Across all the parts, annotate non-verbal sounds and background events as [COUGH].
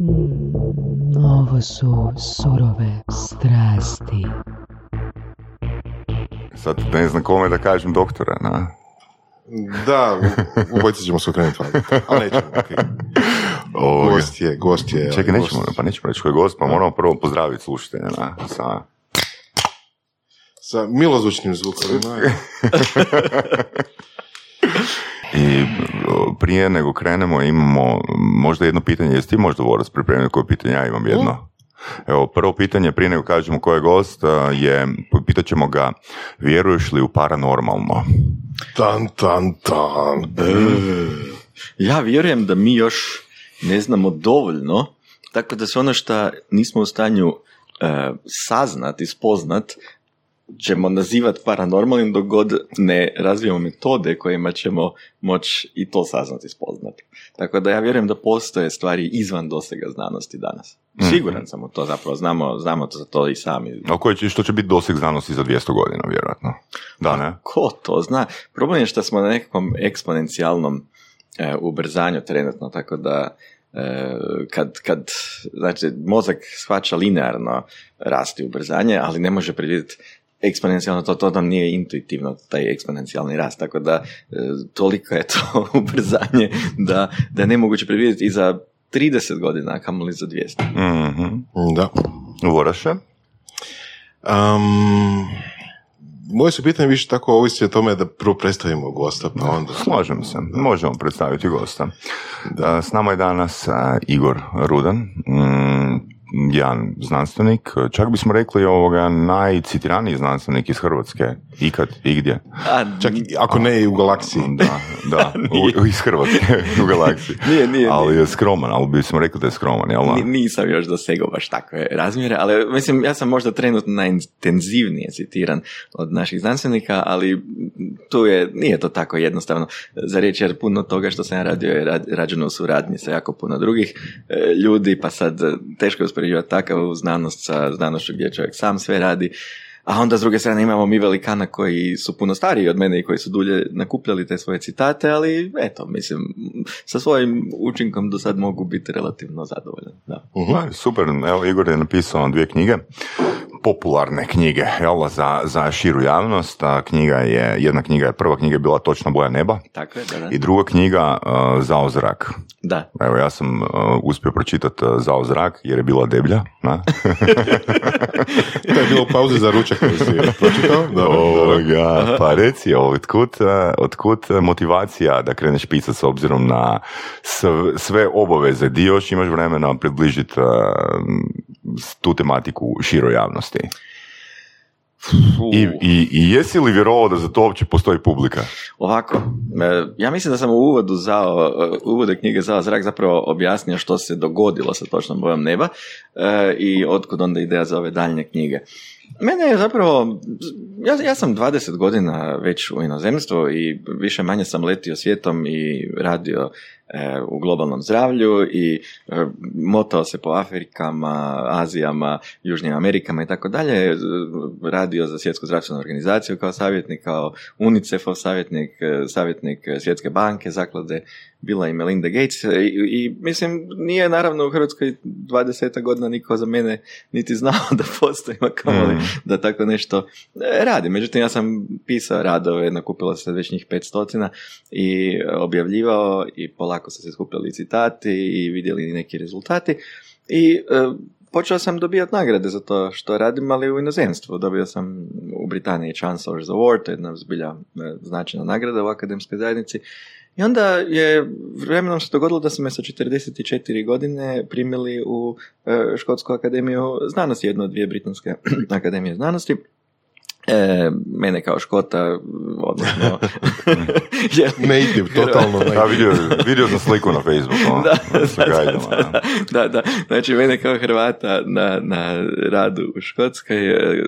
Mm, ovo su surove strasti. Sad ne znam kome da kažem doktora, na? Da, u bojici ćemo se okrenuti, ali nećemo. Okay. [LAUGHS] Gost je, gost je. Čekaj, nećemo, pa nećemo reći koji je gost, pa moramo prvo pozdraviti slušatelja na, sa... Sa milozvučnim zvukovima. [LAUGHS] I prije nego krenemo imamo možda jedno pitanje, jesi ti možda Vorac pripremio koje pitanje? Ja imam jedno. Evo, prvo pitanje, prije nego kažemo ko je gost, je, pitat ćemo ga, vjeruješ li u paranormalno? Tan, tan, tan. Ja vjerujem da mi još ne znamo dovoljno, tako da se ono što nismo u stanju e, saznat i spoznat, ćemo nazivati paranormalnim dok god ne razvijemo metode kojima ćemo moći i to saznati spoznati. Tako da ja vjerujem da postoje stvari izvan dosega znanosti danas. Mhm. Siguran sam u to zapravo, znamo, znamo to za to i sami. A koji će, što će biti doseg znanosti za 200 godina, vjerojatno? Da, ne? Ko to zna? Problem je što smo na nekakvom eksponencijalnom e, ubrzanju trenutno, tako da e, kad, kad znači, mozak shvaća linearno rasti ubrzanje, ali ne može predvidjeti eksponencijalno, to, to nam nije intuitivno, taj eksponencijalni rast, tako da e, toliko je to [LAUGHS] ubrzanje da, da je nemoguće predvidjeti i za 30 godina, a kamoli za 200. Mm-hmm. Da. Voraše? Um, moje su pitanje više tako ovisi o tome da prvo predstavimo gosta, pa onda... Slažem se, možemo predstaviti gosta. Da. S nama je danas Igor Rudan, mm, jedan znanstvenik, čak bismo rekli ovoga najcitiraniji znanstvenik iz Hrvatske, ikad, igdje. A, čak ako ne i u galaksiji. Da, da, [LAUGHS] u, iz Hrvatske, u galaksiji. [LAUGHS] nije, nije, ali je skroman, ali bismo rekli da je skroman, jel? nisam još dosegao baš takve razmjere, ali mislim, ja sam možda trenutno najintenzivnije citiran od naših znanstvenika, ali tu je, nije to tako jednostavno za reći, jer puno toga što sam ja radio je rađeno u suradnji sa jako puno drugih e, ljudi, pa sad teško je uspoređivati takav znanost sa znanošću gdje čovjek sam sve radi. A onda s druge strane imamo mi velikana koji su puno stariji od mene i koji su dulje nakupljali te svoje citate, ali eto, mislim, sa svojim učinkom do sad mogu biti relativno zadovoljan. Da. Uh-huh. Super, evo Igor je napisao dvije knjige, popularne knjige jel, za, za širu javnost. A knjiga je, jedna knjiga je, prva knjiga je bila Točna boja neba Tako je, da, da. i druga knjiga uh, Zao zrak. Da. Evo ja sam uh, uspio pročitati uh, Zao zrak jer je bila deblja. Na? [LAUGHS] to je bilo pauze za ručak koji si pročitao? [LAUGHS] Ovoga, pa reci, otkud, otkud motivacija da kreneš pisati s obzirom na sve obaveze? Di još imaš vremena približiti tu tematiku široj javnosti? I, i, I jesi li vjerovao da za to uopće postoji publika? Ovako, e, ja mislim da sam u uvodu zao, uvode knjige Zao zrak zapravo objasnio što se dogodilo sa točnom bojom neba e, i otkud onda ideja za ove daljnje knjige. Mene je zapravo, ja, ja sam 20 godina već u inozemstvu i više manje sam letio svijetom i radio e, u globalnom zdravlju i e, motao se po Afrikama, Azijama, Južnim Amerikama i tako dalje, radio za svjetsku zdravstvenu organizaciju kao savjetnik, kao UNICEF-ov savjetnik, e, savjetnik Svjetske banke, zaklade bila i Melinda Gates i, i mislim nije naravno u Hrvatskoj 20 godina niko za mene niti znao [LAUGHS] da postoji kamoli mm. da tako nešto e, radi. Međutim, ja sam pisao radove, nakupilo se već njih stotina i objavljivao i polako su se skupljali citati i vidjeli neki rezultati. I e, počeo sam dobijati nagrade za to što radim, ali u inozemstvu. Dobio sam u Britaniji Chancellor's Award, to je jedna zbilja e, značajna nagrada u akademskoj zajednici. I onda je vremenom se dogodilo da su me sa 44 godine primili u e, Škotsku akademiju znanosti, jednu od dvije britanske [CLEARS THROAT] akademije znanosti E, mene kao škota, odnosno... [LAUGHS] [LAUGHS] native, totalno. Da, vidio, vidio sam sliku na Facebooku. Da, da, da, da, da, Znači, mene kao Hrvata na, na radu u Škotskoj, e,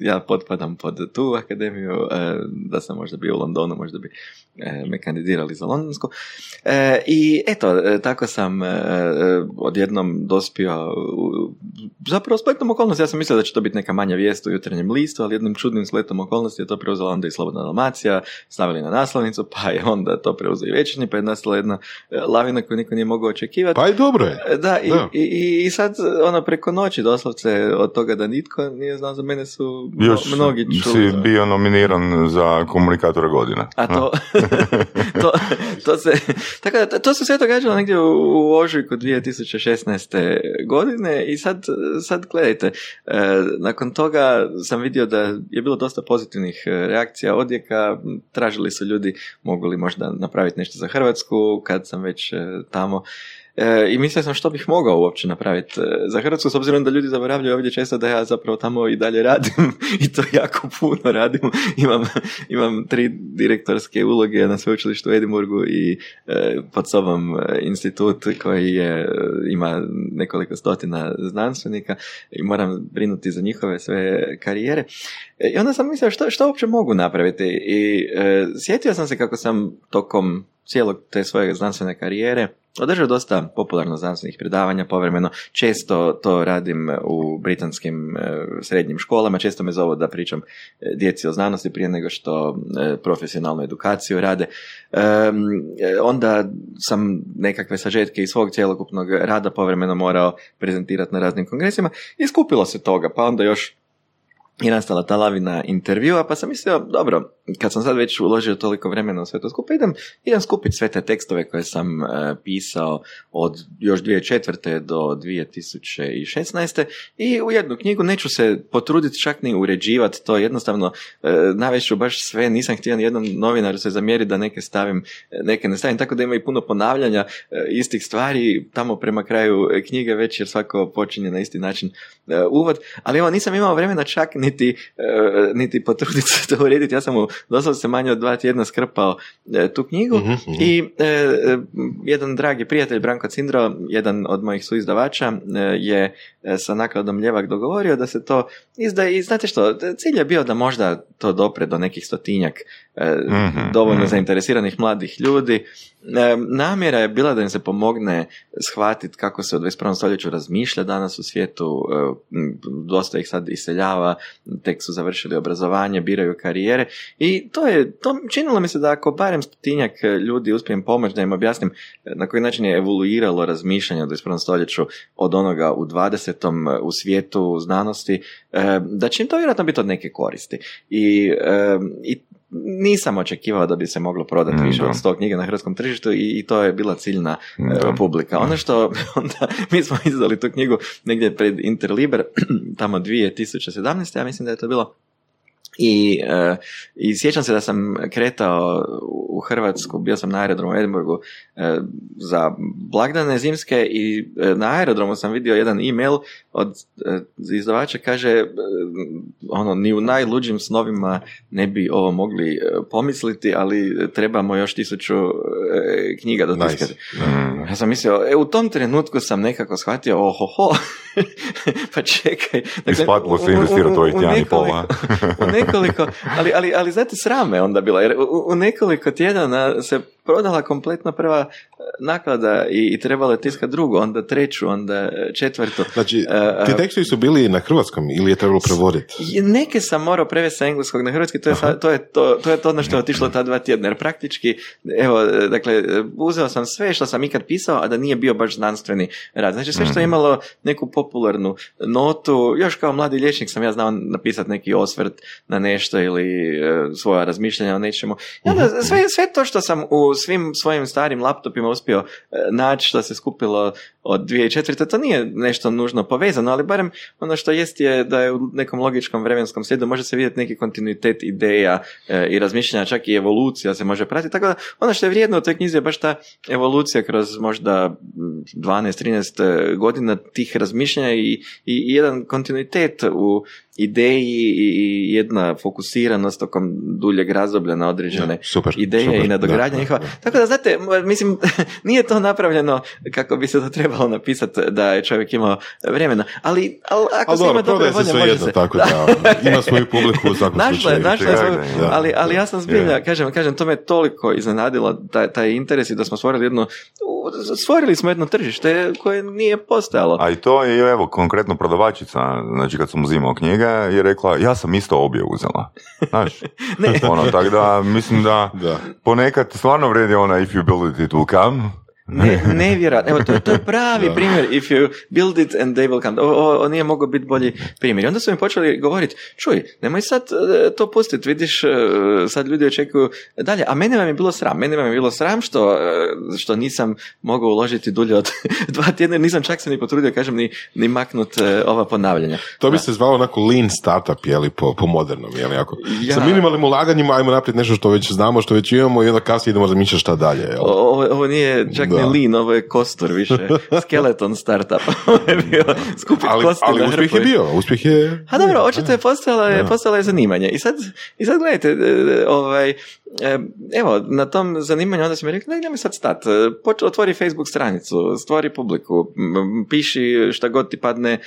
ja potpadam pod tu akademiju, e, da sam možda bio u Londonu, možda bi e, me kandidirali za Londonsku. I eto, tako sam odjednom dospio, zapravo spletnom okolnosti, ja sam mislio da će to biti neka manja vijest u jutarnjem listu, ali jednom čudnim sletom okolnosti je to preuzela onda i Slobodna Dalmacija, stavili na naslovnicu, pa je onda to preuzeo i Večernji, pa je nastala jedna e, lavina koju niko nije mogao očekivati. Pa i dobro je. E, Da, i, Da. I, i, i sad ono preko noći doslovce od toga da nitko nije znao za mene su Još mnogi čuli. si bio nominiran za komunikatora godina. A to, [LAUGHS] to, to se, tako da, to se sve događalo negdje u, u ožujku 2016. godine i sad, sad gledajte, e, nakon toga sam vidio da je bilo dosta pozitivnih e, reakcija odjeka, tražili su ljudi mogu li možda napraviti nešto za Hrvatsku kad sam već e, tamo. E, I mislio sam što bih mogao uopće napraviti e, za Hrvatsku, s obzirom da ljudi zaboravljaju ovdje često da ja zapravo tamo i dalje radim [LAUGHS] i to jako puno radim. [LAUGHS] Imam, imam tri direktorske uloge na sveučilištu u Edimburgu i e, pod sobom e, institut koji je, e, ima nekoliko stotina znanstvenika i moram brinuti za njihove sve karijere. E, I onda sam mislio što, što uopće mogu napraviti i sjetio sam se kako sam tokom cijelog te svoje znanstvene karijere održao dosta popularno znanstvenih predavanja povremeno. Često to radim u britanskim e, srednjim školama, često me zovu da pričam e, djeci o znanosti prije nego što e, profesionalnu edukaciju rade. Onda sam nekakve sažetke iz svog cjelokupnog rada povremeno morao prezentirati na raznim kongresima i skupilo se toga, pa onda još i nastala ta lavina intervjua, pa sam mislio, dobro, kad sam sad već uložio toliko vremena u sve to skupa, idem, idem skupiti sve te tekstove koje sam e, pisao od još 2004. do 2016. i u jednu knjigu neću se potruditi čak ni uređivati to, jednostavno e, navešću baš sve, nisam htio ni jednom novinaru se zamjeriti da neke stavim, e, neke ne stavim, tako da ima i puno ponavljanja e, istih stvari tamo prema kraju knjige već jer svako počinje na isti način uvod, ali evo nisam imao vremena čak niti, e, niti potruditi se [LAUGHS] to urediti, ja sam u doslovce se manje od dva tjedna skrpao e, tu knjigu Mhm, mhm. i e, jedan dragi prijatelj Branko Cindro, jedan od mojih suizdavača e, je sa nakladom Ljevak dogovorio da se to izdaje i znate što, cilj je bio da možda to dopre do nekih stotinjak e, Mhm, dovoljno mhm. zainteresiranih mladih ljudi. E, namjera je bila da im se pomogne shvatiti kako se u 21. stoljeću razmišlja danas u svijetu, e, dosta ih sad iseljava, tek su završili obrazovanje, biraju karijere i to je, to činilo mi se da ako barem stotinjak ljudi uspijem pomoći da im objasnim e, na koji način je evoluiralo razmišljanje u 21. stoljeću od onoga u 20. u svijetu znanosti, e, da će im to vjerojatno biti od neke koristi. I, e, i nisam očekivao da bi se moglo prodati Mm, više da. od 100 knjiga na hrvatskom tržištu i, i to je bila ciljna e, Da. publika. Ono što [LAUGHS] onda, mi smo izdali tu knjigu negdje pred Interliber, [CLEARS THROAT] tamo 2017. Ja mislim da je to bilo i, e, I sjećam se da sam kretao u Hrvatsku, bio sam na aerodromu u Edinburgu e, za blagdane zimske i e, na aerodromu sam vidio jedan e-mail od izdavača, kaže ono, ni u najluđim snovima ne bi ovo mogli pomisliti, ali trebamo još tisuću knjiga do Nice. Mm. ja sam mislio, e, u tom trenutku sam nekako shvatio, ohoho, [LAUGHS] pa čekaj. Dakle, Isplatilo se u- u- investirati u- ovih u tjedan i pol, [LAUGHS] nekoliko- ali, ali, ali znate, srame onda bila, jer u, u nekoliko tjedana se prodala kompletno prva e, naklada i, i trebalo je tiskati drugu, onda treću, onda četvrtu. Znači, E, ti e, tekstovi su bili na hrvatskom ili je trebalo prevoditi? Neke sam morao prevesti sa engleskog na hrvatski, to je, sa- to, je to, to je to na što je otišlo ta dva tjedna, jer praktički, evo, dakle, uzeo sam sve što sam ikad pisao, a da nije bio baš znanstveni rad. Znači, sve što je imalo neku popularnu notu, još kao mladi liječnik sam ja znao napisati neki osvrt na nešto ili e, svoja razmišljanja o nečemu. I onda sve, sve to što sam u svim svojim starim laptopima uspio e, naći, što se skupilo od 2004. To nije nešto nužno povezano, ali barem ono što jest je da je u nekom logičkom vremenskom slijedu može se vidjeti neki kontinuitet ideja e, i razmišljanja, čak i evolucija se može pratiti. Tako da ono što je vrijedno u toj knjizi je baš ta evolucija kroz možda mm, 12-13 godina tih razmišljanja i, i, i jedan kontinuitet u ideji i, i jedna fokusiranost tokom duljeg razdoblja na određene Super. ideje super, i nadogradnja da, njihova. Tako da, znate, mislim, [LAUGHS] nije to napravljeno kako bi se to trebalo napisati da je čovjek imao vremena, ali, ali ako Ali se ima dobro, dobre volje, može jedno, se. tako da, [LAUGHS] ima svoju publiku u svakom Našla je, našla je svoju, ali, ali ja sam zbilja, Je. kažem, kažem, to me toliko iznenadilo, taj, taj interes i da smo stvorili jednu, u- stvorili smo jednu tržište koje nije postojalo. A i to je, evo, konkretno prodavačica, znači kad sam uzimao knjige, je rekla, ja sam isto obje uzela. Znaš, [LAUGHS] Ne. ono, tako da, mislim da, Da. ponekad stvarno vredi ona if you build it, it will come. Ne, nevjerojatno. Evo, to, je- to je pravi primjer. If you build it and they will come. Ovo, ovo- ovo nije mogao biti bolji primjer. I onda su mi počeli govoriti, čuj, nemoj sad e, to pustiti, vidiš, e, sad ljudi očekuju dalje. A mene vam je bilo sram. Mene vam je bilo sram što, e, što nisam mogao uložiti dulje od [LAUGHS] dva tjedna, nisam čak se ni potrudio, kažem, ni, ni maknut ova ponavljanja. To bi se zvalo onako lean startup, je li, po, po modernom, je li, ako. Ja. Sa minimalnim ulaganjima ajmo naprijed nešto što već znamo, što već imamo i onda kasnije idemo razmišljati šta dalje, jel? O- Ovo, ovo nije čak. Ni je kostur više. [LAUGHS] Skeleton startup. [LAUGHS] Je bio skupit Ali, kosti ali na uspjeh je bio, uspjeh je... A dobro, očito je postala je, postala je zanimanje. I sad, I sad gledajte, e, ovaj, e, evo, na tom zanimanju onda sam mi rekli, ne, nemoj sad stat, e, poč- otvori Facebook stranicu, stvori publiku, piši šta god ti padne e,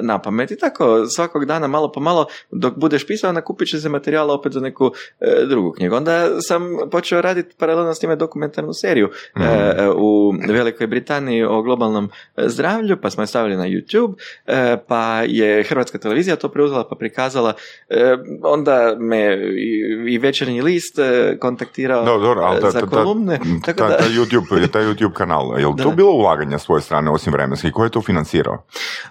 na pamet. I tako svakog dana malo po malo dok budeš pisao nakupit će se materijala opet za neku e, drugu knjigu. Onda sam počeo raditi paralelno s time dokumentarnu seriju e, e, u Velikoj Britaniji o globalnom e, zdravlju, pa smo je stavili na YouTube, e, pa je Hrvatska televizija to preuzela pa prikazala, e, onda me i, i večernji list kontaktirao No, dobro, ali ta, za ta, ta, kolumne. ta, da, ta YouTube, taj YouTube kanal, [LAUGHS] je li Da. to bilo ulaganje s svoje strane osim vremenski? Ko je to financirao?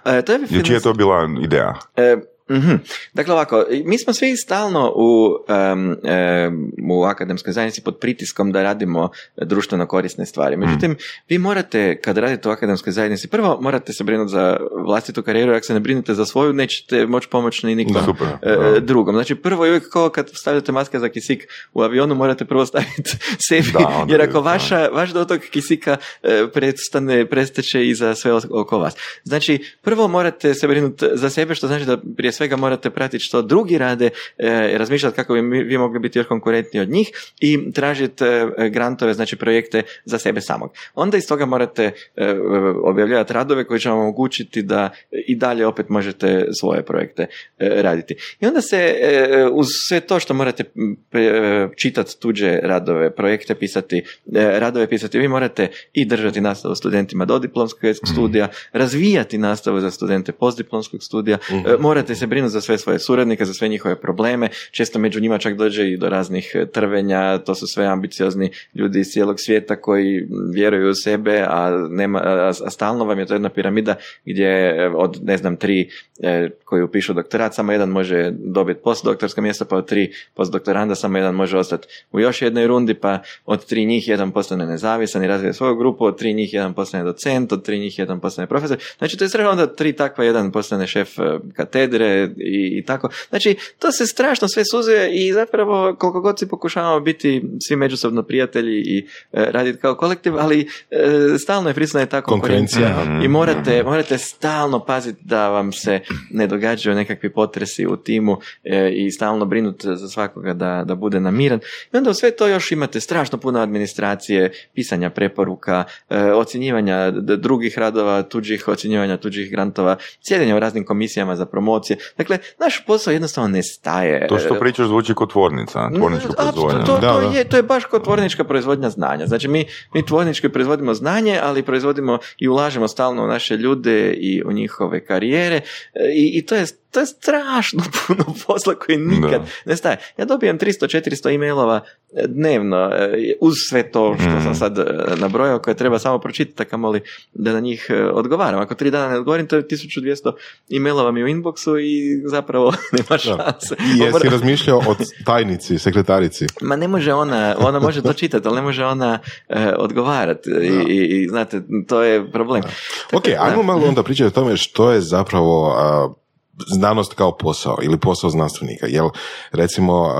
e, to je I čija je to bila ideja? E, mhm. Dakle ovako, mi smo svi stalno u, em, em, u akademskoj zajednici pod pritiskom da radimo društveno korisne stvari. Međutim, vi morate, kad radite u akademskoj zajednici, prvo morate se brinuti za vlastitu karijeru, ako se ne brinete za svoju, nećete moći pomoći ni nikom Super, da. drugom. Znači, prvo je uvijek kao kad stavljate maske za kisik u avionu, morate prvo staviti [LAUGHS] sebi, Da, jer je- ako da. vaša, vaš dotok kisika e, prestane, presteće i za sve oko vas. Znači, prvo morate se brinuti za sebe, što znači da prije svega morate pratiti što drugi rade, e, razmišljati kako bi vi mogli biti još konkurentniji od njih i tražiti e, grantove, znači projekte za sebe samog. Onda iz toga morate e, objavljivati radove koji će vam omogućiti da i dalje opet možete svoje projekte raditi. I onda se uz sve to što morate čitati tuđe radove, projekte pisati, radove pisati, vi morate i držati nastavu studentima do diplomskog studija, razvijati nastavu za studente postdiplomskog studija, e, morate se brinuti za sve svoje suradnike, za sve njihove probleme, često među njima čak dođe i do raznih e, trvenja, to su sve ambiciozni ljudi iz cijelog svijeta koji vjeruju u sebe, a, nema, a, stalno vam je to jedna piramida gdje e, od, ne znam, tri e, koji upišu doktorat, samo jedan može dobiti postdoktorsko mjesto, pa od tri postdoktoranda samo jedan može ostati u još jednoj rundi, pa od tri njih jedan postane nezavisan i razvije svoju grupu, od tri njih jedan postane docent, od tri njih jedan postane profesor. Znači, to je strašno onda tri takva, jedan postane šef katedre i, i tako. Znači, to se strašno sve suzuje i zapravo koliko god si pokušavamo biti svi međusobno prijatelji i e, raditi kao kolektiv, ali e, stalno je prisutna je ta konkurencija Konkurencija. i morate, morate stalno paziti da vam se ne događaju nekakvi potresi u timu e, i stalno brinuti za svakoga da, da bude namiran. I onda u sve to još imate strašno puno administracije, pisanja preporuka, e, ocjenjivanja drugih radova, tuđih ocjenjivanja tuđih grantova, sjedenja u raznim komisijama za promocije. Dakle, naš posao jednostavno ne staje. To što pričaš zvuči kao tvornica, tvornička Mm, proizvodnja. apsolutno, To, Da, to da. je, to je baš kod tvornička proizvodnja znanja. Znači mi, mi tvornički proizvodimo znanje, ali proizvodimo i ulažemo stalno u naše ljude i u njihove karijere e, i, i to je to je strašno [LAUGHS] puno posla koji nikad Da. ne staje. Ja dobijem 300-400 e-mailova e, dnevno e, uz sve to što Mm. sam sad e, nabrojao koje treba samo pročitati, kamoli da na njih odgovaram. Ako tri dana ne odgovorim, to je 1200 e-mailova mi u inboxu i zapravo [LAUGHS] nema šanse. I jesi razmišljao o tajnici, sekretarici? Ma ne može ona, ona može to čitati, ali ne može ona odgovarati I, i, i znate, to je problem. Ok, da. ajmo malo onda pričati o tome što je zapravo a, znanost kao posao ili posao znanstvenika. Jel, recimo,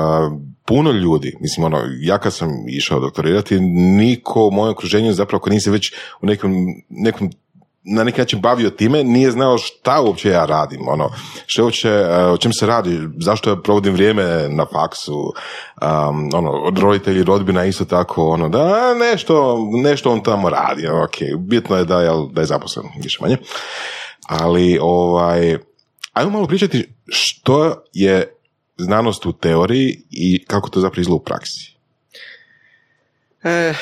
puno ljudi, mislim, ono, ja kad sam išao doktorirati, niko u mojem okruženju zapravo ko nisi već u nekom, nekom na neki način bavio time, nije znao šta uopće ja radim, ono, što uopće, o čem se radi, zašto ja provodim vrijeme na faksu, um, ono, od roditelji, rodbina isto tako, ono, da nešto, nešto on tamo radi, ok, bitno je da, jel, da je zaposlen, više manje. Ali, ovaj, ajmo malo pričati što je znanost u teoriji i kako to zapravo izgleda u praksi. E,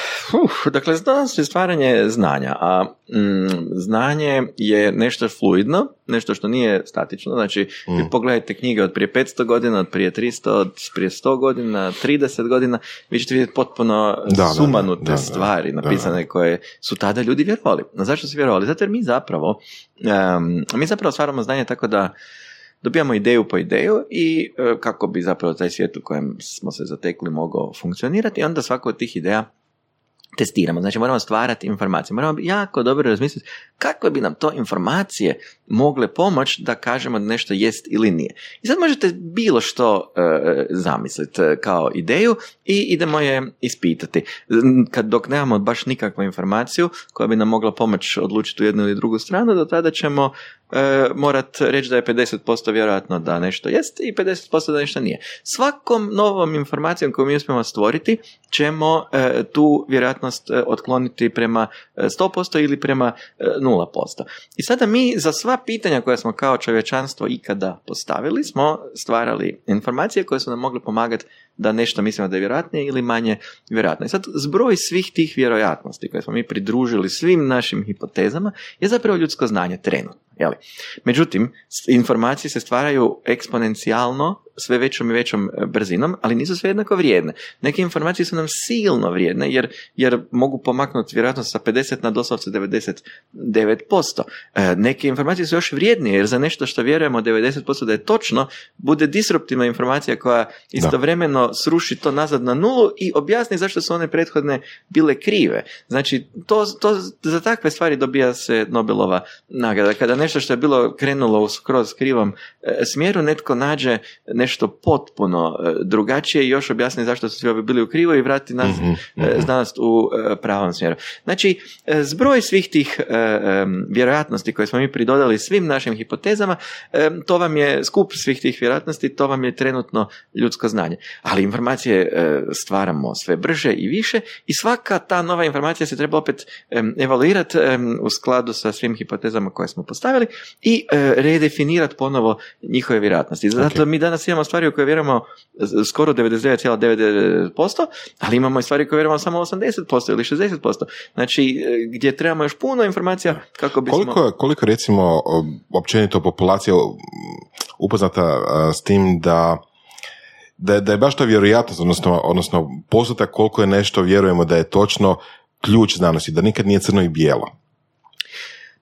uf, dakle, znanost je stvaranje znanja, a mm, znanje je nešto fluidno, nešto što nije statično. Znači, vi Mm. pogledajte knjige od prije 500 godina, od prije 300, od prije 100 godina, 30 godina, vi ćete vidjeti potpuno Da, sumanute da, da, stvari da, napisane koje su tada ljudi vjerovali. A zašto su vjerovali? Zato jer mi zapravo, em, mi zapravo stvaramo znanje tako da dobijamo ideju po ideju i e, kako bi zapravo taj svijet u kojem smo se zatekli mogao funkcionirati i onda svako od tih ideja testiramo. Znači moramo stvarati informacije. Moramo jako dobro razmisliti kakve bi nam to informacije mogle pomoći da kažemo da nešto jest ili nije. I sad možete bilo što e, zamisliti e, kao ideju i idemo je ispitati. Kad dok nemamo baš nikakvu informaciju koja bi nam mogla pomoći odlučiti u jednu ili drugu stranu, do tada ćemo e, morat reći da je 50% vjerojatno da nešto jest i 50% da nešto nije. Svakom novom informacijom koju mi uspijemo stvoriti ćemo e, tu vjerojatnost e, otkloniti prema e, 100% ili prema e, 0%. I sada mi za sva pitanja koja smo kao čovječanstvo ikada postavili smo stvarali informacije koje su nam mogle pomagati da nešto mislimo da je vjerojatnije ili manje vjerojatno. I sad zbroj svih tih vjerojatnosti koje smo mi pridružili svim našim hipotezama je zapravo ljudsko znanje trenutno. Jeli? Međutim, informacije se stvaraju eksponencijalno sve većom i većom e, brzinom, ali nisu sve jednako vrijedne. Neke informacije su nam silno vrijedne jer, jer mogu pomaknuti vjerojatnost sa 50 na doslovce 99%. E, Neke informacije su još vrijednije jer za nešto što vjerujemo 90% da je točno, bude disruptivna informacija koja istovremeno sruši to nazad na nulu i objasni zašto su one prethodne bile krive. Znači, to, to, za takve stvari dobija se Nobelova nagrada. Kada nešto što je bilo krenulo u skroz krivom e, smjeru, netko nađe nešto potpuno e, drugačije i još objasni zašto su svi ovi bili u krivo i vrati nas Mhm, e, znanost u pravom smjeru. Znači, zbroj svih tih vjerojatnosti koje smo mi pridodali svim našim hipotezama, to vam je skup svih tih vjerojatnosti, to vam je trenutno ljudsko znanje. Ali informacije e, stvaramo sve brže i više i svaka ta nova informacija se treba opet evaluirati u skladu sa svim hipotezama koje smo postavili i e, redefinirati ponovo njihove vjerojatnosti. Zato Ok. mi danas imamo stvari u koje vjerujemo skoro 99,99%, ali imamo i stvari koje vjerujemo samo 80% ili 60%. Znači, e, gdje trebamo još puno informacija kako bismo... Koliko, koliko recimo općenito populacija upoznata s tim da da, da je baš ta vjerojatnost, odnosno, odnosno postotak koliko je nešto vjerujemo da je točno ključ znanosti, da nikad nije crno i bijelo.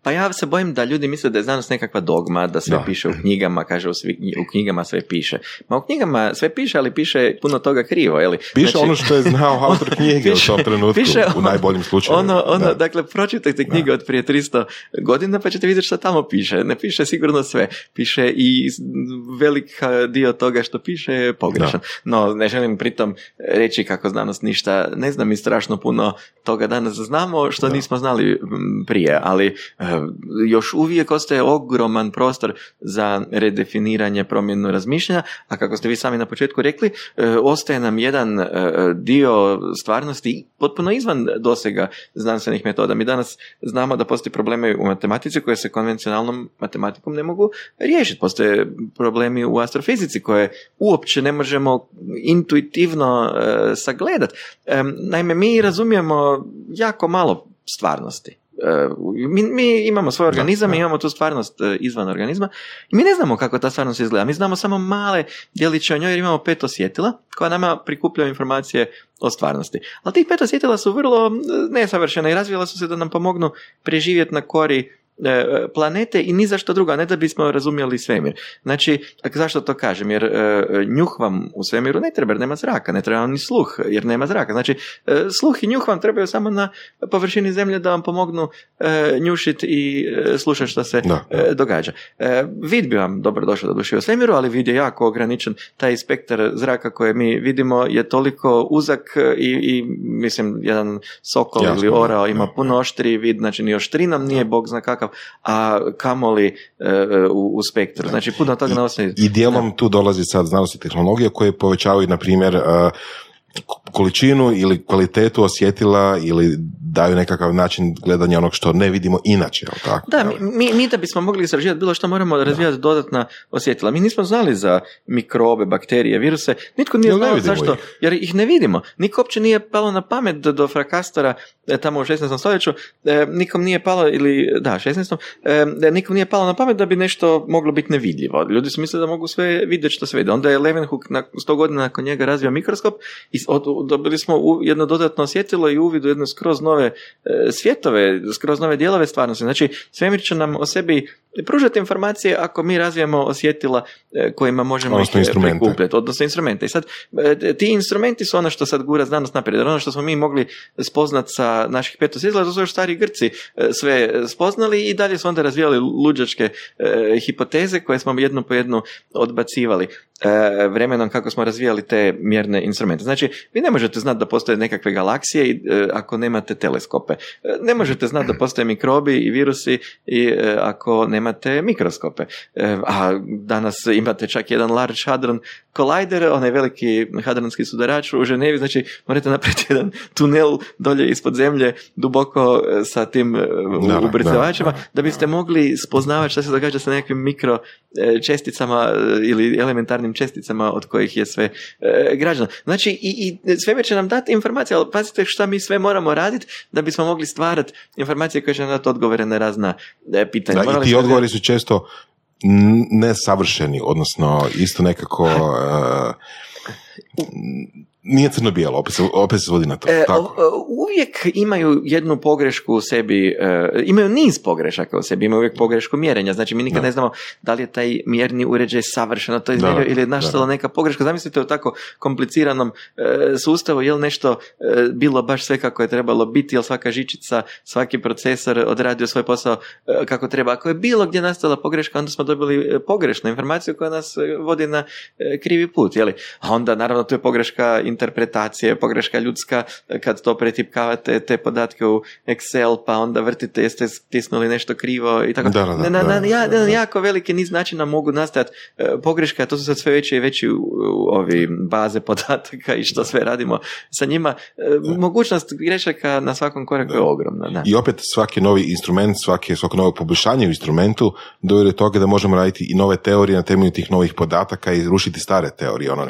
Pa ja se bojim da ljudi misle da je znanost nekakva dogma, da sve Da. piše u knjigama, kaže u, svi, u knjigama sve piše. Ma u knjigama sve piše, ali piše puno toga krivo, je li? Piše Znači- ono što je znao [LAUGHS] autor knjige Piše- u tom trenutku, piše u najboljim slučajevima. Ono, ono, Da. dakle, pročitajte knjige od prije 300 godina pa ćete vidjeti što tamo piše. Ne piše sigurno sve. Piše i velik dio toga što piše je pogrešan. No, ne želim pritom reći kako znanost ništa ne znam i strašno puno toga danas znamo što nismo znali prije, ali e, još uvijek ostaje ogroman prostor za redefiniranje, promjenu razmišljanja, a kako ste vi sami na početku rekli, e, ostaje nam jedan e, dio stvarnosti potpuno izvan dosega znanstvenih metoda. Mi danas znamo da postoje problemi u matematici koje se konvencionalnom matematikom ne mogu riješiti. Postoje problemi u astrofizici koje uopće ne možemo intuitivno sagledati. naime, mi razumijemo jako malo stvarnosti. E, mi, mi imamo svoj organizam da. i imamo tu stvarnost e, izvan organizma i mi ne znamo kako ta stvarnost izgleda. Mi znamo samo male djeliće o njoj jer imamo pet osjetila koja nama prikupljaju informacije o stvarnosti. Ali tih pet osjetila su vrlo e, nesavršena i razvijela su se da nam pomognu preživjeti na kori planete i ni za što drugo, ne da bismo razumjeli svemir. Znači, zašto to kažem? Jer e, njuh vam u svemiru ne treba jer nema zraka, ne treba vam ni sluh jer nema zraka. Znači, e, sluh i njuh vam trebaju samo na površini zemlje da vam pomognu e, njušiti i e, slušati što se Da. e, događa. E, vid bi vam dobro došao do duše u svemiru, ali vid je jako ograničen. Taj spektar zraka koje mi vidimo je toliko uzak e, i, i mislim, jedan sokol Jasno, ili orao ima puno oštriji vid, znači ni oštrinom nije bog zna kakav, a kamoli e, u, u spektru. Znači, puno toga na osnovi... I dijelom tu dolazi sad znanost i tehnologija koje povećavaju, na primjer, uh, količinu ili kvalitetu osjetila ili daju nekakav način gledanja onog što ne vidimo inače, jel tako? Da, mi, mi da bismo mogli istraživati bilo što moramo razvijati dodatna osjetila. Mi nismo znali za mikrobe, bakterije, viruse, nitko nije znao zašto, ih? jer ih ne vidimo. Niko uopće nije palo na pamet do, do frakastora e, tamo u 16. stoljeću, e, nikom nije palo, ili da, 16. E, da nikom nije palo na pamet da bi nešto moglo biti nevidljivo. Ljudi su mislili da mogu sve vidjeti što se vidi. Onda je Leeuwenhoek na 100 godina nakon njega razvio mikroskop i dobili smo u, jedno dodatno osjetilo i uvid u skroz nove e, svjetove, skroz nove dijelove stvarnosti. Znači, svemir će nam o sebi pružati informacije ako mi razvijamo osjetila e, kojima možemo Odnosno ih e, prikupljati, odnosno instrumente. I sad, ti instrumenti su ono što sad gura znanost naprijed. Ono što smo mi mogli spoznat sa naših pet osjetila, to su još stari Grci sve spoznali i dalje su onda razvijali luđačke hipoteze koje smo jednu po jednu odbacivali vremenom kako smo razvijali te mjerne instrumente. Znači, vi ne možete znati da postoje nekakve galaksije i, e, ako nemate teleskope. E, ne možete znati da postoje mikrobi i virusi i e, ako nemate mikroskope. E, a danas imate čak jedan Large Hadron Collider, onaj veliki hadronski sudarač u Ženevi, znači morate napraviti jedan tunel dolje ispod zemlje duboko e, sa tim e, Da, da, ubrzavačima da. biste mogli spoznavati šta se događa sa nekakvim mikro e, česticama e, ili elementarnim česticama od kojih je sve e, građano. Znači i, i sve će nam dati informacije, ali pazite šta mi sve moramo raditi da bismo mogli stvarati informacije koje će nam dati odgovore na razna e, pitanja. Da, Morali I ti odgovori su često nesavršeni, odnosno isto nekako uh, [LAUGHS] nije crno-bijelo, opet opet se svodi na to. E, tako. o- uvijek imaju jednu pogrešku u sebi, e, imaju niz pogrešaka u sebi, imaju uvijek pogrešku mjerenja, znači mi nikad Da. ne znamo da li je taj mjerni uređaj savršeno to izmjerio Da, ili je nastala neka pogreška. Zamislite u tako kompliciranom e, sustavu, je li nešto e, bilo baš sve kako je trebalo biti, je li svaka žičica, svaki procesor odradio svoj posao e, kako treba. Ako je bilo gdje nastala pogreška, onda smo dobili e, pogrešnu informaciju koja nas e, vodi na e, krivi put, je li? A onda naravno tu je pogreška interpretacije, pogreška ljudska, kad to pretipkavate te podatke u Excel, pa onda vrtite jeste stisnuli nešto krivo i tako. Da, da, na, na, ja- da, na jako veliki niz načina mogu nastajati e, pogreške, a to su sad sve veće i u ovi baze podataka i što sve radimo sa njima. E, mogućnost grešaka na svakom koraku je ogromna. Da. I opet svaki novi instrument, svaki, svako novo poboljšanje u instrumentu dovede do toga da možemo raditi i nove teorije na temelju tih novih podataka i rušiti stare teorije. Ono,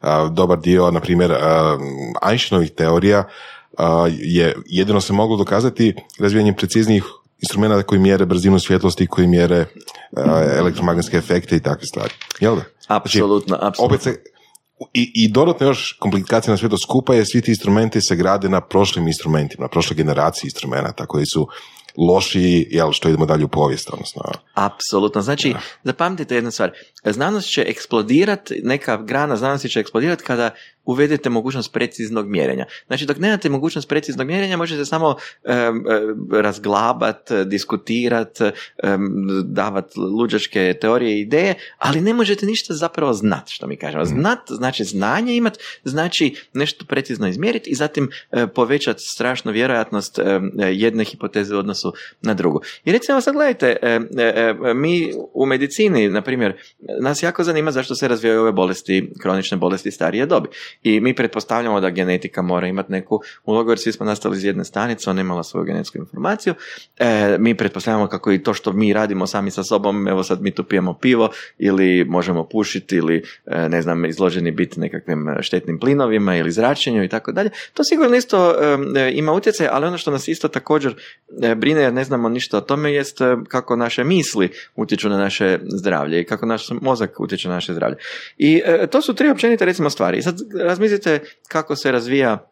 a, dobar dio, na primjer, a, Einsteinovih teorija a, je jedino se moglo dokazati razvijanjem preciznijih instrumenta koji mjere brzinu svjetlosti, koji mjere a, elektromagnetske efekte i takve stvari. Jel da? Apsolutno, apsolutno. Opet se, i, I dodatno još komplikacija na sve to skupa je svi ti instrumenti se grade na prošlim instrumentima, na prošloj generaciji instrumenta koji su lošiji, jel, što idemo dalje u povijest, odnosno, Apsolutno. Znači, zapamtite jednu stvar. Znanost će eksplodirat, neka grana znanosti će eksplodirat kada uvedete mogućnost preciznog mjerenja. Znači, dok nemate mogućnost preciznog mjerenja, možete samo em, razglabat, diskutirat, em, davat luđačke teorije i ideje, ali ne možete ništa zapravo znat, što mi kažemo. Znat znači znanje imat, znači nešto precizno izmjeriti i zatim e, povećati strašnu vjerojatnost e, jedne hipoteze u odnosu na drugu. I recimo sad gledajte, mi u medicini, na primjer, nas jako zanima zašto se razvijaju ove bolesti, kronične bolesti starije dobi. I mi pretpostavljamo da genetika mora imati neku ulogu, jer svi smo nastali iz jedne stanice, ona imala svoju genetsku informaciju. E, mi pretpostavljamo kako i to što mi radimo sami sa sobom, evo sad mi tu pijemo pivo ili možemo pušiti ili e, ne znam, izloženi biti nekakvim štetnim plinovima ili zračenju i tako dalje. To sigurno isto e, ima utjecaj, ali ono što nas isto također e, brine jer ne znamo ništa o tome jest kako naše misli utječu na naše zdravlje i kako naš mozak utječe na naše zdravlje. I e, to su tri općenite recimo stvari. I sad razmislite kako se razvija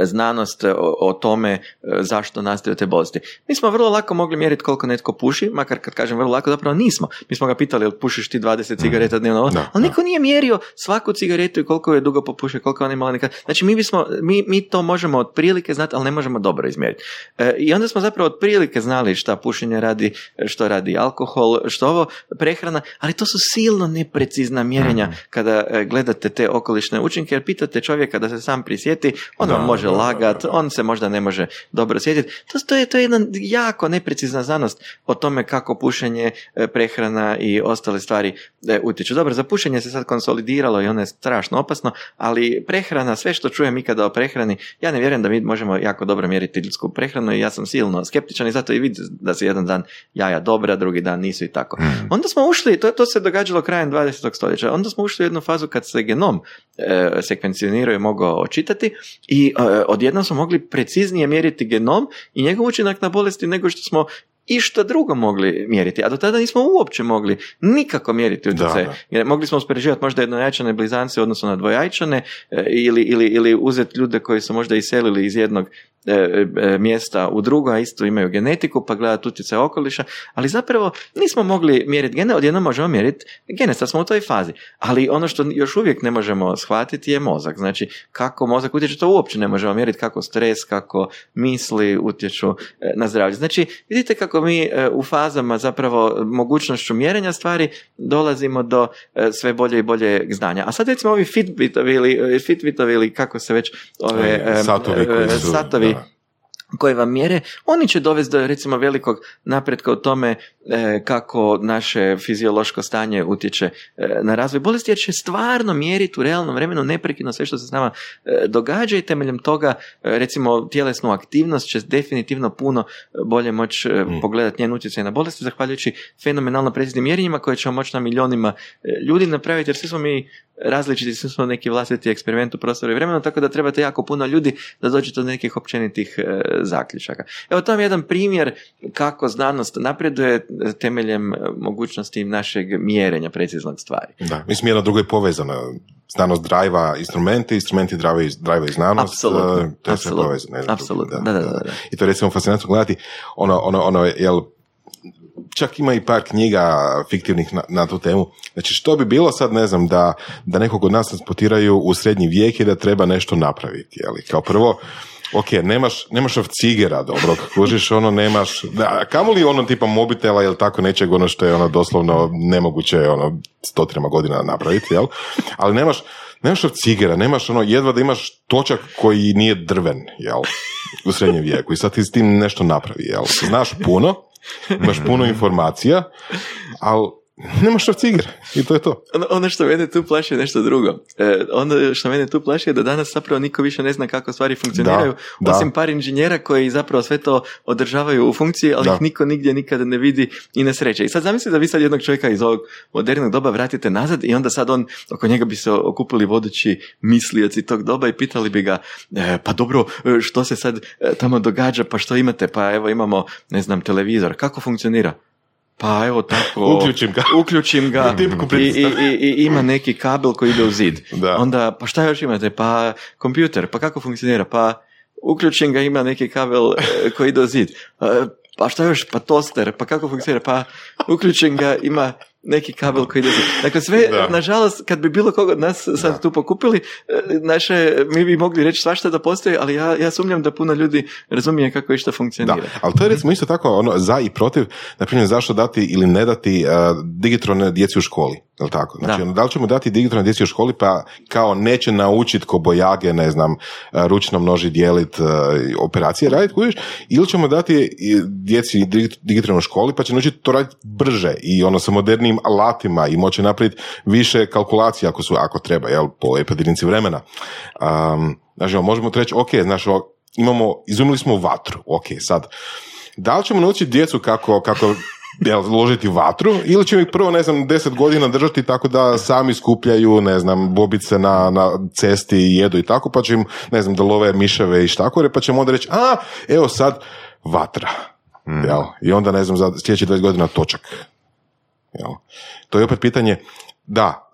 znanost o, o tome e, zašto nastaju te bolesti. Mi smo vrlo lako mogli mjeriti koliko netko puši, makar kad kažem vrlo lako, zapravo nismo. Mi smo ga pitali, jel pušiš ti 20 cigareta dnevno, Da, ali da. niko nije mjerio svaku cigaretu i koliko je dugo popušio, koliko je ona imala nekad. Znači mi, bismo, mi, mi to možemo otprilike znati, ali ne možemo dobro izmjeriti. E, I onda smo zapravo otprilike znali šta pušenje radi, što radi alkohol, što ovo, prehrana, ali to su silno neprecizna mjerenja kada e, gledate te okolišne učinke, jer pitate čovjeka da se sam prisjeti On Da, vam može da, lagat, da. on se možda ne može dobro sjetiti. To, to, je, to je jedna jako neprecizna znanost o tome kako pušenje, e, prehrana i ostale stvari e, utječu. Dobro, za pušenje se sad konsolidiralo i ono je strašno opasno, ali prehrana, sve što čujem ikada o prehrani, ja ne vjerujem da mi možemo jako dobro mjeriti ljudsku prehranu i ja sam silno skeptičan i zato i vidi da se jedan dan jaja dobra, drugi dan nisu i tako. Onda smo ušli, to, to se događalo krajem 20. stoljeća, onda smo ušli u jednu fazu kad se genom e, sekvencionirao i mogao očitati i e, odjednom smo mogli preciznije mjeriti genom i njegov učinak na bolesti nego što smo išta drugo mogli mjeriti, a do tada nismo uopće mogli nikako mjeriti utjecaj. Jer mogli smo uspoređivati možda jednojajčane blizance u odnosu na dvojajčane e, ili, ili, ili uzeti ljude koji su možda iselili iz jednog e, e, mjesta u drugo, a isto imaju genetiku, pa gledati utjecaj okoliša, ali zapravo nismo mogli mjeriti gene, odjednom možemo mjeriti gene, sad smo u toj fazi. Ali ono što još uvijek ne možemo shvatiti je mozak. Znači, kako mozak utječe, to uopće ne možemo mjeriti, kako stres, kako misli utječu e, na zdravlje. Znači, vidite kako mi u fazama zapravo mogućnošću mjerenja stvari dolazimo do sve bolje i bolje znanja. A sad recimo ovi Fitbitovi ili, Fitbitovi ili kako se već ove satovi koji su, satovi. Koje vam mjere, oni će dovesti do recimo velikog napretka u tome kako naše fiziološko stanje utječe e, na razvoj bolesti, jer će stvarno mjeriti u realnom vremenu neprekidno sve što se s nama e, događa i temeljem toga e, recimo tjelesnu aktivnost će definitivno puno bolje moći e, pogledati njen utjecaj na bolesti zahvaljujući fenomenalno preciznim mjerenjima koje ćemo moći na milionima e, ljudi napraviti jer svi smo mi različiti, svi smo neki vlastiti eksperiment u prostoru i vremenu, tako da trebate jako puno ljudi da dođete do nekih općenitih e, zaključaka. Evo to je jedan primjer kako znanost napreduje e, temeljem e, mogućnosti našeg mjerenja preciznog stvari. Da, mislim jedna druga je povezana. Znanost drajva instrumenti, instrumenti drajva drajva i znanost. Apsolutno, eh, To je sve povezano. jedno apsolutno, drugo, da, da, da, da. I to je recimo fascinantno gledati. Ono, ono, ono, jel, čak ima i par knjiga fiktivnih na, na tu temu. Znači, što bi bilo sad, ne znam, da, da nekog od nas transportiraju u srednji vijek i da treba nešto napraviti, jeli? Kao prvo, ok, nemaš, nemaš cigera, dobro, kužiš, ono, nemaš, da, kamoli ono tipa mobitela ili tako nečeg, ono što je ono doslovno nemoguće, ono, stotinama godina napraviti, jel? Ali nemaš, nemaš cigera, nemaš ono, jedva da imaš točak koji nije drven, jel? U srednjem vijeku i sad ti s tim nešto napravi, jel? Znaš puno, imaš puno informacija, ali [LAUGHS] nemaš ciger i to je to. Ono, ono što mene tu plaši je nešto drugo. E, ono što mene tu plaši je da danas zapravo niko više ne zna kako stvari funkcioniraju, Da, da. osim par inženjera koji zapravo sve to održavaju u funkciji, ali Da. ih niko nigdje nikada ne vidi i ne sreće. I sad zamislite da vi sad jednog čovjeka iz ovog modernog doba vratite nazad i onda sad on, oko njega bi se okupili vodeći mislioci tog doba i pitali bi ga, e, pa dobro, e, što se sad e, tamo događa, pa što imate, pa evo imamo, ne znam, televizor, kako funkcionira? Pa evo tako. [LAUGHS] Uključim ga. [LAUGHS] Uključim ga. I, i, i ima neki kabel koji ide u zid. [LAUGHS] Da. Onda, pa šta još imate? Pa kompjuter, pa kako funkcionira? Pa uključim ga, ima neki kabel e, koji ide u zid. E, Pa šta još? Pa toster, pa kako funkcionira? Pa uključim ga, ima neki kabel koji ide. Dakle, sve, Da. nažalost, kad bi bilo koga od nas sad Da. tu pokupili, e, naše, mi bi mogli reći svašta da postoji, ali ja, ja sumnjam da puno ljudi razumije kako išta Da, funkcionira. ali to je recimo isto tako ono, za i protiv, na primjer zašto dati ili ne dati uh, digitrone djeci u školi, je li tako? Znači, Da. ono, da li ćemo dati digitrone djeci u školi pa kao neće naučiti ko bojage, ne znam, uh, ručno množi dijelit uh, operacije raditi, kužiš, ili ćemo dati djeci digi- digitrone u školi pa će naučiti to raditi brže i ono sa modernijim alatima i moće napraviti više kalkulacija ako su, ako treba, jel, po epidemici vremena. Um, znači, možemo reći, ok, znaš, o, imamo, izumili smo vatru, ok, sad, da li ćemo naučiti djecu kako, kako jel, ložiti vatru ili ćemo ih prvo, ne znam, deset godina držati tako da sami skupljaju, ne znam, bobice na, na cesti i jedu i tako, pa će im, ne znam, da love miševe i štakore, pa ćemo onda reći, a, evo sad, vatra. Jel? I onda, ne znam, za sljedećih 20 godina točak. Jel? To je opet pitanje, da,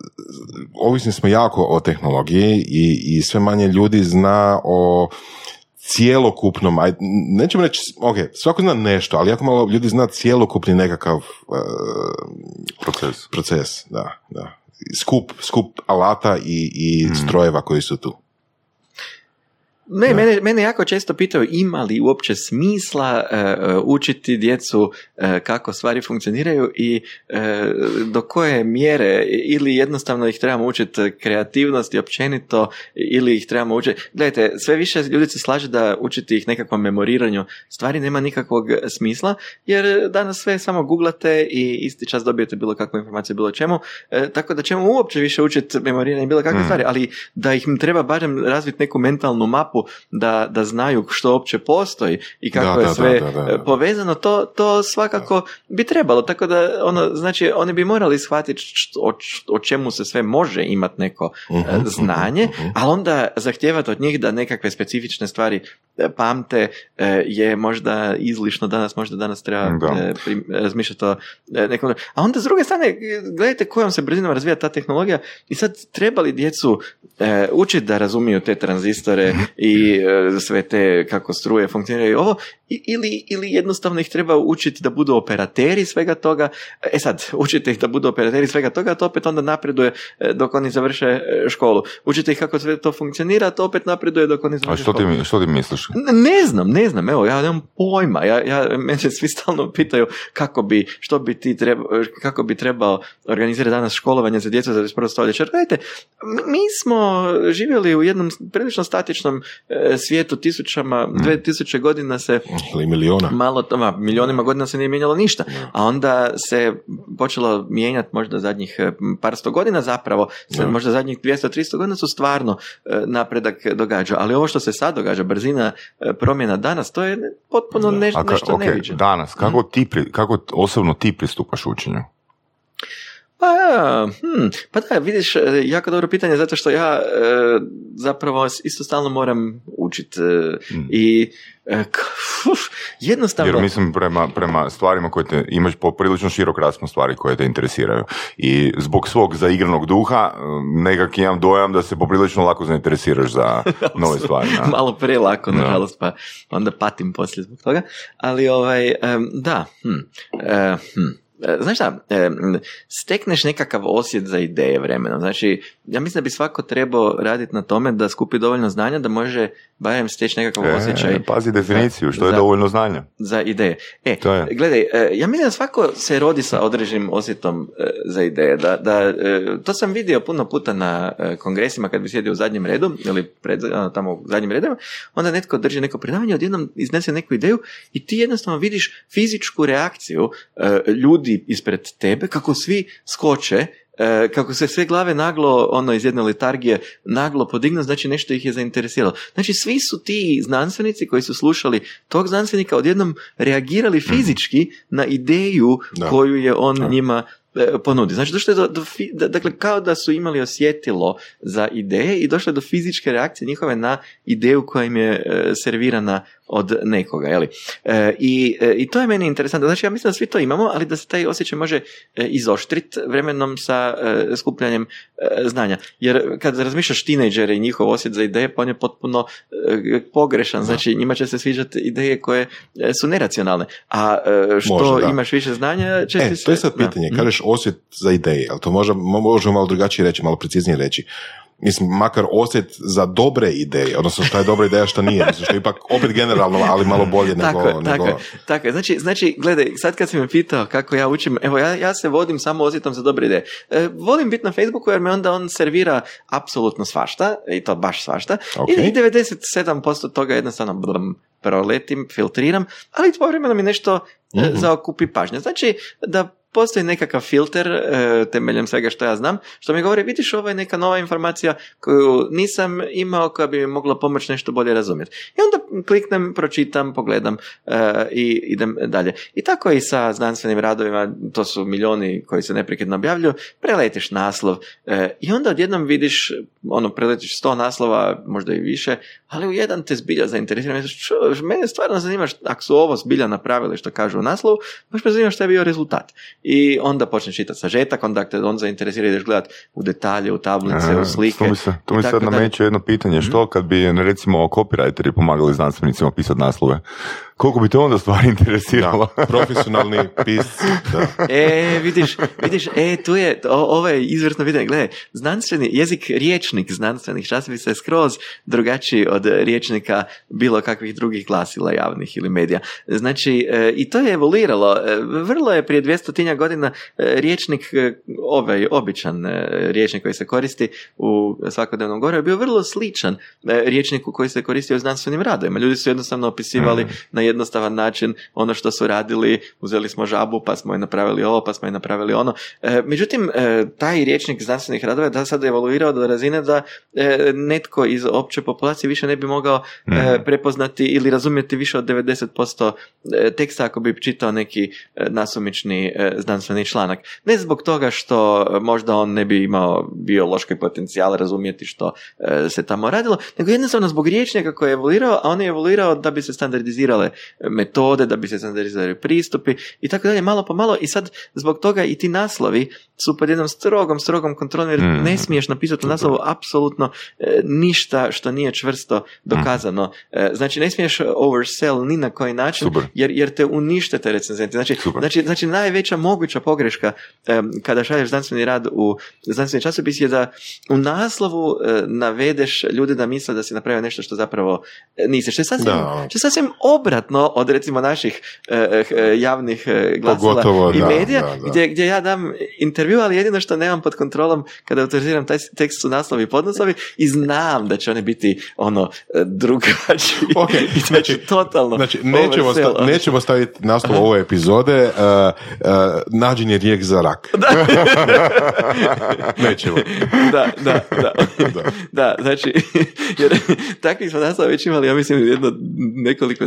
ovisni smo jako o tehnologiji i, i sve manje ljudi zna o cijelokupnom, aj, nećemo reći, ok, svako zna nešto, ali jako malo ljudi zna cijelokupni nekakav e, Proces. proces, da, da. Skup, skup alata i, i strojeva koji su tu. Ne, mene, mene jako često pitaju ima li uopće smisla e, učiti djecu e, kako stvari funkcioniraju i do koje mjere ili jednostavno ih trebamo učiti kreativnosti općenito ili ih trebamo učiti. Gledajte, sve više ljudi se slaže da učiti ih nekakvom memoriranju stvari nema nikakvog smisla jer danas sve samo googlate i isti čas dobijete bilo kakvu informaciju bilo čemu, tako da ćemo uopće više učiti memoriranje bilo kakve mm. stvari, ali da ih treba barem razviti neku mentalnu mapu da, da znaju što uopće postoji i kako je sve povezano, to, to svakako bi trebalo. Tako da, ono, znači, oni bi morali shvatiti o, o čemu se sve može imati neko uh znanje, uh ali onda zahtijevati od njih da nekakve specifične stvari e, pamte je možda izlišno danas, možda danas treba razmišljati o nekom. A onda s druge strane, gledajte kojom se brzinom razvija ta tehnologija i sad trebali djecu učiti da razumiju te tranzistore mhm. I E, sve te kako struje funkcioniraju ovo ili, ili jednostavno ih treba učiti da budu operateri svega toga. E sad, [LAUGHS] učite ih da budu operateri svega toga, to opet onda napreduje e, dok oni završe e, školu. Učite ih kako sve to funkcionira, to opet napreduje dok oni završe A što školu. Ti, što ti misliš? Ne, znam, ne znam, evo, ja nemam pojma. Ja, ja, mene svi stalno pitaju kako bi, što bi ti treba, kako bi trebao organizirati danas školovanje za djecu za 21. stoljeće. Gledajte, mi smo živjeli u jednom prilično statičnom svijetu tisućama, mm. dve tisuće godina se ili miliona. Malo, ma, milionima godina se nije mijenjalo ništa. A onda se počelo mijenjati možda zadnjih e, par sto godina zapravo, se, možda zadnjih 200-300 godina su stvarno e, napredak događa. Ali ovo što se sad događa, brzina e, promjena danas, to je potpuno ne, ka, nešto okay, neviđeno. Danas, kako, ti, kako osobno ti pristupaš učenju? Pa, hm, pa da, vidiš, jako dobro pitanje, zato što ja zapravo isto stalno moram učiti mm. i E, jednostavno... Jer mislim prema, prema stvarima koje te, imaš poprilično širok raspon stvari koje te interesiraju. I zbog svog zaigranog duha nekak imam dojam da se poprilično lako zainteresiraš za [LAUGHS] nove stvari. Malo pre lako, nažalost, pa onda patim poslije zbog toga. Ali ovaj, da, hm, e, hm. E, znaš šta, e, stekneš nekakav osjet za ideje vremenom. Znači, ja mislim da bi svako trebao raditi na tome da skupi dovoljno znanja da može barem steći nekakav e, osjećaj. Pazi definiciju, što je dovoljno znanja. Za ideje. E, to je. gledaj, ja mislim da svako se rodi sa određenim osjetom za ideje. Da, da, to sam vidio puno puta na kongresima kad bi sjedio u zadnjem redu, ili pred, tamo u zadnjim redima, onda netko drži neko predavanje, odjednom iznese neku ideju i ti jednostavno vidiš fizičku reakciju ljudi ljudi ispred tebe, kako svi skoče, e, kako se sve glave naglo, ono iz jedne letargije, naglo podignu, znači nešto ih je zainteresiralo. Znači svi su ti znanstvenici koji su slušali tog znanstvenika odjednom reagirali fizički na ideju koju je on njima e, ponudi. Znači, došlo je do, do, dakle, kao da su imali osjetilo za ideje i došlo je do fizičke reakcije njihove na ideju koja im je e, servirana od nekoga. Jeli? E, i, e, I to je meni interesantno. Znači, ja mislim da svi to imamo, ali da se taj osjećaj može e, izoštriti vremenom sa e, skupljanjem znanja. Jer kad razmišljaš tinejdžere i njihov osjet za ideje, pa on je potpuno pogrešan. Znači, njima će se sviđati ideje koje su neracionalne. A što imaš više znanja, će e, To je sad pitanje. Kažeš osjet za ideje, ali to možemo, možemo malo drugačije reći, malo preciznije reći mislim, makar osjet za dobre ideje, odnosno šta je dobra ideja, šta nije, mislim, što je ipak opet generalno, ali malo bolje nego... Tako je, tako tako. Znači, znači, gledaj, sad kad si me pitao kako ja učim, evo, ja, ja se vodim samo osjetom za dobre ideje. E, volim biti na Facebooku jer me onda on servira apsolutno svašta, i to baš svašta, okay. i 97% toga jednostavno blm, proletim, filtriram, ali povremeno mi nešto mm-hmm. zaokupi pažnje. Znači, da postoji nekakav filter e, temeljem svega što ja znam, što mi govori, vidiš, ovo je neka nova informacija koju nisam imao, koja bi mi mogla pomoći nešto bolje razumjeti. I onda kliknem, pročitam, pogledam e, i idem dalje. I tako i sa znanstvenim radovima, to su milioni koji se neprekidno objavljuju, preletiš naslov e, i onda odjednom vidiš, ono, preletiš sto naslova, možda i više, ali u jedan te zbilja zainteresira. Mene stvarno zanima, ako su ovo zbilja napravili što kažu u naslovu, baš me zanima što je bio rezultat i onda počneš čitati sažetak, onda te on zainteresira ideš gledat u detalje, u tablice, u slike. To mi se, to mi sad nameće jedno pitanje, što kad bi recimo copywriteri pomagali znanstvenicima pisati naslove? Koliko bi te onda stvari interesiralo? Da, [LAUGHS] profesionalni pisci. Da. E, vidiš, vidiš, e, tu je, o, ovo je izvrsno pitanje. Gledaj, znanstveni, jezik, riječnik znanstvenih časopisa je skroz drugačiji od riječnika bilo kakvih drugih glasila javnih ili medija. Znači, e, i to je evoluiralo. E, vrlo je prije 200 godina e, riječnik, e, ovaj običan e, riječnik koji se koristi u svakodnevnom govoru je bio vrlo sličan e, riječniku koji se koristio u znanstvenim radovima. Ljudi su jednostavno opisivali na jednostavan način ono što su radili, uzeli smo žabu pa smo je napravili ovo, pa smo je napravili ono. E, međutim, e, taj riječnik znanstvenih radova je da sad evoluirao do razine da e, netko iz opće populacije više ne bi mogao e, prepoznati ili razumjeti više od 90% e, teksta ako bi čitao neki e, nasumični znanstveni članak. Ne zbog toga što možda on ne bi imao biološki potencijal razumjeti što se tamo radilo, nego jednostavno zbog riječnika koji je evoluirao, a on je evoluirao da bi se standardizirale metode, da bi se standardizirali pristupi i tako dalje, malo po malo i sad zbog toga i ti naslovi su pod jednom strogom, strogom kontrolom jer Mm. ne smiješ napisati u naslovu apsolutno e, ništa što nije čvrsto dokazano. E, znači ne smiješ oversell ni na koji način jer, jer te unište te recenzenti. Znači, znači, znači najveća moguća pogreška em, kada šalješ znanstveni rad u znanstveni časopis je da u naslovu e, navedeš ljude da misle da si napravio nešto što zapravo e, nisi. Što je sasvim, Da. što je sasvim obratno od recimo naših e, e, javnih e, glasila Pogotovo, i da, medija da, da. Gdje, gdje ja dam intervju, ali jedino što nemam pod kontrolom kada autoriziram taj tekst su naslovi i podnoslovi i znam da će oni biti ono drugačiji [LAUGHS] Ok, [LAUGHS] i da će znači- totalno Znači, nećemo, sta- nećemo staviti naslov ove epizode uh, uh, nađen je rijek za rak. [LAUGHS] nećemo. da, da, da. Da. da, znači, jer takvih smo naslova već imali, ja mislim, jedno nekoliko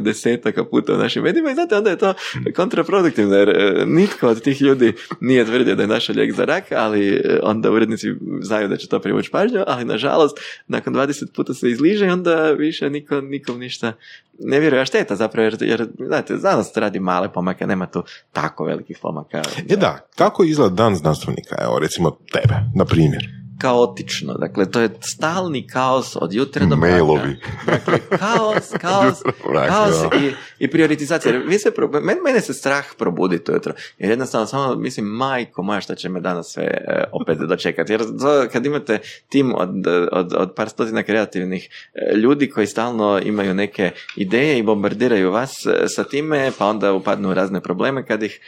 desetaka puta u našim medijima i znate, onda je to kontraproduktivno, jer e, nitko od tih ljudi nije tvrdio da je naša lijek za rak, ali e, onda urednici znaju da će to privući pažnju, ali nažalost, nakon 20 puta se izliže i onda više niko, nikom ništa ne vjeruje, a šteta zapravo, jer, jer znate, znanost radi male pomake, nema tu tako velikih pomaka. E da, kako izgleda dan znanstvenika? Evo, recimo tebe, na primjer. Kaotično. Dakle, to je stalni kaos od jutra do mraka. Mailovi. Dakle, kaos, [LAUGHS] kaos, kaos i, i prioritizacija. Vi se, pro- mene, se strah probuditi ujutro. Jer jednostavno samo mislim, majko moja šta će me danas sve e, opet dočekati. Jer to, kad imate tim od, od, od par stotina kreativnih e, ljudi koji stalno imaju neke ideje i bombardiraju vas e, sa time, pa onda upadnu u razne probleme kad ih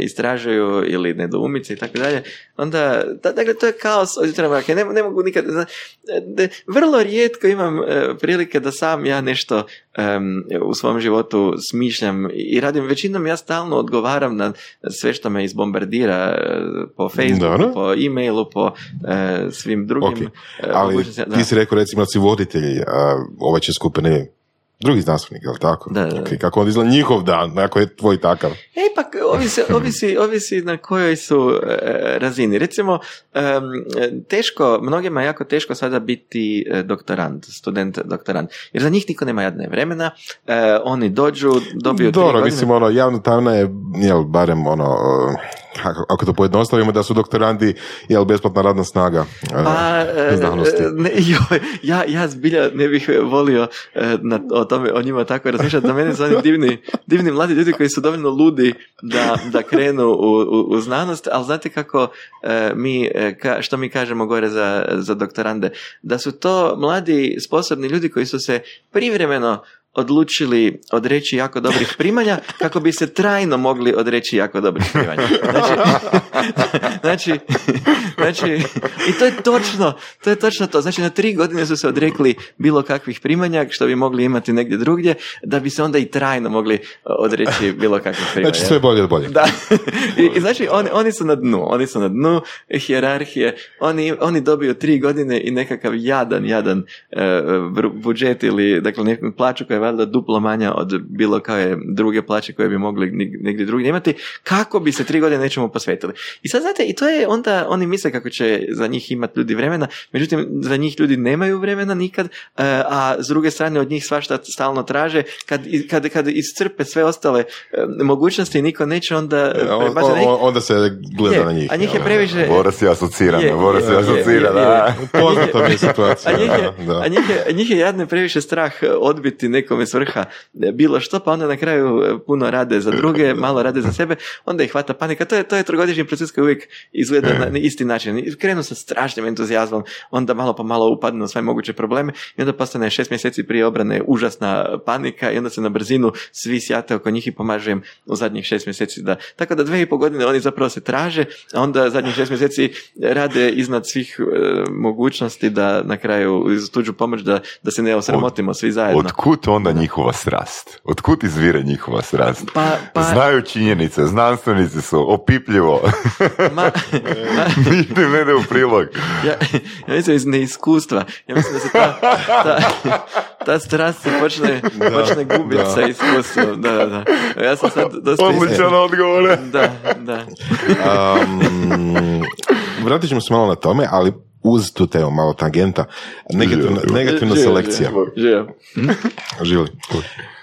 istražuju ili nedoumice i tako dalje, onda, da, dakle, to je kaos od jutra. Ne, ne mogu nikad, de- vrlo rijetko imam prilike da sam ja nešto em, u svom životu smišljam i radim. Većinom ja stalno odgovaram na sve što me izbombardira e, po Facebooku, Dobro. po e-mailu, po e, svim drugim Ok, e, Ali. Da. ti si rekao recimo da si voditelj ove će skupine drugi znanstvenik, je li tako? Da, da, da. Ok, kako onda izgleda njihov dan, ako je tvoj takav? E, ipak ovisi, [LAUGHS] ovisi, ovisi na kojoj su e, razini. Recimo, em, teško, mnogima je jako teško sada biti e, doktorant, student doktorant, jer za njih niko nema jadne vremena, e, oni dođu, dobiju tri Dobro, godine. mislim, ono, javna tajna je, jel, barem, ono, ako to pojednostavimo, da su doktorandi, jel, besplatna radna snaga uh, Pa, e, znanosti. ne, joj, ja, ja zbilja ne bih volio e, na, o tome, o njima tako razmišljati. Za mene su oni divni, divni mladi ljudi koji su dovoljno ludi da, da krenu u, u, u znanost, ali znate kako e, mi, e, ka- što mi kažemo gore za, za doktorande, da su to mladi, sposobni ljudi koji su se privremeno odlučili odreći jako dobrih primanja kako bi se trajno mogli odreći jako dobrih primanja. Znači, [LAUGHS] znači, znači, i to je točno, to je točno to. Znači, na tri godine su se odrekli bilo kakvih primanja što bi mogli imati negdje drugdje, da bi se onda i trajno mogli odreći bilo kakvih primanja. Znači, sve bolje od bolje. Da, [LAUGHS] I, i znači oni, oni su na dnu, oni su na dnu hijerarhije, oni, oni dobiju tri godine i nekakav jadan, jadan e, br- budžet ili dakle neku plaću koja je valjda duplo manja od bilo koje druge plaće koje bi mogli negdje drugdje imati, kako bi se tri godine nečemu posvetili. I sad znate, i to je onda, oni misle kako će za njih imati ljudi vremena, međutim za njih ljudi nemaju vremena nikad, e, a s druge strane od njih svašta stalno traže, kad, kad, kad iscrpe sve ostale e, mogućnosti niko neće onda on- njih. on- onda se gleda Je, na njih. a njih je previše... Bora si asocira, Je, Bora si je, asocira, je, je, da. Poznata mi je situacija. A njih je, da, a njih je, a njih je jadno previše strah e, odbiti nekome s vrha e, bilo što, pa onda na kraju puno rade za druge, [LAUGHS] malo rade za sebe, onda ih hvata panika. To je, to je trogodišnji proces koji uvijek izgleda na, na isti način. Krenu sa strašnim entuzijazmom, onda malo po malo upadnu na sve moguće probleme i onda postane šest mjeseci prije obrane užasna panika i onda se na brzinu svi sjate oko njih i pomažu im u zadnjih šest mjeseci. Da, tako da dve i pol godine oni zapravo se traže, a onda zadnjih šest mjeseci rade iznad svih e, mogućnosti da na kraju uz tuđu pomoć da, da se ne osramotimo svi zajedno. Otkud onda njihova strast? Otkud izvire njihova strast? Pa, pa, Znaju činjenice, znanstvenici su, opipljivo. [LAUGHS] ma, ma, ne ide u prilog. ja, ja mislim iz neiskustva. Ja mislim da se ta, ta, ta strast se počne, počne gubiti da. sa iskustvom. Da, da, da. Ja sam sad dosta Odličan odgovor. Da, da. Um, vratit ćemo se malo na tome, ali uz tu temu, malo tangenta, negativna, negativna selekcija. živio. Žili.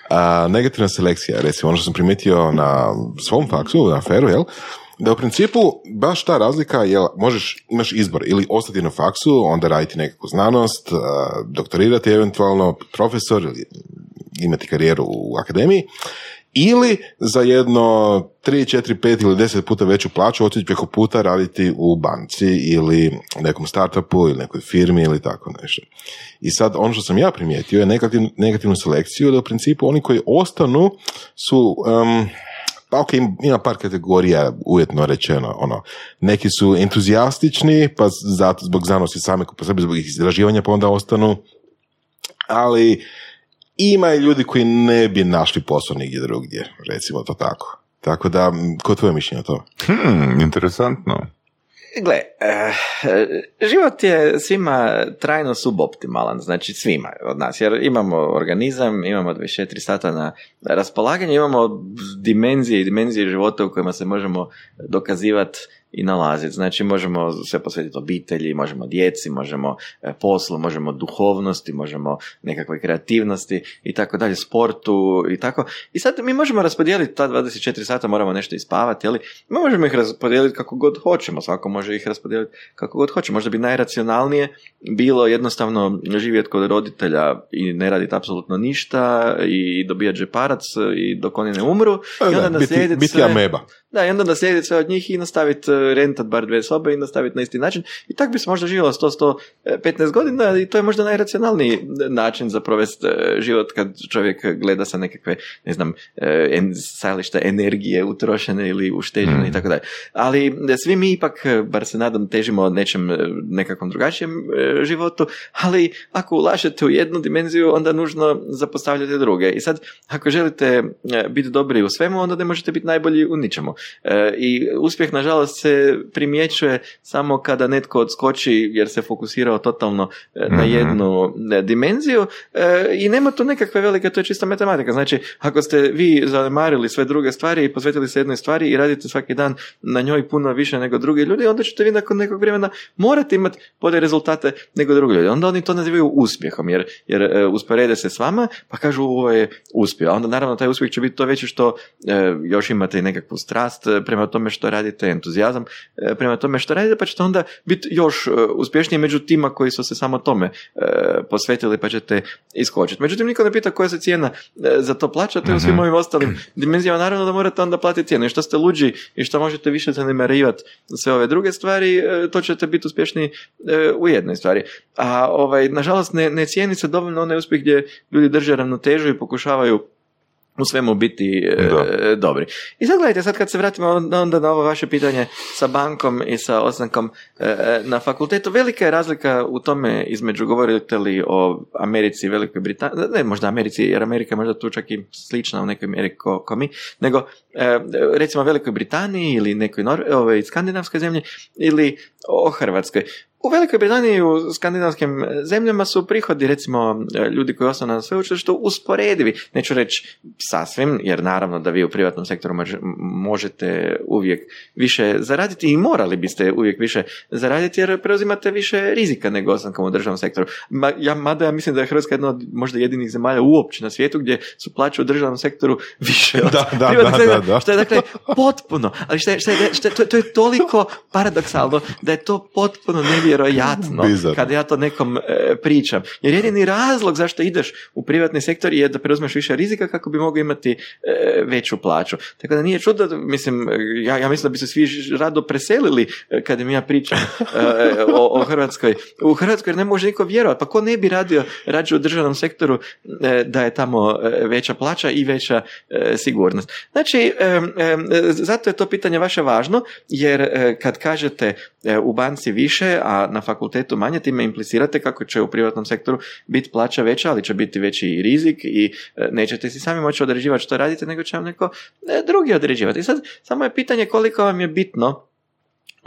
A, negativna selekcija, recimo, ono što sam primijetio na svom faksu, na aferu, jel? Da u principu baš ta razlika, jel, možeš, imaš izbor ili ostati na faksu, onda raditi nekakvu znanost, doktorirati eventualno, profesor, ili imati karijeru u akademiji, ili za jedno 3, 4, 5 ili 10 puta veću plaću otići preko puta raditi u banci ili nekom startupu ili nekoj firmi ili tako nešto. I sad ono što sam ja primijetio je negativ, negativnu selekciju da u principu oni koji ostanu su um, pa ok, im- ima par kategorija uvjetno rečeno, ono, neki su entuzijastični, pa zato zbog znanosti same po sebi, zbog istraživanja pa onda ostanu, ali ima i ljudi koji ne bi našli posao nigdje drugdje, recimo to tako. Tako da, ko je tvoje mišljenje o tome? Hmm, interesantno. Gle, eh, život je svima trajno suboptimalan, znači svima od nas, jer imamo organizam, imamo 24 sata na raspolaganju, imamo dimenzije i dimenzije života u kojima se možemo dokazivati i nalaziti. Znači možemo se posvetiti obitelji, možemo djeci, možemo e, poslu, možemo duhovnosti, možemo nekakvoj kreativnosti i tako dalje, sportu i tako. I sad mi možemo raspodijeliti ta 24 sata, moramo nešto ispavati, ali mi možemo ih raspodijeliti kako god hoćemo, svako može ih raspodijeliti kako god hoće. Možda bi najracionalnije bilo jednostavno živjeti kod roditelja i ne raditi apsolutno ništa i dobijati džeparac i dok oni ne umru i onda biti, naslijediti biti sve... ameba. Da, i onda naslijediti sve od njih i nastaviti e, rentat bar dvije sobe i nastaviti na isti način. I tak bi se možda živjelo 100-115 godina i to je možda najracionalniji način za provesti e, život kad čovjek gleda sa nekakve, ne znam, e, stajališta energije utrošene ili ušteđene Mm. i tako dalje. Ali e, svi mi ipak, e, bar se nadam, težimo nečem e, nekakvom drugačijem e, životu, ali ako ulažete u jednu dimenziju, onda nužno zapostavljate druge. I sad, ako želite e, biti dobri u svemu, onda ne možete biti najbolji u ničemu. E, I uspjeh, nažalost, se primjećuje samo kada netko odskoči jer se fokusirao totalno e, na Mhm. jednu e, dimenziju e, i nema tu nekakve velike, to je čista matematika. Znači, ako ste vi zanemarili sve druge stvari i posvetili se jednoj stvari i radite svaki dan na njoj puno više nego drugi ljudi, onda ćete vi nakon nekog vremena morati imati bolje rezultate nego drugi ljudi. Onda oni to nazivaju uspjehom, jer, jer e, usporede se s vama, pa kažu ovo je uspio. A onda naravno taj uspjeh će biti to veći što e, još imate i nekakvu strast e, prema tome što radite, entuzijazam e, prema tome što radite, pa ćete onda biti još e, uspješniji među tima koji su se samo tome posvetili, pa ćete iskočiti. Međutim, niko ne pita koja se cijena za to plaća, to je u svim ovim ostalim dimenzijama. Naravno da morate onda platiti cijenu. I što ste luđi i što možete više zanemarivati sve ove druge stvari, to ćete biti uspješniji e, u jednoj stvari. A ovaj, nažalost, ne, ne cijeni se dovoljno onaj uspjeh gdje ljudi drže ravnotežu i pokušavaju u svemu biti e, Da. dobri. I sad gledajte, sad kad se vratimo onda- na ovo vaše pitanje sa bankom i sa ostankom e, na fakultetu, velika je razlika u tome između, govorite li o Americi i Velikoj Britaniji, ne možda Americi, jer Amerika je možda tu čak i slična u nekoj mjeri ko, ko mi, nego e, recimo Velikoj Britaniji ili nekoj Nor- ove, skandinavskoj zemlji ili o Hrvatskoj. U Velikoj Britaniji i u skandinavskim zemljama su prihodi, recimo, ljudi koji ostanu na sveučilištu usporedivi. Neću reći sasvim, jer naravno da vi u privatnom sektoru mož- možete uvijek više zaraditi i morali biste uvijek više zaraditi jer preuzimate više rizika nego ostankom u državnom sektoru. Ma, ja, mada ja mislim da je Hrvatska jedna od možda jedinih zemalja uopće na svijetu gdje su plaće u državnom sektoru više od Da, da, privatnog da, sektora, da, da. što je dakle potpuno, ali što je, što je, što je- to, to je toliko paradoksalno da je to potpuno nevjerojatno Bizarno. kad ja to nekom e, pričam. Jer jedini razlog zašto ideš u privatni sektor je da preuzmeš više rizika kako bi mogao imati e, veću plaću. Tako da nije čudo, mislim, ja, ja mislim da bi se svi rado preselili e, kad im ja pričam e, o, o Hrvatskoj. U Hrvatskoj jer ne može niko vjerovati. Pa ko ne bi radio rađe u državnom sektoru e, da je tamo e, veća plaća i veća e, sigurnost. Znači, zato je to pitanje vaše važno, jer e, kad kažete e, u banci više, a na fakultetu manje, time implicirate kako će u privatnom sektoru biti plaća veća, ali će biti veći i rizik i e, nećete si sami moći određivati što radite, nego će vam neko e, drugi određivati. I sad, samo je pitanje koliko vam je bitno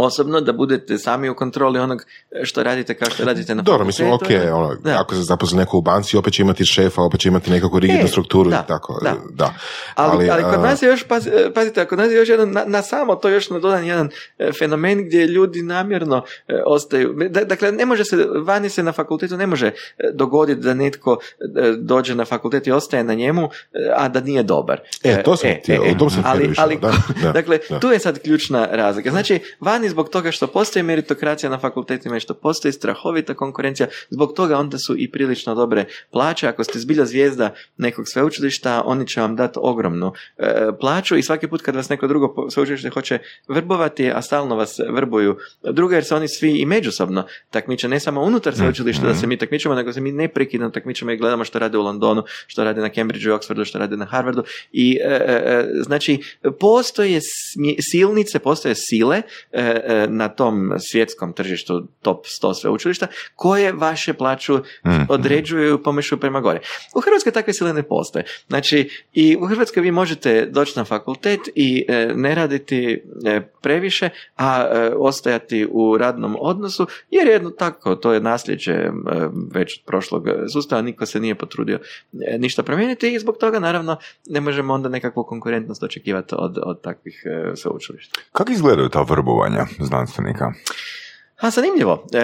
osobno da budete sami u kontroli onog e, što radite kao što radite na Dobro, mislim, ok, ono, Da. ako se zaposli neko u banci, opet će imati šefa, opet će imati nekakvu rigidnu E, strukturu da, i tako. da. da. Ali, ali, kod a, nas je još, e, pazite, kod nas je još jedan, na, na samo to još nadodan jedan e, fenomen gdje ljudi namjerno e, ostaju. Da- dakle, ne može se, vani se na fakultetu ne može e, dogoditi da netko e, dođe na fakultet i ostaje na njemu, e, a da nije dobar. E, to sam tom sam htio ali, ali, da, da, [LAUGHS] dakle, da. tu je sad ključna razlika. Znači, vani zbog toga što postoji meritokracija na fakultetima i što postoji strahovita konkurencija, zbog toga onda su i prilično dobre plaće. Ako ste zbilja zvijezda nekog sveučilišta, oni će vam dati ogromnu e, plaću i svaki put kad vas neko drugo sveučilište hoće vrbovati, a stalno vas vrbuju druga, jer se oni svi i međusobno takmiče, ne samo unutar sveučilišta da se mi takmičemo, nego se mi neprekidno takmičemo i gledamo što rade u Londonu, što rade na Cambridgeu i Oxfordu, što rade na Harvardu i e, e, e, znači postoje smje- silnice, postoje sile e, na tom svjetskom tržištu top 100 sveučilišta koje vaše plaću Mhm. određuju i pomišu prema gore. U Hrvatskoj takve sile ne postoje. Znači, i u Hrvatskoj vi možete doći na fakultet i e, ne raditi e, previše, a e, ostajati u radnom odnosu, jer je jedno tako, to je nasljeđe e, već od prošlog sustava, niko se nije potrudio e, ništa promijeniti i zbog toga naravno ne možemo onda nekakvu konkurentnost očekivati od, od takvih e, sveučilišta. Kako izgledaju ta vrbovanja znanstvenika? A zanimljivo, e, e,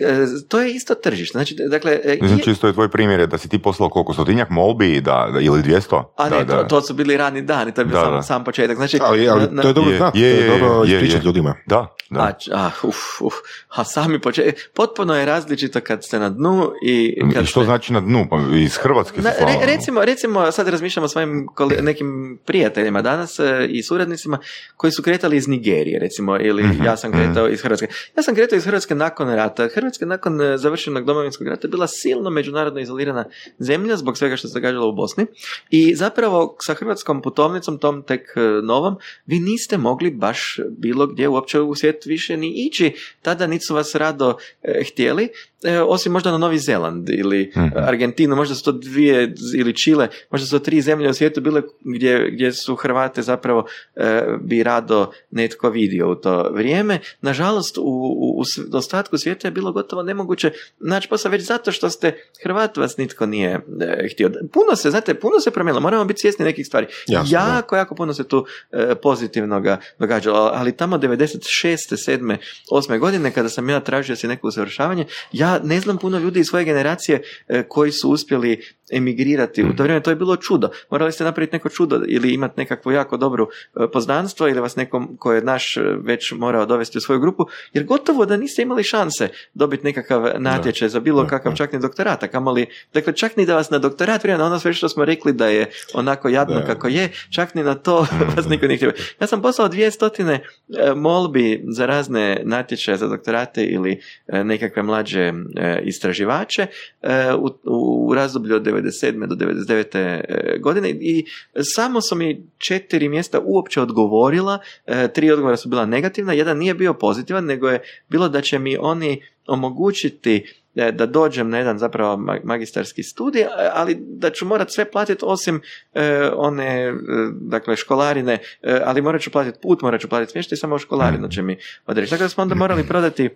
e, to je isto tržište. Znači, dakle, e, je- čisto je tvoj primjer je da si ti poslao koliko, stotinjak molbi da, da, ili 200? A da, ne, da. To, to su bili rani dani, to je bio Da, sam, da. sam početak. Znači, Ali, ali na- na- to je dobro Je, znati, je, to je je, dobro je, je. ispričati ljudima. Da, da. A, ah, uf, uf, a sami početak. Potpuno je različito kad ste na dnu i kad I što ste- znači na dnu? Pa iz Hrvatske Na- re- recimo, recimo, sad razmišljamo o svojim kole- nekim prijateljima danas e, i suradnicima koji su kretali iz Nigerije, recimo, ili Mhm, ja sam kretao iz Hrvatske. Ja sam kretao iz Hrvatske nakon rata. Hrvatska nakon e, završenog domovinskog rata je bila silno međunarodno izolirana zemlja zbog svega što se događalo u Bosni i zapravo sa hrvatskom putovnicom, tom tek e, novom, vi niste mogli baš bilo gdje uopće u svijet više ni ići. Tada niti su vas rado e, htjeli, e, osim možda na Novi Zeland ili Mhm. Argentinu, možda su to dvije ili Čile, možda su to tri zemlje u svijetu bile gdje, gdje su Hrvate zapravo e, bi rado netko vidio u to vrijeme. Nažalost, u, u, u ostatku svijeta je bilo gotovo nemoguće naći posao već zato što ste Hrvat vas nitko nije e, htio. Puno se, znate, puno se promijenilo, moramo biti svjesni nekih stvari. Jasno, da. jako, jako puno se tu e, pozitivnoga događalo, ali tamo 96. 7. 8. godine kada sam ja tražio si neko usavršavanje, ja ne znam puno ljudi iz svoje generacije e, koji su uspjeli emigrirati u to vrijeme, to je bilo čudo. Morali ste napraviti neko čudo ili imati nekakvu jako dobru e, poznanstvo ili vas nekom ko je naš e, već morao dovesti u svoju grupu, jer gotovo da niste imali šanse dobiti nekakav natječaj za bilo kakav čak ni doktorat, a kamoli, dakle čak ni da vas na doktorat prije na ono sve što smo rekli da je onako jadno Da. kako je, čak ni na to [LAUGHS] vas niko nije htio. Ja sam poslao dvije stotine e, molbi za razne natječaje za doktorate ili e, nekakve mlađe e, istraživače u, u razdoblju od 97. do 99. e, godine i samo su mi četiri mjesta uopće odgovorila, tri odgovora su bila negativna, jedan nije bio pozitivan, nego nego je bilo da će mi oni omogućiti e, da dođem na jedan zapravo magistarski studij, ali da ću morat sve platiti osim e, one, e, dakle, školarine, ali morat ću platiti put, morat ću platiti smještaj, samo školarinu mm. će mi odreći. Tako da smo onda morali prodati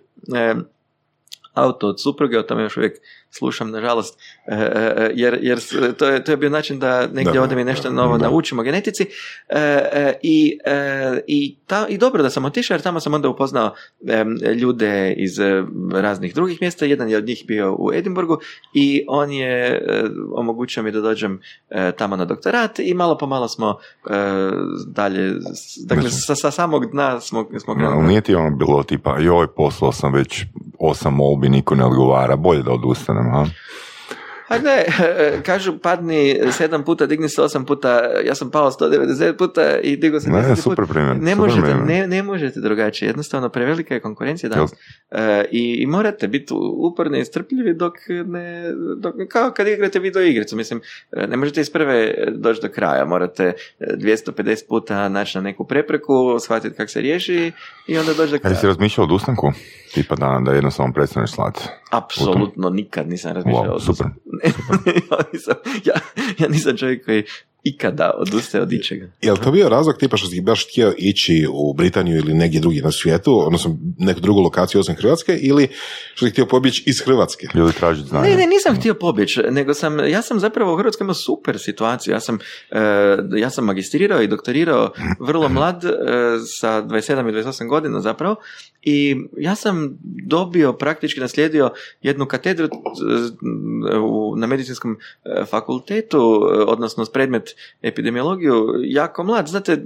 auto od supruge, o tome još uvijek slušam, nažalost, e, e, e, jer, jer to, je, to je bio način da negdje da, mi nešto novo da. naučimo o genetici i, i, ta, i dobro da sam otišao jer tamo sam onda upoznao ljude iz raznih drugih mjesta, jedan je od njih bio u Edinburgu i on je omogućio mi da dođem tamo na doktorat i malo po malo smo dalje, dakle sa, sa samog dna smo, smo krenuli. Nije ti ono bilo tipa, joj, poslao sam već osam molbi, niko ne odgovara, bolje da odustanem, ha? A ne, [LAUGHS] kažu padni sedam puta, digni se osam puta, ja sam pao 199 puta i digo se ne, super primjer, ne, možete, ne, ne možete drugačije, jednostavno prevelika je konkurencija danas e, i, i, morate biti uporni i strpljivi dok ne, dok, kao kad igrate video igricu, mislim, e, ne možete iz prve doći do kraja, morate 250 puta naći na neku prepreku, shvatiti kako se riješi i onda doći do kraja. A jesi razmišljao o ustanku? Tipa da, da jednostavno prestaneš slati? Apsolutno nikad nisam razmišljao wow, super. Ja, nisam, ja, ja nisam čovjek ikada odustaje od ičega. Je li to bio razlog tipa što si baš htio ići u Britaniju ili negdje drugi na svijetu, odnosno neku drugu lokaciju osim Hrvatske, ili što si htio pobjeći iz Hrvatske? Ili tražiti znanje? Ne, ne, nisam htio pobjeći, nego sam, ja sam zapravo u Hrvatskoj imao super situaciju. Ja sam, uh, ja sam magistrirao i doktorirao vrlo mlad, uh, sa 27 i 28 godina zapravo, i ja sam dobio, praktički naslijedio jednu katedru na medicinskom fakultetu, odnosno predmet epidemiologiju jako mlad. Znate,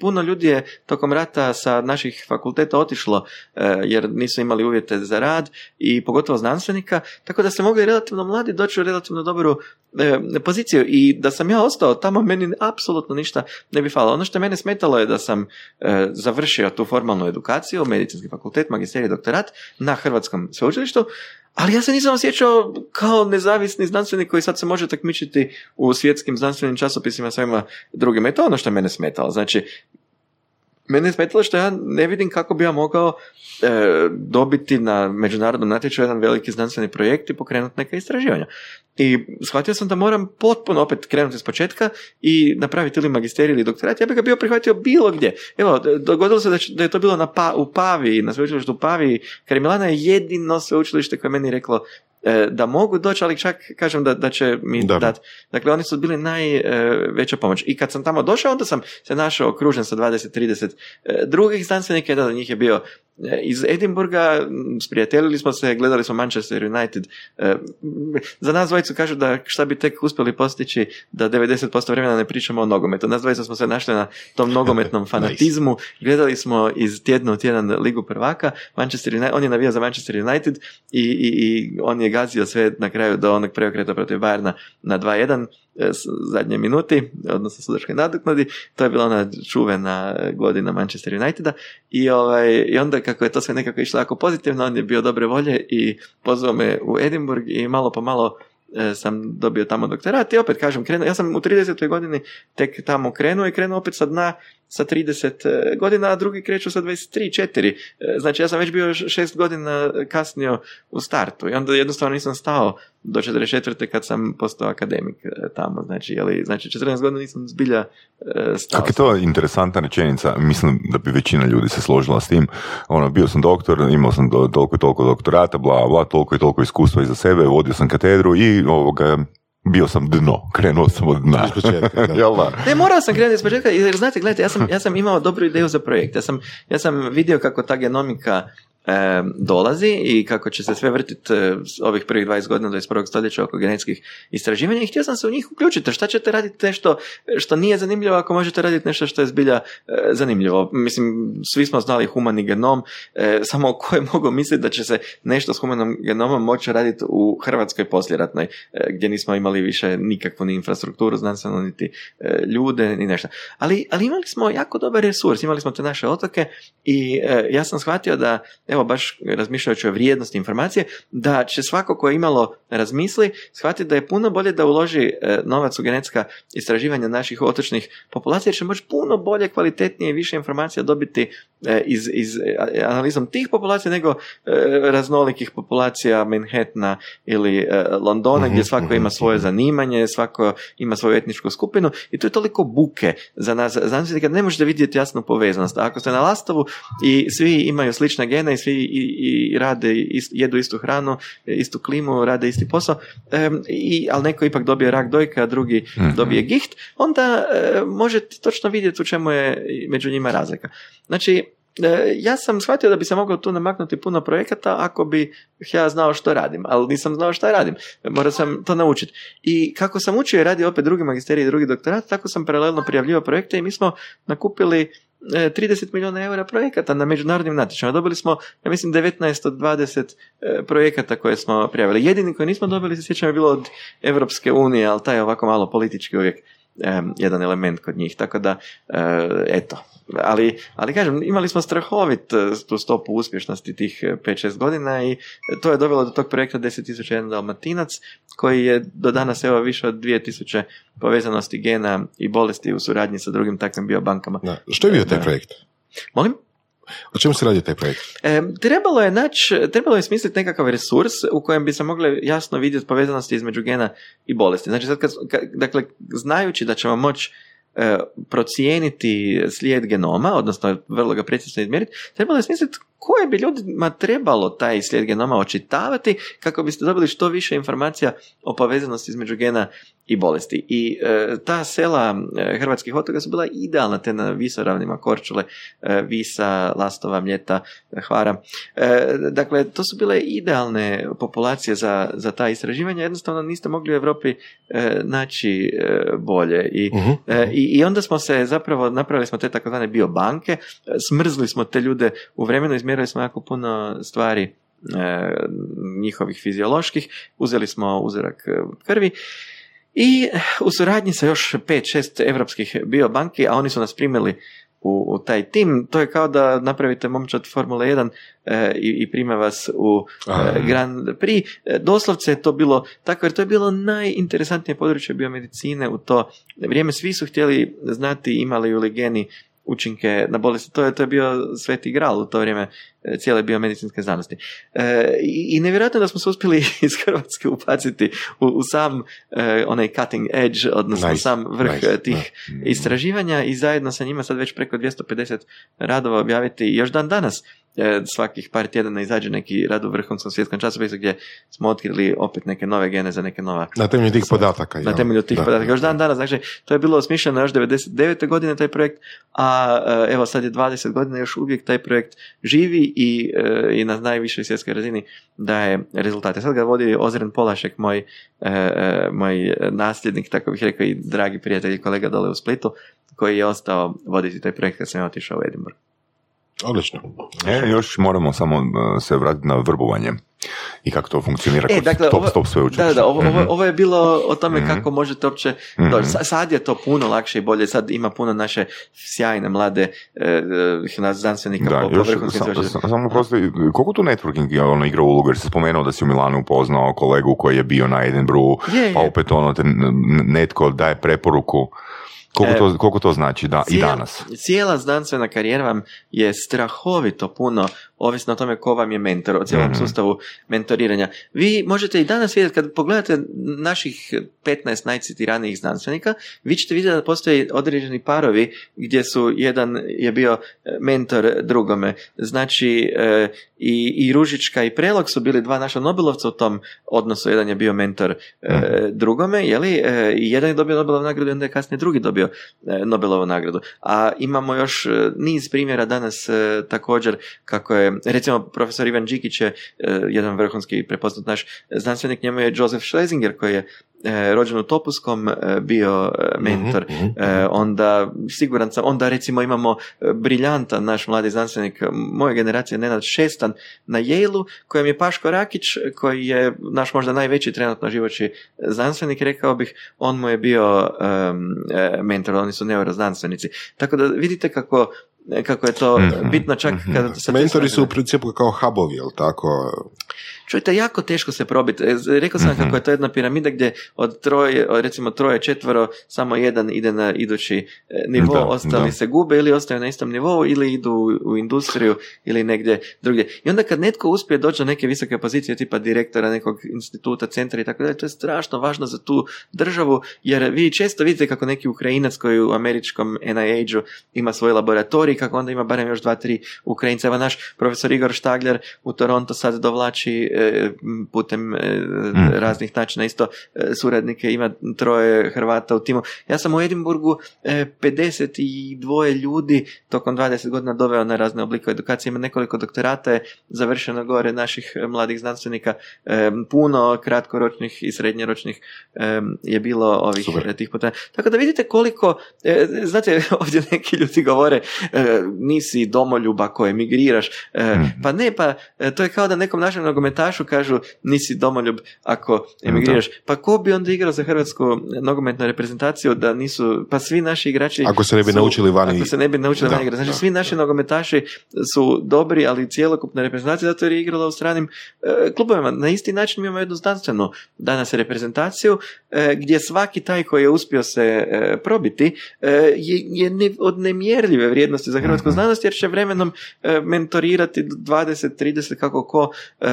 puno ljudi je tokom rata sa naših fakulteta otišlo e, jer nisu imali uvjete za rad i pogotovo znanstvenika, tako da ste mogli relativno mladi doći u relativno dobru e, poziciju i da sam ja ostao tamo meni apsolutno ništa ne bi falilo. Ono što mene smetalo je da sam e, završio tu formalnu edukaciju, medicinski fakultet, magisterij, doktorat na Hrvatskom sveučilištu, ali ja se nisam osjećao kao nezavisni znanstvenik koji sad se može takmičiti u svjetskim znanstvenim časopisima svema drugima. I to je ono što mene smetalo. Znači, mene je smetalo što ja ne vidim kako bi ja mogao e, dobiti na međunarodnom natječaju jedan veliki znanstveni projekt i pokrenuti neka istraživanja. I shvatio sam da moram potpuno opet krenuti s početka i napraviti ili magisterij ili doktorat. Ja bih ga bio prihvatio bilo gdje. Evo, dogodilo se da, da je to bilo na pa, u Pavi, na sveučilištu u Pavi. Karimilana je jedino sveučilište koje meni reklo da mogu doći, ali čak kažem da, da će mi dati. Dakle, oni su bili najveća pomoć. I kad sam tamo došao, onda sam se našao okružen sa 20-30 e, drugih znanstvenika, jedan od njih je bio e, iz Edinburga, sprijateljili smo se, gledali smo Manchester United. Za nas dvojicu kažu da šta bi tek uspjeli postići da 90% vremena ne pričamo o nogometu. Nas dvojica smo se našli na tom nogometnom [LAUGHS] fanatizmu. Gledali smo iz tjedna u tjedan Ligu prvaka. Manchester United, on je navijao za Manchester United i, i, i on je gazio sve na kraju do onog preokreta protiv Bayerna na 2-1 e, zadnje minuti, odnosno sudačkoj nadoknadi. To je bila ona čuvena godina Manchester Uniteda i, ovaj, i onda kako je to sve nekako išlo jako pozitivno, on je bio dobre volje i pozvao me u Edinburgh i malo po malo sam dobio tamo doktorat i opet kažem, krenuo, ja sam u 30. godini tek tamo krenuo i krenuo opet sa dna sa 30 e, godina, a drugi kreću sa 23, 4. E, znači ja sam već bio šest godina kasnio u startu i onda jednostavno nisam stao do 44. kad sam postao akademik tamo. Znači, jeli, znači 14 godina nisam zbilja stao. Kako je to interesantna rečenica, mislim da bi većina ljudi se složila s tim. Ono, bio sam doktor, imao sam do, toliko i toliko doktorata, bla, bla, toliko i toliko iskustva iza sebe, vodio sam katedru i ovoga, bio sam dno, krenuo sam od dna. [LAUGHS] ne, morao sam krenuti iz početka, jer znate, gledajte, ja sam, ja sam imao dobru ideju za projekt. Ja sam, ja sam vidio kako ta genomika e, dolazi i kako će se sve vrtiti e, ovih prvih 20 godina 21. stoljeća oko genetskih istraživanja i htio sam se u njih uključiti. Šta ćete raditi nešto što nije zanimljivo ako možete raditi nešto što je zbilja e, zanimljivo? Mislim, svi smo znali humani genom, e, samo ko je mogao misliti da će se nešto s humanom genomom moći raditi u Hrvatskoj posljeratnoj, gdje nismo imali više nikakvu ni infrastrukturu znanstveno, niti ljude, ni nešto. Ali, ali imali smo jako dobar resurs, imali smo te naše otoke i ja sam shvatio da evo baš razmišljajući o vrijednosti informacije, da će svako ko je imalo razmisli shvatiti da je puno bolje da uloži e, novac u genetska istraživanja naših otočnih populacija, jer će moći puno bolje, kvalitetnije i više informacija dobiti e, iz, iz e, analizom tih populacija nego raznolikih populacija Manhattana ili Londona gdje svako ima svoje zanimanje, svako ima svoju etničku skupinu i to je toliko buke za nas znanstvenike kad ne možete vidjeti jasnu povezanost. ako ste na Lastovu i svi imaju slične gene i svi i, i rade, jedu istu hranu, istu klimu, rade isti posao, i, ali neko ipak dobije rak dojka, a drugi mhm. dobije giht, onda možete točno vidjeti u čemu je među njima razlika. Znači, e, ja sam shvatio da bi se moglo tu namaknuti puno projekata ako bi ja znao što radim, ali nisam znao što radim. Morao sam to naučiti. I kako sam učio i radio opet drugi magisterij i drugi doktorat, tako sam paralelno prijavljivao projekte i mi smo nakupili 30 e, milijuna eura projekata na međunarodnim natječajima. Dobili smo, ja mislim, 19 od 20 e, projekata koje smo prijavili. Jedini koji nismo dobili, se sjećam, je bilo od Europske unije, ali taj je ovako malo politički uvijek jedan element kod njih. Tako da, eto, ali, ali kažem, imali smo strahovit e, tu stopu uspješnosti tih 5-6 e, godina i to je dovelo do tog projekta 10.001 dalmatinac koji je do danas evo više od 2000 povezanosti gena i bolesti u suradnji sa drugim takvim biobankama. Da. Što je bio taj projekt? Molim? O čemu se radi taj projekt? E, trebalo je naći, trebalo je smisliti nekakav resurs u kojem bi se mogle jasno vidjeti povezanosti između gena i bolesti. Znači, sad kad, dakle, znajući da ćemo moći E, procijeniti slijed genoma, odnosno vrlo ga precizno izmjeriti, trebalo je smisliti koje bi ljudima trebalo taj slijed genoma očitavati kako biste dobili što više informacija o povezanosti između gena i bolesti. I e, ta sela e, hrvatskih otoka su bila idealna te na visoravnima Korčule, e, Visa, Lastova, Mljeta, Hvara. Dakle, to su bile idealne populacije za, za ta istraživanja, jednostavno niste mogli u Europi naći bolje. I, uh i, I onda smo se zapravo, napravili smo te takozvane biobanke, smrzli smo te ljude u vremenu, izmjerili smo jako puno stvari njihovih fizioloških, uzeli smo uzorak krvi i u suradnji sa još 5-6 evropskih biobanki, a oni su nas primili u, u, taj tim, to je kao da napravite momčad Formule 1 e, i, i prime vas u e, Grand Prix. E, doslovce je to bilo tako, jer to je bilo najinteresantnije područje biomedicine u to vrijeme. Svi su htjeli znati imali li geni učinke na bolesti. To je, to je bio sveti gral u to vrijeme e, cijele biomedicinske znanosti. E, I nevjerojatno da smo se uspjeli [LAUGHS] iz Hrvatske upaciti u, u sam e, onaj cutting edge, odnosno sam vrh tih istraživanja i zajedno sa njima sad već preko 250 radova objaviti još dan danas E, svakih par tjedana izađe neki rad u vrhunskom svjetskom časopisu gdje smo otkrili opet neke nove gene za neke nova... Na temelju tih podataka. Na temelju tih podataka. Još dan danas, znači, to je bilo osmišljeno još 99. godine taj projekt, a e, evo sad je 20 godina, još uvijek taj projekt živi i, e, i na najvišoj svjetskoj razini daje rezultate. Sad ga vodi Ozren Polašek, moj, moj nasljednik, tako bih rekao, i dragi prijatelj i kolega dole u Splitu, koji je ostao voditi taj projekt kad sam ja otišao u Edinburgh. Odlično. E, još moramo samo uh, se vratiti na vrbovanje i kako to funkcionira e, dakle, top, ovo, sve Da, da, ovo, mm-hmm. ovo, je bilo o tome mm-hmm. kako možete uopće mm-hmm. Sad je to puno lakše i bolje, sad ima puno naše sjajne mlade e, e znanstvenika da, po, još, sam, Samo prosti, koliko tu networking ono, igra ulogu, jer se spomenuo da si u Milanu upoznao kolegu koji je bio na Edinburghu, je, pa opet ono, te, netko daje preporuku koliko to, e, koliko to znači da, i danas? Cijela znanstvena karijera vam je strahovito puno ovisno o tome ko vam je mentor, o cijelom mm sustavu mentoriranja. Vi možete i danas vidjeti, kad pogledate naših 15 najcitiranijih znanstvenika, vi ćete vidjeti da postoje određeni parovi gdje su jedan je bio mentor drugome. Znači e, i, i Ružička i Prelog su bili dva naša Nobelovca u tom odnosu. Jedan je bio mentor e, mhm. drugome, jeli? E, jedan je dobio Nobelovu nagradu i onda je kasnije drugi dobio Nobelovu nagradu. A imamo još niz primjera danas također kako je recimo profesor Ivan Đikić je e, jedan vrhunski prepoznat naš znanstvenik, njemu je Joseph Schlesinger koji je e, rođen u Topuskom e, bio mentor, mhm, mhm, mhm. onda siguran sam, onda recimo imamo briljantan naš mladi znanstvenik moje generacije Nenad Šestan na Yale-u, kojem je Paško Rakić, koji je naš možda najveći trenutno živoći znanstvenik, rekao bih, on mu je bio mentor, oni su neuroznanstvenici. Tako da vidite kako kako je to Mhm, bitno čak mhm. kada se Mentori su u principu kao hubovi, jel tako? Čujte, jako teško se probiti. E, Rekao sam Mhm. kako je to jedna piramida gdje od troje, recimo troje, četvero, samo jedan ide na idući e, nivo, Da, ostali da. se gube ili ostaju na istom nivou ili idu u- industriju ili negdje drugdje. I onda kad netko uspije doći do neke visoke pozicije tipa direktora nekog instituta, centra i tako dalje, to je strašno važno za tu državu jer vi često vidite kako neki Ukrajinac koji u američkom NIH-u ima svoj laboratorij, kako onda ima barem još dva, tri Ukrajinca. Evo naš profesor Igor Štagljar u Toronto sad dovlači putem e, raznih načina isto e, suradnike, ima troje Hrvata u timu. Ja sam u Edinburgu e, 52 ljudi tokom 20 godina doveo na razne oblike edukacije, ima nekoliko doktorata je završeno gore naših e, mladih znanstvenika, e, puno kratkoročnih i srednjoročnih e, je bilo ovih Super. e, tih puta. Tako da vidite koliko, e, znate, [LAUGHS] ovdje neki ljudi govore e, nisi domoljub ako emigriraš, E, Mhm. pa ne, pa e, to je kao da nekom našem nogometašu kažu nisi domoljub ako emigriraš. Pa ko bi onda igrao za hrvatsku nogometnu reprezentaciju da nisu, pa svi naši igrači Ako se ne bi su- naučili vani- Ako se ne bi naučili Da, vani igrati. Znači da. svi naši nogometaši su dobri, ali cijelokupna reprezentacija zato jer je igrala u stranim e, klubovima. Na isti način mi imamo jednu znanstvenu danas reprezentaciju e, gdje svaki taj koji je uspio se e, probiti e, je, je ne- od nemjerljive vrijednosti za hrvatsku znanost jer će vremenom e, mentorirati 20, 30 kako ko e,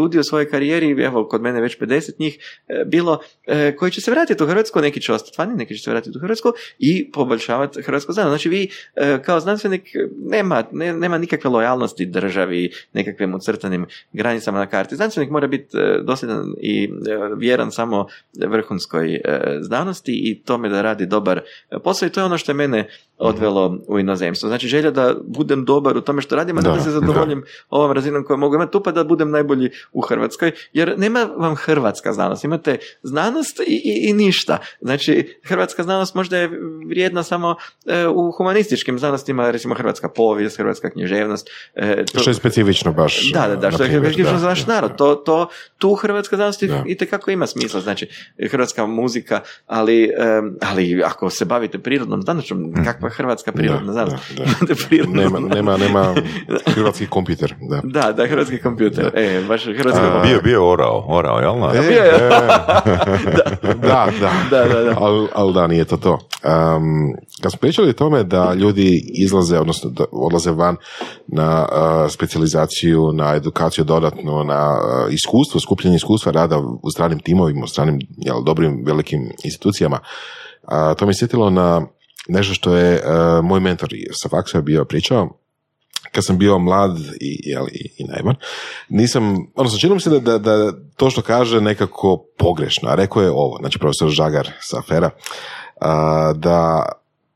ljudi u svojoj karijeri, evo kod mene već 50 njih e, bilo, e, koji će se vratiti u Hrvatsku, neki će ostati vani, neki će se vratiti u Hrvatsku i poboljšavati hrvatsku znanost. Znači vi e, kao znanstvenik nema, ne- nema nikakve lojalnosti državi, nekakvim ucrtanim granicama na karti. Znanstvenik mora biti dosljedan i vjeran samo vrhunskoj znanosti i tome da radi dobar posao i to je ono što je mene odvelo u inozemstvo. Znači želja da budem dobar u tome što radim, a da, Da, se zadovoljim ovom razinom koju mogu imati tu pa da budem najbolji u Hrvatskoj, jer nema vam hrvatska znanost, imate znanost i, i, i ništa. Znači, hrvatska znanost možda je vrijedna samo e, u humanističkim znanostima, recimo hrvatska povijest, hrvatska književnost. e, to- Što je specifično baš. da, da, da, što je specifično za naš narod. To, to, tu hrvatska znanost Da. i tekako ima smisla, znači hrvatska muzika, ali, em, ali ako se bavite prirodnom znanošću, kakva je hrvatska prirodna znanost? da, da. Imate prirodnu Nema, nema, nema [LAUGHS] hrvatski kompjuter. Da. Da, da, hrvatski kompjuter. E, baš A, kompjuter. Bio, bio orao, orao, jel? na? E, bio je. e, [LAUGHS] da, da. Da, da, da. [LAUGHS] Ali al da, nije to to. Um, kad smo pričali o tome da ljudi izlaze, odnosno da odlaze van na uh, specijalizaciju, na edukaciju dodatno, na uh, iskustvo, skupljanje iskustva rada u stranim timovima, u stranim jel, dobrim, velikim institucijama, a, to me sjetilo na nešto što je uh, moj mentor sa faksa bio pričao, kad sam bio mlad i, jel, i, i naivan, nisam, odnosno čini mi se da, da, da to što kaže nekako pogrešno, a rekao je ovo, znači profesor Žagar sa afera, a, da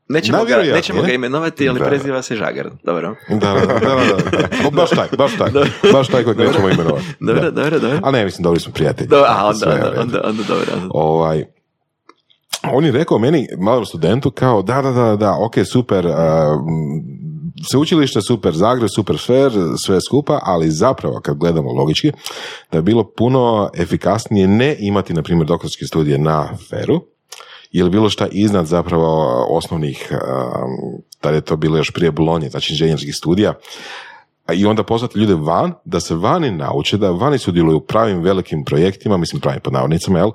Nećemo, ga, nećemo ga imenovati, ali Da. preziva se Žagar. Dobro. da, da, da, da, da. O, baš taj, baš taj, baš taj kojeg nećemo imenovati. Dobro, Da. dobro, dobro. A ne, mislim, dobri smo prijatelji. Do, a, onda, onda, onda, onda, dobro. onda. ovaj, on je rekao meni, malom studentu, kao da, da, da, da, ok, super, uh, sveučilište super, Zagreb super fair, sve skupa, ali zapravo kad gledamo logički, da je bilo puno efikasnije ne imati, na primjer, doktorske studije na feru, ili bilo šta iznad zapravo osnovnih, tada je to bilo još prije Bolonje, znači inženjerskih studija, a i onda poslati ljude van, da se vani nauče, da vani sudjeluju u pravim velikim projektima, mislim pravim pod navodnicama, jel?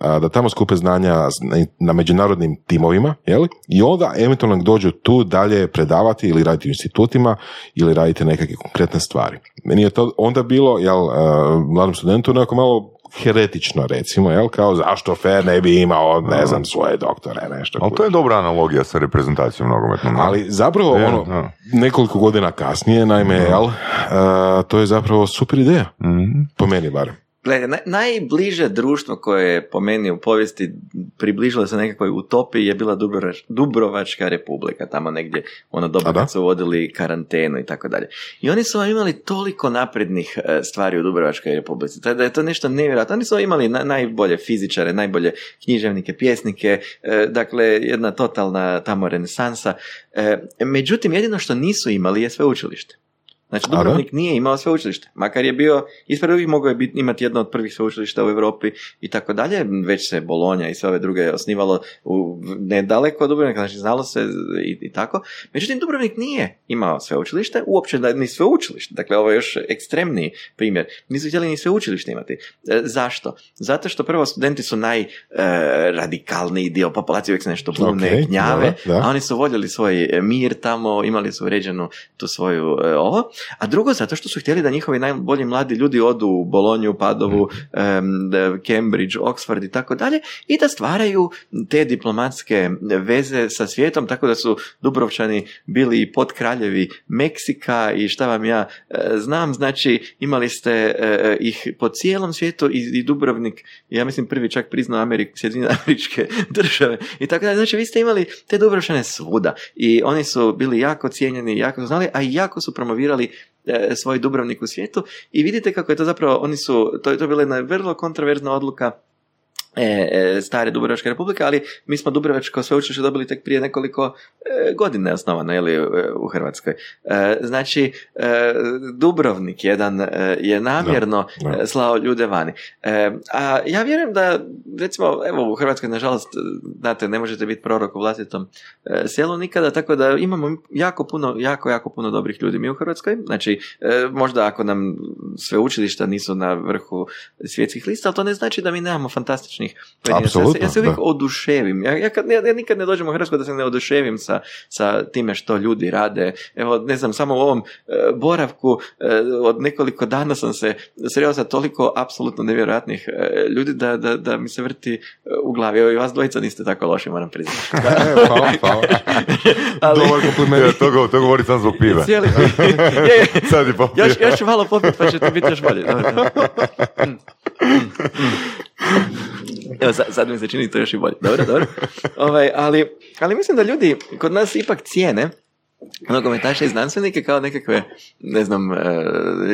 Da tamo skupe znanja na, na međunarodnim timovima, jel? I onda eventualno dođu tu dalje predavati ili raditi u institutima ili raditi nekakve konkretne stvari. Meni je to onda bilo, jel, mladom studentu nekako malo heretično recimo, jel, kao zašto Fer ne bi imao, ne znam, svoje doktore, nešto. Ali to je dobra analogija sa reprezentacijom nogometnom. Ali zapravo Je, ono, da. nekoliko godina kasnije, naime, jel, uh, to je zapravo super ideja, Mhm. po meni barem. Gledaj, naj, najbliže društvo koje je po meni u povijesti približilo se nekakvoj utopiji je bila Dubrovač, Dubrovačka republika, tamo negdje ono doba kad su uvodili karantenu i tako dalje. I oni su imali toliko naprednih e, stvari u Dubrovačkoj republici, tako da je to nešto nevjerojatno. Oni su imali na- najbolje fizičare, najbolje književnike, pjesnike, e, dakle jedna totalna tamo renesansa. E, međutim, jedino što nisu imali je sveučilište. Znači, da? Dubrovnik nije imao sveučilište, makar je bio, ispred uvijek mogao je biti, imati jedno od prvih sveučilišta u Europi i tako dalje, već se Bolonja i sve ove druge osnivalo u, nedaleko od Dubrovnika, znači znalo se i, i tako. Međutim, Dubrovnik nije imao sveučilište, uopće da ni sveučilište, dakle ovo je još ekstremniji primjer, nisu htjeli ni sveučilište imati. E, zašto? Zato što prvo studenti su najradikalniji dio populacije, uvijek se nešto bune, Ok, gnjave, dobro, da. a oni su voljeli svoj e, mir tamo, imali su uređenu tu svoju e, ovo, a drugo zato što su htjeli da njihovi najbolji mladi ljudi odu u Bolonju, Padovu, da- Cambridge, Oxford i tako dalje i da stvaraju te diplomatske veze sa svijetom, tako da su Dubrovčani bili i podkraljevi Meksika i šta vam ja e, znam, znači imali ste e, ih po cijelom svijetu i, Dubrovnik, ja mislim prvi čak priznao Amerik, Sjedinjene [LAUGHS] američke države i tako dalje, znači vi ste imali te Dubrovčane svuda i oni su bili jako cijenjeni, jako su znali, a i jako su promovirali e, svoj Dubrovnik u svijetu i vidite kako je to zapravo, oni su, to je to bila jedna vrlo kontroverzna odluka e, e, stare Dubrovačke republike, ali mi smo Dubrovačko sveučilište dobili tek prije nekoliko e, godina osnovano ili u Hrvatskoj. E, znači, e, Dubrovnik jedan e, je namjerno da. e, slao ljude vani. E, a ja vjerujem da, recimo, evo u Hrvatskoj, nažalost, znate, ne možete biti prorok u vlastitom e, selu nikada, tako da imamo jako puno, jako, jako puno dobrih ljudi mi u Hrvatskoj. Znači, e, možda ako nam sveučilišta nisu na vrhu svjetskih lista, ali to ne znači da mi nemamo fantastičnih se- Apsolutno, Ja se uvijek da. oduševim. Ja, ja, kad, ja, ja nikad ne dođem u Hrvatsku da se ne oduševim sa, sa time što ljudi rade. Evo, ne znam, samo u ovom e, boravku e, od nekoliko dana sam se sreo sa toliko apsolutno nevjerojatnih e, ljudi da, da, da mi se vrti e, u glavi. Evo i vas dvojica niste tako loši, moram priznati. [LAUGHS] [LAUGHS] E, hvala, hvala. [LAUGHS] Ali- Dobar kompliment. Ja, to, go, to govori sam zbog piva. Cijeli, je, je, Sad je popio. još, još malo popiti pa će to biti još bolje. Dobro, dobro. Evo, sad, mi se čini to još i bolje. Dobro, dobro. Ovaj, ali, ali mislim da ljudi kod nas ipak cijene nogometaše i znanstvenike kao nekakve, ne znam, e,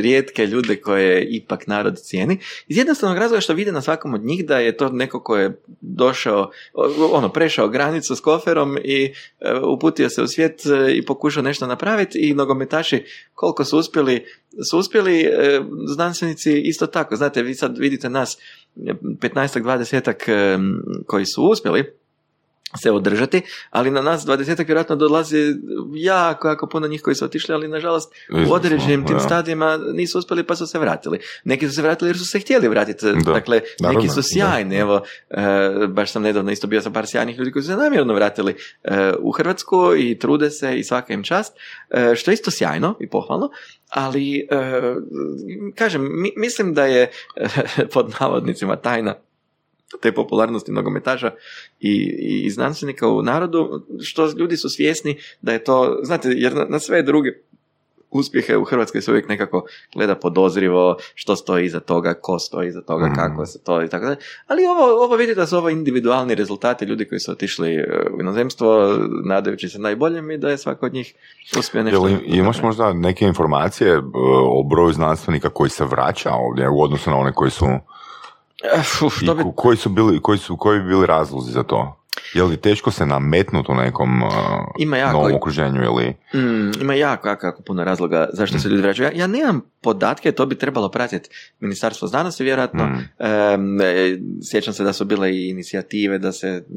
rijetke ljude koje ipak narod cijeni. Iz jednostavnog razloga što vide na svakom od njih da je to neko ko je došao, ono, prešao granicu s koferom i e, uputio se u svijet e, i pokušao nešto napraviti i nogometaši koliko su uspjeli, su uspjeli znanstvenici isto tako. Znate, vi sad vidite nas 15-ak, 20-ak e, koji su uspjeli se održati, ali na nas 20 vjerojatno dolazi jako, jako puno njih koji su otišli, ali nažalost u određenim tim da. stadijima nisu uspjeli pa su se vratili. Neki su se vratili jer su se htjeli vratiti. Da. Dakle, Naravno, neki su sjajni. Evo, e, baš sam nedavno isto bio sa par sjajnih ljudi koji su se namjerno vratili e, u Hrvatsku i trude se i svaka im čast, e, što je isto sjajno i pohvalno, ali e, kažem, mi- mislim da je [LAUGHS] pod navodnicima tajna te popularnosti nogometaša i, i znanstvenika u narodu, što ljudi su svjesni da je to, znate, jer na, na sve druge uspjehe u Hrvatskoj se uvijek nekako gleda podozrivo što stoji iza toga, ko stoji iza toga, Mhm. kako se to i tako dalje. Ali ovo, ovo vidite da su ovo individualni rezultati ljudi koji su otišli e, u inozemstvo nadajući se najboljem i da je svako od njih uspio nešto. Jel im- imaš možda neke informacije e, o broju znanstvenika koji se vraća ovdje u odnosu na one koji su uf, i to bi ko- koji su bili koji su koji bi bili razlozi za to? Je li teško se nametnuti u nekom uh, Ima jako. novom okruženju ili Mm, ima jako, jako, jako puno razloga zašto se ljudi vraćaju. Ja, ja nemam podatke, to bi trebalo pratiti Ministarstvo znanosti, vjerojatno. Mm. E, sjećam se da su bile i inicijative da se mm,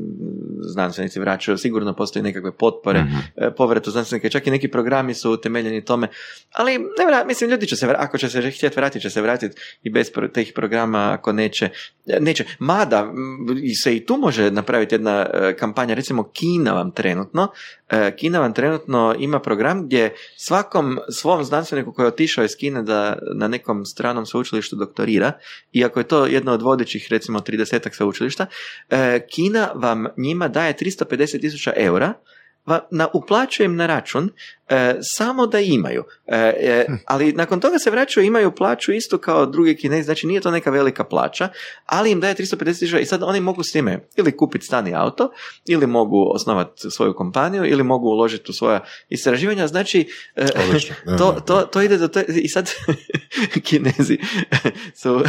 znanstvenici vraćaju, sigurno postoji nekakve potpore, Mhm. e, povratu znanstvenika, čak i neki programi su utemeljeni tome, ali ne vra- mislim ljudi će se, vra- ako će se htjeti vratiti, će se vratiti i bez tih programa, ako neće, e, neće. Mada se i tu može napraviti jedna e, kampanja, recimo Kina vam trenutno, Kina vam trenutno ima program gdje svakom svom znanstveniku koji je otišao iz Kine da na nekom stranom sveučilištu doktorira, iako je to jedno od vodećih recimo 30 sveučilišta, Kina vam njima daje 350 tisuća eura va- na, uplaćuje im na račun e, samo da imaju. E, e, ali nakon toga se vraćaju imaju plaću isto kao drugi kinezi, znači nije to neka velika plaća, ali im daje 350 tisuća i sad oni mogu s time ili kupiti stan i auto, ili mogu osnovati svoju kompaniju, ili mogu uložiti u svoja istraživanja, znači e, [LAUGHS] to, to, to ide do te, i sad [LAUGHS] kinezi su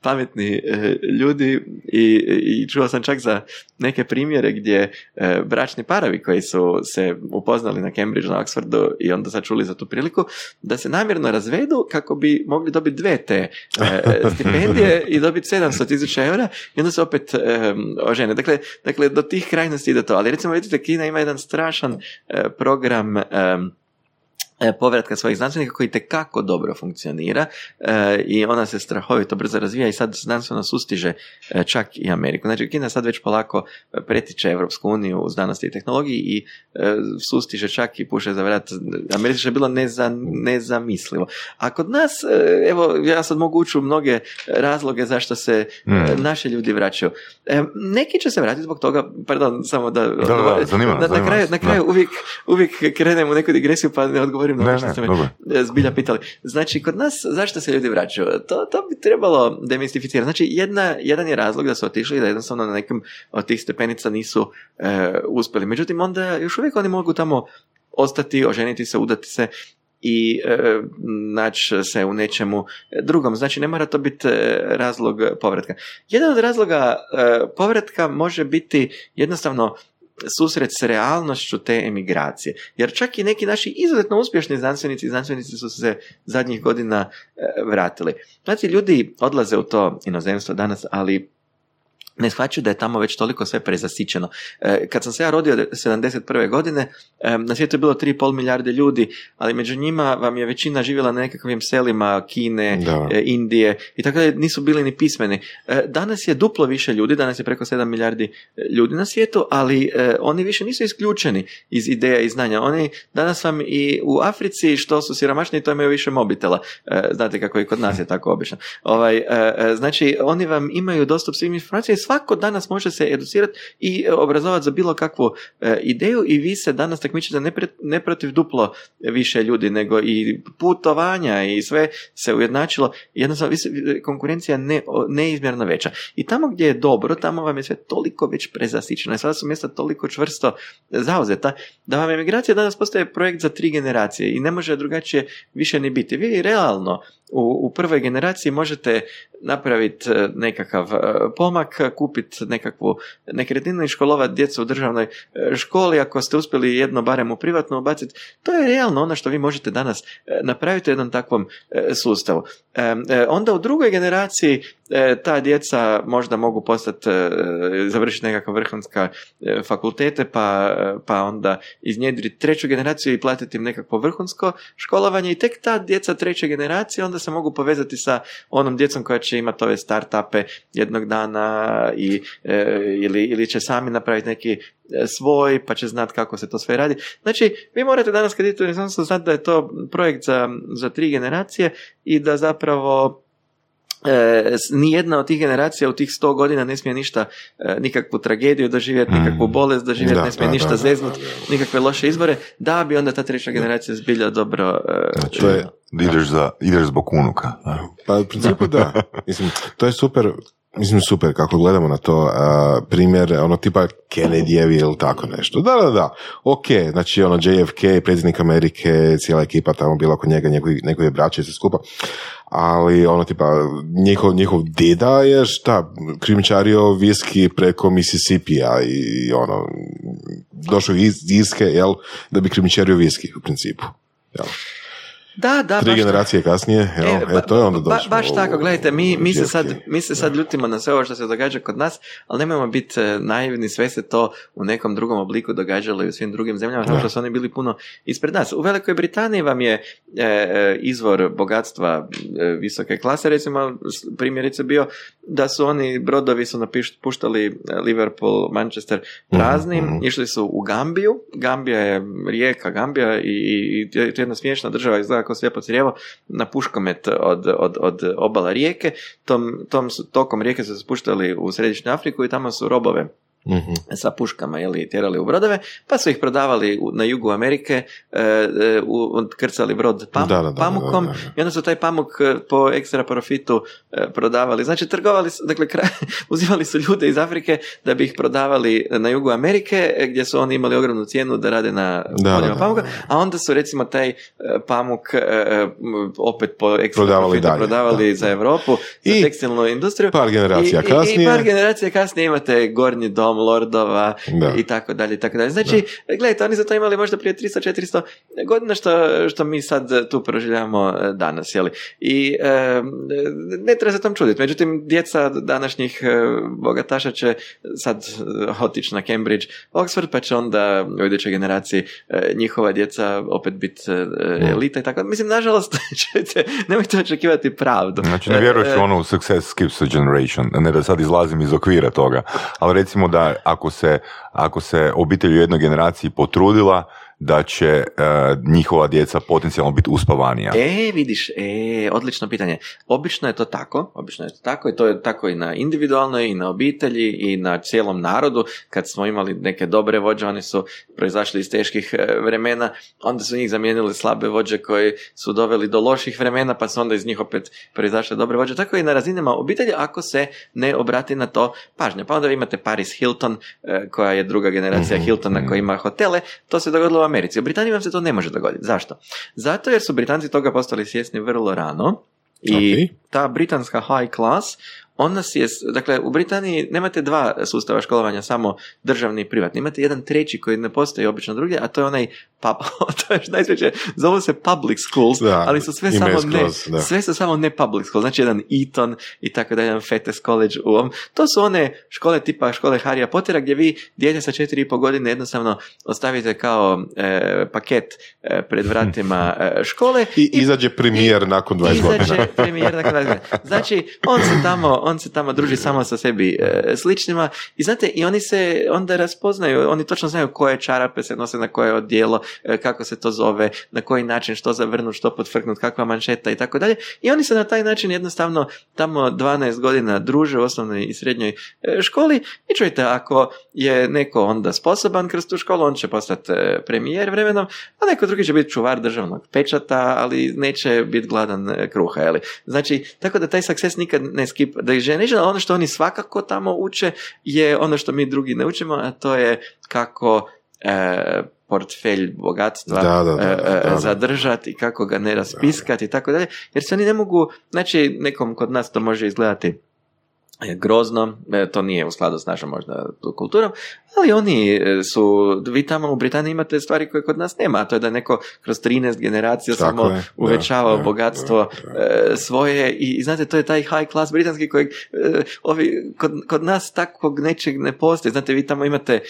pametni e, ljudi i, i čuo sam čak za neke primjere gdje e, bračni paravi koji su se upoznali na Cambridge, na Oxfordu i onda sad čuli za tu priliku, da se namjerno razvedu kako bi mogli dobiti dve te e, [LAUGHS] stipendije i dobiti 700 tisuća eura i onda se opet e, ožene. Dakle, dakle, do tih krajnosti ide to. Ali recimo vidite, Kina ima jedan strašan program E, povratka svojih znanstvenika koji tekako dobro funkcionira e, i ona se strahovito brzo razvija i sad znanstveno sustiže e, čak i Ameriku. Znači Kina sad već polako pretiče Evropsku uniju u znanosti i tehnologiji i sustiže čak i puše za vrat. Americi je bilo neza, nezamislivo. A kod nas, evo ja sad mogu ući u mnoge razloge zašto se mm. naši ljudi vraćaju. Neki će se vratiti zbog toga, pardon, samo da, da, da zanima, na, na, kraju, na kraju uvijek, uvijek krenemo u neku digresiju pa ne odgovorim odgovorim na ono što ste me zbilja pitali. Znači, kod nas, zašto se ljudi vraćaju? To, to bi trebalo demistificirati. Znači, jedna, jedan je razlog da su otišli da jednostavno na nekim od tih stepenica nisu e, uspjeli. Međutim, onda još uvijek oni mogu tamo ostati, oženiti se, udati se i e, naći se u nečemu drugom. Znači, ne mora to biti e, razlog povratka. Jedan od razloga e, povratka može biti jednostavno susret s realnošću te emigracije. Jer čak i neki naši izuzetno uspješni znanstvenici i znanstvenici su se zadnjih godina e, vratili. Znači, ljudi odlaze u to inozemstvo danas, ali ne shvaćaju da je tamo već toliko sve prezasićeno. E, kad sam se ja rodio 71. godine, e, na svijetu je bilo 3,5 milijarde ljudi, ali među njima vam je većina živjela na nekakvim selima Kine, e, Indije i tako da nisu bili ni pismeni. Danas je duplo više ljudi, danas je preko 7 milijardi ljudi na svijetu, ali oni više nisu isključeni iz ideja i znanja. Oni danas vam i u Africi, što su siromašniji, to imaju više mobitela. Znate kako i kod nas je tako obično. Ovaj, znači, oni vam imaju dostup svim informacijama svako danas može se educirati i e, obrazovati za bilo kakvu e, ideju i vi se danas takmičite ne, ne protiv duplo više ljudi, nego i putovanja i sve se ujednačilo. Jednostavno, konkurencija ne, neizmjerno veća. I tamo gdje je dobro, tamo vam je sve toliko već prezasičeno i sada su mjesta toliko čvrsto zauzeta da vam emigracija danas postaje projekt za tri generacije i ne može drugačije više ni biti. Vi realno u, u prvoj generaciji možete napraviti e, nekakav e, pomak, kupiti nekakvu nekretninu i školovati djecu u državnoj e, školi, ako ste uspjeli jedno barem u privatno ubaciti, to je realno ono što vi možete danas napraviti u jednom takvom sustavu. Onda u drugoj generaciji ta djeca možda mogu postati, završiti nekakve vrhunska fakultete, pa, pa onda iznjedriti treću generaciju i platiti im nekakvo vrhunsko školovanje i tek ta djeca treće generacije onda se mogu povezati sa onom djecom koja će imati ove startupe jednog dana i, e, ili, ili će sami napraviti neki e, svoj, pa će znati kako se to sve radi. Znači, vi morate danas kad idete u znati da je to projekt za, za tri generacije i da zapravo E, nijedna od tih generacija u tih sto godina ne smije ništa, e, nikakvu tragediju doživjeti, mm. nikakvu bolest doživjeti, ne smije ništa zeznut, nikakve loše izbore, da bi onda ta treća generacija zbilja dobro... E, znači, to je, ideš, za, ideš zbog unuka. Pa u principu da. [LAUGHS] Mislim, to je super, mislim super kako gledamo na to primjer ono tipa Kennedyjevi ili tako nešto. Da, da, da. Ok, znači ono JFK, predsjednik Amerike, cijela ekipa tamo bila kod njega, njegovi, njegovi braće i sve skupa ali ono tipa njihov, njihov deda je šta krimčario viski preko Mississippija i ono došao iz Irske jel, da bi krimčario viski u principu jel. Da, da, Tri generacije kasnije, evo, e, to je onda došlo. Ba, baš tako, gledajte, mi, mi, se sad, mi se sad ljutimo na sve ovo što se događa kod nas, ali nemojmo biti e, naivni, sve se to u nekom drugom obliku događalo i u svim drugim zemljama, zato što su oni bili puno ispred nas. U Velikoj Britaniji vam je e, e izvor bogatstva visoke klase, recimo primjerice bio da su oni brodovi su napuštali Liverpool, Manchester mhm, prazni, mm išli su u Gambiju, Gambija je rijeka Gambija i, i, i jedna smiješna država izgleda kao slijepo crijevo na puškomet od, od, od obala rijeke. Tom, tom tokom rijeke su se spuštali u Središnju Afriku i tamo su robove Mhm. sa puškama jeli, tjerali u brodove, pa su ih prodavali na jugu Amerike, e, e, u, krcali brod pam- Da, da, pamukom da, da. i onda su taj pamuk e, po ekstra profitu prodavali. Znači, trgovali su, dakle, kra- [LAUGHS] uzimali su ljude iz Afrike da bi ih prodavali na jugu Amerike, gdje su oni imali ogromnu cijenu da rade na Da, poljima da, pamuka, a onda su recimo taj pamuk opet po ekstra Prodavali profitu dalje, prodavali da, za Europu, za I tekstilnu industriju. par generacija I- i- kasnije- I par generacija kasnije imate gornji dom lordova Da. i tako dalje i tako dalje. Znači, gledajte, oni su to imali možda prije 300-400 godina što, što mi sad tu proživljavamo e, danas, jeli? I e, ne treba se tom čuditi. Međutim, djeca današnjih e, bogataša će sad e, otići na Cambridge, Oxford, pa će onda u idućoj generaciji e, njihova djeca opet biti e, elita i tako. Mislim, nažalost, [LAUGHS] čujte, nemojte očekivati pravdu. Znači ne E, vjeruješ e, u ono success skips a generation, ne da sad izlazim iz okvira toga, ali recimo da ako se, ako se obitelj u jednoj generaciji potrudila da će e, njihova djeca potencijalno biti uspavanija. E, vidiš, e, odlično pitanje. Obično je to tako, obično je to tako i to je tako i na individualnoj i na obitelji i na cijelom narodu. Kad smo imali neke dobre vođe, oni su proizašli iz teških e, vremena, onda su njih zamijenili slabe vođe koji su doveli do loših vremena, pa su onda iz njih opet proizašle dobre vođe. Tako i na razinama obitelji ako se ne obrati na to pažnja. Pa onda imate Paris Hilton, e, koja je druga generacija Hiltona koja ima hotele, to se dogodilo Americi. U Britaniji vam se to ne može dogoditi. Zašto? Zato jer su Britanci toga postali svjesni vrlo rano i ta britanska high class ona si je, dakle u Britaniji nemate dva sustava školovanja, samo državni i privatni. Imate jedan treći koji ne postoji obično drugdje, a to je onaj pub, [LAUGHS] to je najsveće, zovu se public schools, Da, ali su sve samo ne, da. sve su samo ne public schools, znači jedan Eton i tako dalje, jedan Fettes College u ovom. To su one škole tipa škole Harrya Pottera gdje vi dijete sa četiri i pol godine jednostavno ostavite kao e, paket e, pred vratima [LAUGHS] e, škole I izađe premijer nakon 20 godina. Izađe [LAUGHS] premijer nakon 20 godina. Znači, on se tamo, on se tamo druži samo sa sebi e, sličnima i znate, i oni se onda raspoznaju, oni točno znaju koje čarape se nose na koje odijelo, kako se to zove, na koji način, što zavrnut, što potvrknut, kakva manšeta i tako dalje. I oni se na taj način jednostavno tamo 12 godina druže u osnovnoj i srednjoj e, školi i čujte, ako je neko onda sposoban kroz tu školu, on će postati e, premijer vremenom, a neko drugi će biti čuvar državnog pečata, ali neće biti gladan e, kruha, jeli? Znači, tako da taj success nikad ne skip da ih ali ono što oni svakako tamo uče je ono što mi drugi ne učimo, a to je kako e, portfelj bogatstva Da, da, da, e, e, da, da. zadržati i kako ga ne raspiskati i tako dalje, jer se oni ne mogu, znači nekom kod nas to može izgledati e, grozno, to nije u skladu s našom možda kulturom, ali oni e, su, vi tamo u Britaniji imate stvari koje kod nas nema, a to je da neko kroz 13 generacija Tako samo je, da, uvećavao da, bogatstvo da, e, svoje. I, i znate, to je taj high class britanski kojeg e, ovi, kod, kod nas takvog nečeg ne postoji, znate, vi tamo imate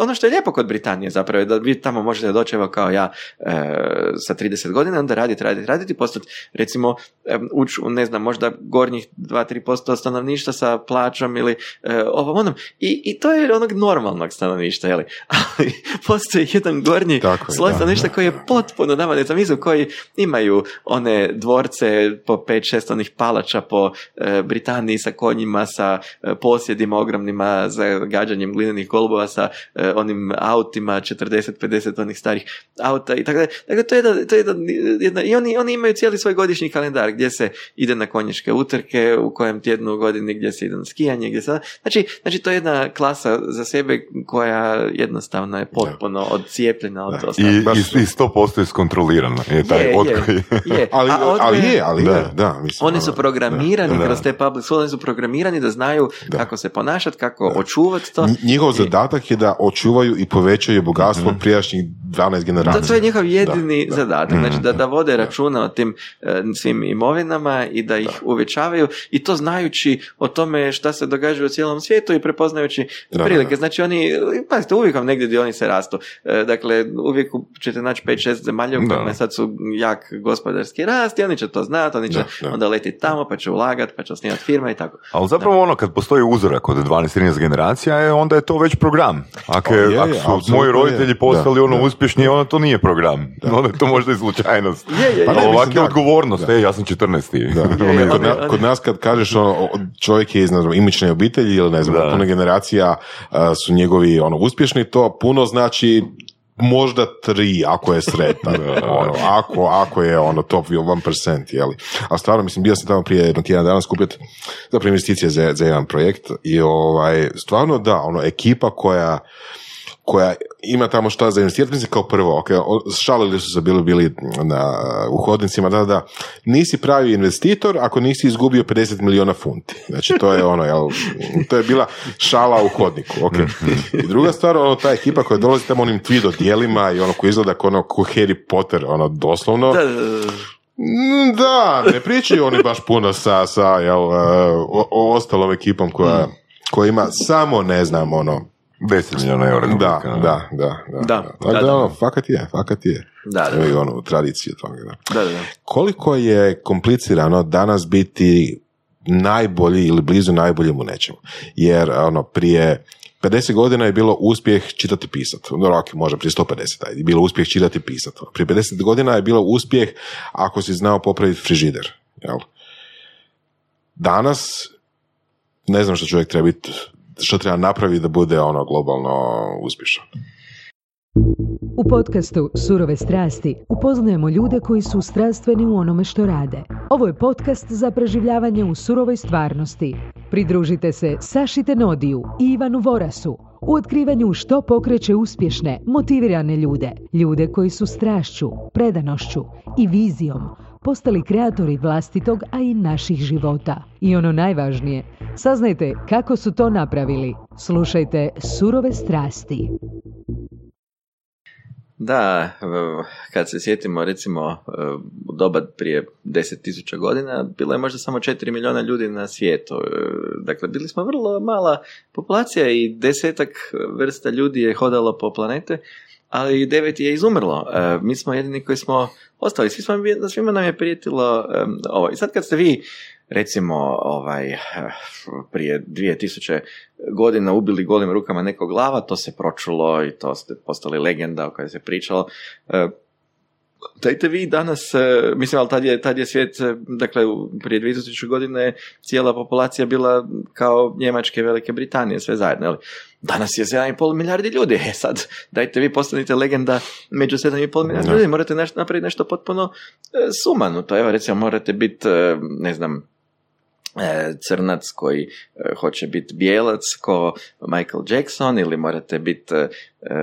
ono što je lijepo kod Britanije zapravo je da vi tamo možete doći evo kao ja sa 30 godina, onda raditi, raditi, raditi, postati recimo ući u ne znam, možda gornjih 2-3% stanovništva sa plaćom ili ovom onom. I, I to je onog normalnog stanovništva, jeli? [LAUGHS] Ali postoji jedan gornji Tako sloj stanovništva koji je potpuno nama nezamisliv, koji imaju one dvorce po 5-6 onih palača po e, Britaniji sa konjima, sa e, posjedima ogromnima za gađanjem glinenih golubova, sa e, onim autima 40-50 onih starih auta i tako dalje. Dakle, to je, jedna, to je jedna, jedna, i oni, oni imaju cijeli svoj godišnji kalendar gdje se ide na konjičke utrke, u kojem tjednu u godini gdje se ide na skijanje, gdje se... Znači, znači, to je jedna klasa za sebe koja jednostavno je potpuno odcijepljena od Da. ostalih. I, i, i 100% iskontrolirano je taj Je, odgoj. je, [LAUGHS] je. Ali, odgoj ali je, ali Da. je, da. Mislim, Oni su ono, programirani da. kroz te public schools, oni su programirani da znaju Da. kako se ponašati, kako očuvati to. Njihov zadatak je da očuvaju i povećaju bogatstvo prijašnjih 12 generacija. Da, to je njihov jedini Da, da. zadatak, znači da, da vode računa o tim e, svim imovinama i da ih uvećavaju i to znajući o tome šta se događa u cijelom svijetu i prepoznajući Da, prilike. da. Znači oni, pazite, uvijek vam negdje dionice rastu. E, dakle, uvijek ćete naći 5-6 zemalja u kojima sad su jak gospodarski rast i oni će to znati, oni će Da, da. onda letiti tamo pa će ulagati, pa će osnivati firme i tako. Ali zapravo ono, kad postoji uzorak od 12-13 generacija, je, onda je to već program. Ako, je, Pa je, ako je, su moji je. roditelji postali Da, ono da. uspješni, onda to nije program. Onda je to možda i slučajnost. Je, je, je. Ali Pa ovak mislim, je da. odgovornost, Da. e, ja sam 14. Da. [LAUGHS] Je, je, kod, oni- na- oni- kod nas kad kažeš ono, čovjek je iz ne znam, imične obitelji ili ne znam, generacija su njegovi ono, uspješni, to puno znači možda tri, ako je sretan, [LAUGHS] ono, ako, ako je ono top 1%, jeli. A stvarno, mislim, bio sam tamo prije jedno tjedan dana skupiti zapravo investicije za, za jedan projekt i ovaj, stvarno da, ono, ekipa koja koja ima tamo šta za investirati, mislim kao prvo, ok, o- šalili su se bili, bili na, u hodnicima, da, da, nisi pravi investitor ako nisi izgubio 50 milijuna funti. Znači, to je ono, jel, to je bila šala u hodniku, ok. I druga stvar, ono, ta ekipa koja dolazi tamo onim tvido dijelima i ono koji izgleda kao ono, ko Harry Potter, ono, doslovno. Da, da, da. Mm, Da, ne pričaju oni baš puno sa, sa jel, uh, o, o ostalom ekipom koja, koja ima samo, ne znam, ono, 10 milijuna eura. da, ono. da, da, da. Da, Tako da, da, da. ono, fakat je, fakat je. Da, da. Evo i ono, tradicije toga, da. Da, da, da. Koliko je komplicirano danas biti najbolji ili blizu najboljem u nečemu? Jer, ono, prije 50 godina je bilo uspjeh čitati i pisati. Dobro, ok, može prije 150, ajde, je bilo uspjeh čitati i pisati. Prije 50 godina je bilo uspjeh ako si znao popraviti frižider. Jel? Danas, ne znam što čovjek treba biti, što treba napraviti da bude ono globalno uspješan. U podcastu Surove strasti upoznajemo ljude koji su strastveni u onome što rade. Ovo je podcast za preživljavanje u surovoj stvarnosti. Pridružite se Saši Tenodiju i Ivanu Vorasu u otkrivanju što pokreće uspješne, motivirane ljude. Ljude koji su strašću, predanošću i vizijom postali kreatori vlastitog, a i naših života. I ono najvažnije, saznajte kako su to napravili. Slušajte Surove strasti. Da, kad se sjetimo recimo e, u doba prije 10.000 godina, bilo je možda samo 4 milijuna ljudi na svijetu. E, Dakle, bili smo vrlo mala populacija i desetak vrsta ljudi je hodalo po planete, ali devet je izumrlo. E, Mi smo jedini koji smo ostali. Svi smo, svima nam je prijetilo e, ovo. I sad kad ste vi recimo ovaj, eh, prije 2000 godina ubili golim rukama nekog glava, to se pročulo i to ste postali legenda o kojoj se pričalo. Dajte vi danas, e, mislim, ali tad je, tad je svijet, e, dakle, prije 2000 godine je cijela populacija bila kao Njemačke, Velike Britanije, sve zajedno, jel? Danas je 7,5 milijardi ljudi, e sad, dajte vi postanite legenda među 7,5 milijardi ljudi, morate neš- napraviti nešto potpuno e, sumanuto, evo recimo morate biti, ne znam, crnac koji hoće biti bijelac ko Michael Jackson ili morate biti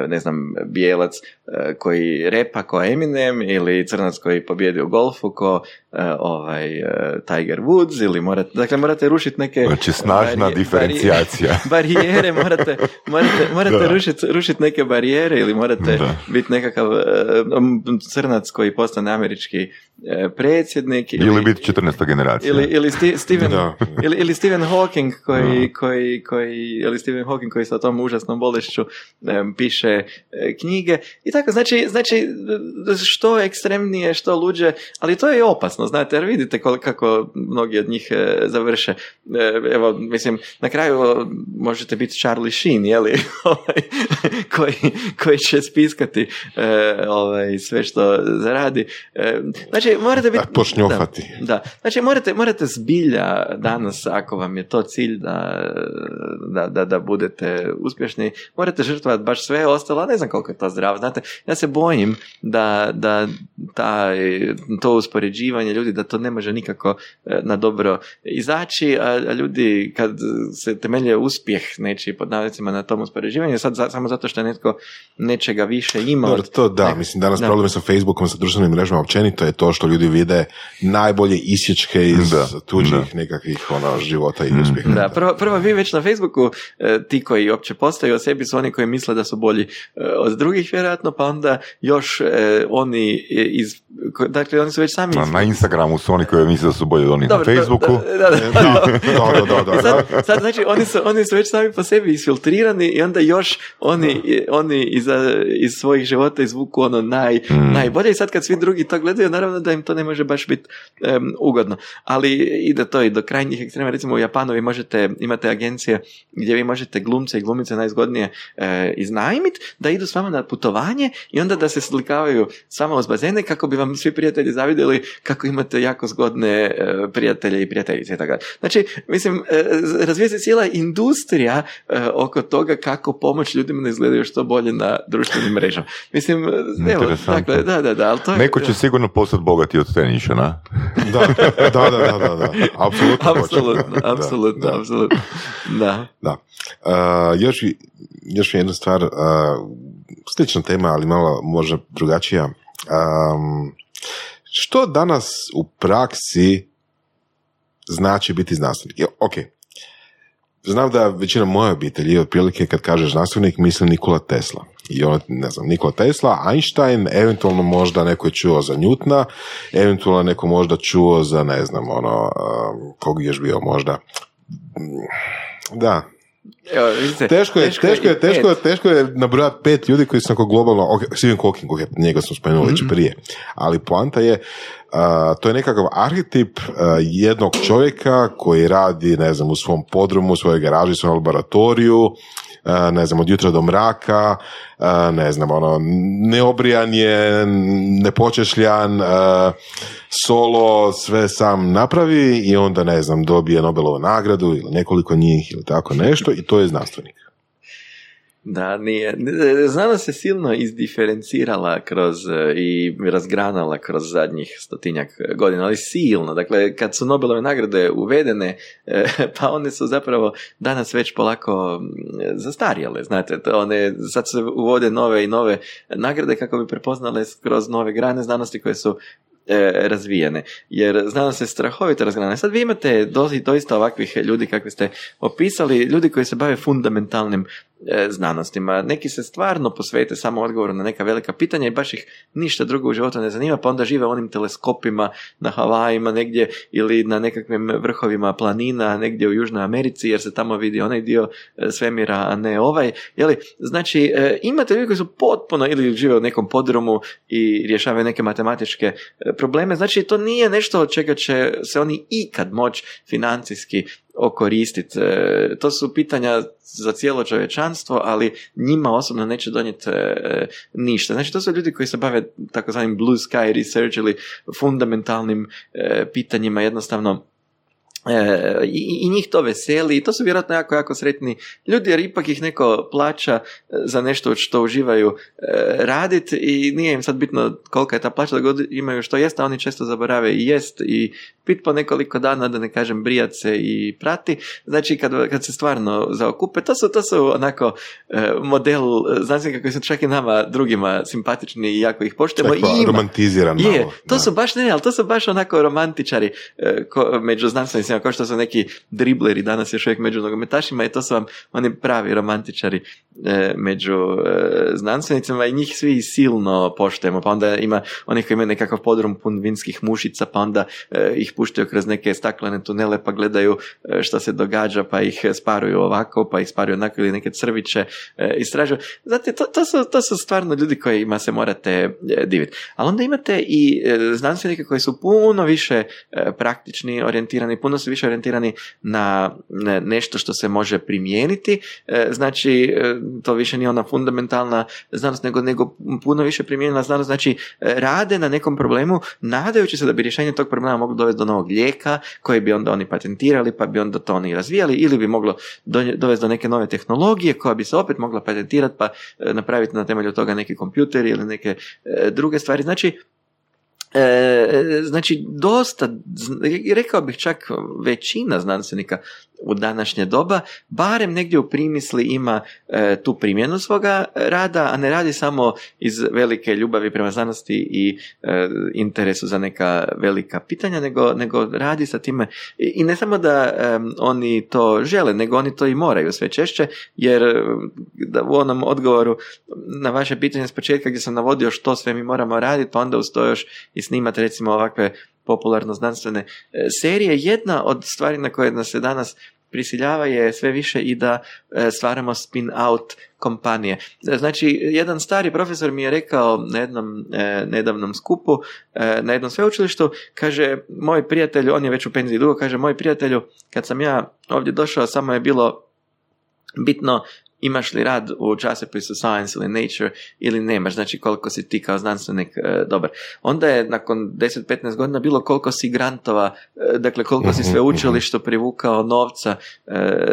ne znam bijelac e, koji repa ko Eminem ili crnac koji pobjedi u golfu ko e, ovaj e, Tiger Woods ili morate dakle morate rušiti neke Znači, snažna barije- diferencijacija. barijere morate morate, morate rušiti rušit neke barijere ili morate Da. biti nekakav e, crnac koji postane američki e, predsjednik Ili biti 14. generacija. ili, ili Sti- Stephen, Da. ili, ili Stephen Hawking koji, koji, koji, ili Stephen Hawking koji sa tom užasnom bolešću em, piše e, knjige i tako, znači, znači što ekstremnije, što luđe, ali to je i opasno, znate, jer vidite kako mnogi od njih e, završe. E, evo, mislim, na kraju možete biti Charlie Sheen, jeli, [LAUGHS] ovaj, koji, koji će spiskati ovaj, sve što zaradi. Znači, morate biti... Pošnjofati. Da, da. znači morate, morate zbilja danas, ako vam je to cilj da, da, da, da budete uspješni, morate žrtvovati baš sve ostalo, a ne znam koliko je to zdravo. Znate, ja se bojim da, da taj, to uspoređivanje ljudi, da to ne može nikako e, na dobro izaći, a, ljudi kad se temelje uspjeh nečiji pod navodnicima na tom uspoređivanju, sad za- samo zato što je netko nečega više ima. Dobro, to da, nek- mislim danas da. problem sa Facebookom, sa društvenim mrežama općenito je to što ljudi vide najbolje isječke iz Da, tuđih da. nekakvih ono, života i Mm. uspjeha. Da, prvo, prvo vi već na Facebooku, e, ti koji uopće postaju o sebi su oni koji misle da su bolji e, od drugih vjerojatno, pa onda još e, oni iz, dakle oni su već sami Na, na Instagramu su oni koji misle da su bolji od onih na Facebooku. Da, da, da, Da, [LAUGHS] da, da, da, I da. sad, sad, znači, oni su, oni su već sami po sebi isfiltrirani i onda još oni, oni iza, iz svojih života izvuku ono naj, Mm. najbolje i sad kad svi drugi to gledaju, naravno da im to ne može baš biti em, ugodno. Ali ide to i do krajnjih ekstrema. Recimo u Japanu vi možete, imate agencije gdje vi možete glumce i glumice najzgodnije e, iznajmiti da idu s vama na putovanje i onda da se slikavaju s vama uz bazene kako bi vam svi prijatelji zavidjeli kako imate jako zgodne e, prijatelje i prijateljice i tako Znači, mislim, e, razvija se cijela industrija e, oko toga kako pomoći ljudima da izgledaju što bolje na društvenim mrežama. Mislim, evo, dakle, da, da, da, ali to je... Neko će sigurno postati bogati od teniša, na? da, da, da, da, da, da. apsolutno. Apsolutno, apsolutno, apsolutno. Da. da. Uh, još, još jedna stvar, uh, slična tema, ali malo možda drugačija. Um, što danas u praksi znači biti znanstvenik? Ok, znam da većina moje obitelji otprilike kad kaže znanstvenik misli Nikola Tesla. I on, ne znam, Nikola Tesla, Einstein, eventualno možda neko je čuo za Njutna, eventualno neko možda čuo za, ne znam, ono, um, kog je još bio možda, da, Evo, vidite, teško je, teško, je, teško, je, teško je nabrojati pet ljudi koji su globalno, ok, Stephen Hawking, njega smo spomenuli već mm prije, ali poanta je, to je nekakav arhetip jednog čovjeka koji radi, ne znam, u svom podrumu, u svojoj garaži, u svom laboratoriju, ne znam, od jutra do mraka, ne znam, ono, neobrijan je, nepočešljan, solo sve sam napravi i onda, ne znam, dobije Nobelovu nagradu ili nekoliko njih ili tako nešto i to je znanstvenik. Da, nije. Znanost se silno izdiferencirala kroz e, i razgranala kroz zadnjih stotinjak godina, ali silno. Dakle, kad su Nobelove nagrade uvedene, e, [LAUGHS] pa one su zapravo danas već polako zastarjele, znate, one sad se uvode nove i nove nagrade kako bi prepoznale kroz nove grane znanosti koje su e, razvijene. Jer znanost se strahovito razgrana. Sad vi imate doista ovakvih ljudi kakve ste opisali, ljudi koji se bave fundamentalnim E, znanostima. Neki se stvarno posvete samo odgovoru na neka velika pitanja i baš ih ništa drugo u životu ne zanima, pa onda žive onim teleskopima na Havajima negdje ili na nekakvim vrhovima planina negdje u Južnoj Americi jer se tamo vidi onaj dio e, svemira, a ne ovaj. Jeli, znači, e, imate ljudi koji su potpuno ili žive u nekom podrumu i rješavaju neke matematičke probleme. Znači, to nije nešto od čega će se oni ikad moći financijski okoristiti. E, to su pitanja za cijelo čovječanstvo, ali njima osobno neće donijeti e, ništa. Znači, to su ljudi koji se bave takozvanim blue sky research ili fundamentalnim e, pitanjima jednostavno E, i, i, njih to veseli i to su vjerojatno jako, jako sretni ljudi jer ipak ih neko plaća e, za nešto što uživaju e, raditi i nije im sad bitno kolika je ta plaća da god imaju što jest, a oni često zaborave i jest i pit po nekoliko dana da ne kažem brijat se i prati. Znači kad, kad se stvarno zaokupe, to su, to su onako e, model znanstvenika koji su čak i nama drugima simpatični i jako ih poštujemo. Čak I romantiziran Je, to su baš ne, ali to su baš onako romantičari ko, među znanstvenicima kao što su neki dribleri danas još uvijek među nogometašima i to su vam oni pravi romantičari e, među e, znanstvenicima i njih svi silno poštujemo. Pa onda ima onih koji imaju nekakav podrum pun vinskih mušica, pa onda e, ih puštaju kroz neke staklene tunele pa gledaju e, što se događa, pa ih sparuju ovako, pa ih sparuju onako ili neke crviće istražuju. Znate, to, to, su, to su stvarno ljudi kojima se morate diviti. Ali onda imate i znanstvenike koji su puno više praktični, orijentirani, puno su više orijentirani na nešto što se može primijeniti. E, znači, e, to više nije ona fundamentalna znanost, nego, nego puno više primijenjena znanost. Znači, e, rade na nekom problemu, nadajući se da bi rješenje tog problema moglo dovesti do novog lijeka, koji bi onda oni patentirali, pa bi onda to oni razvijali, ili bi moglo dovesti do neke nove tehnologije koja bi se opet mogla patentirati, pa napraviti na temelju toga neki kompjuter ili neke druge stvari. Znači, E, znači, dosta, rekao bih čak većina znanstvenika u današnje doba, barem negdje u primisli ima e, tu primjenu svoga rada, a ne radi samo iz velike ljubavi prema znanosti i e, interesu za neka velika pitanja, nego, nego radi sa time. I, ne samo da oni to žele, nego oni to i moraju sve češće, jer da u onom odgovoru na vaše pitanje s početka gdje sam navodio što sve mi moramo raditi, pa onda uz to još i snimati recimo ovakve popularno znanstvene e, serije. Jedna od stvari na koje nas se danas prisiljava je sve više i da e, stvaramo spin-out kompanije. E, znači, jedan stari profesor mi je rekao na jednom nedavnom skupu, na jednom sveučilištu, kaže, moj prijatelj, on je već u penziji dugo, kaže, moj prijatelju, kad sam ja ovdje došao, samo je bilo bitno imaš li rad u časopisu Science ili Nature ili nemaš, znači koliko si ti kao znanstvenik e, dobar. Onda je nakon 10-15 godina bilo koliko si grantova, e, dakle koliko si Mhm, sve učilišto privukao novca e,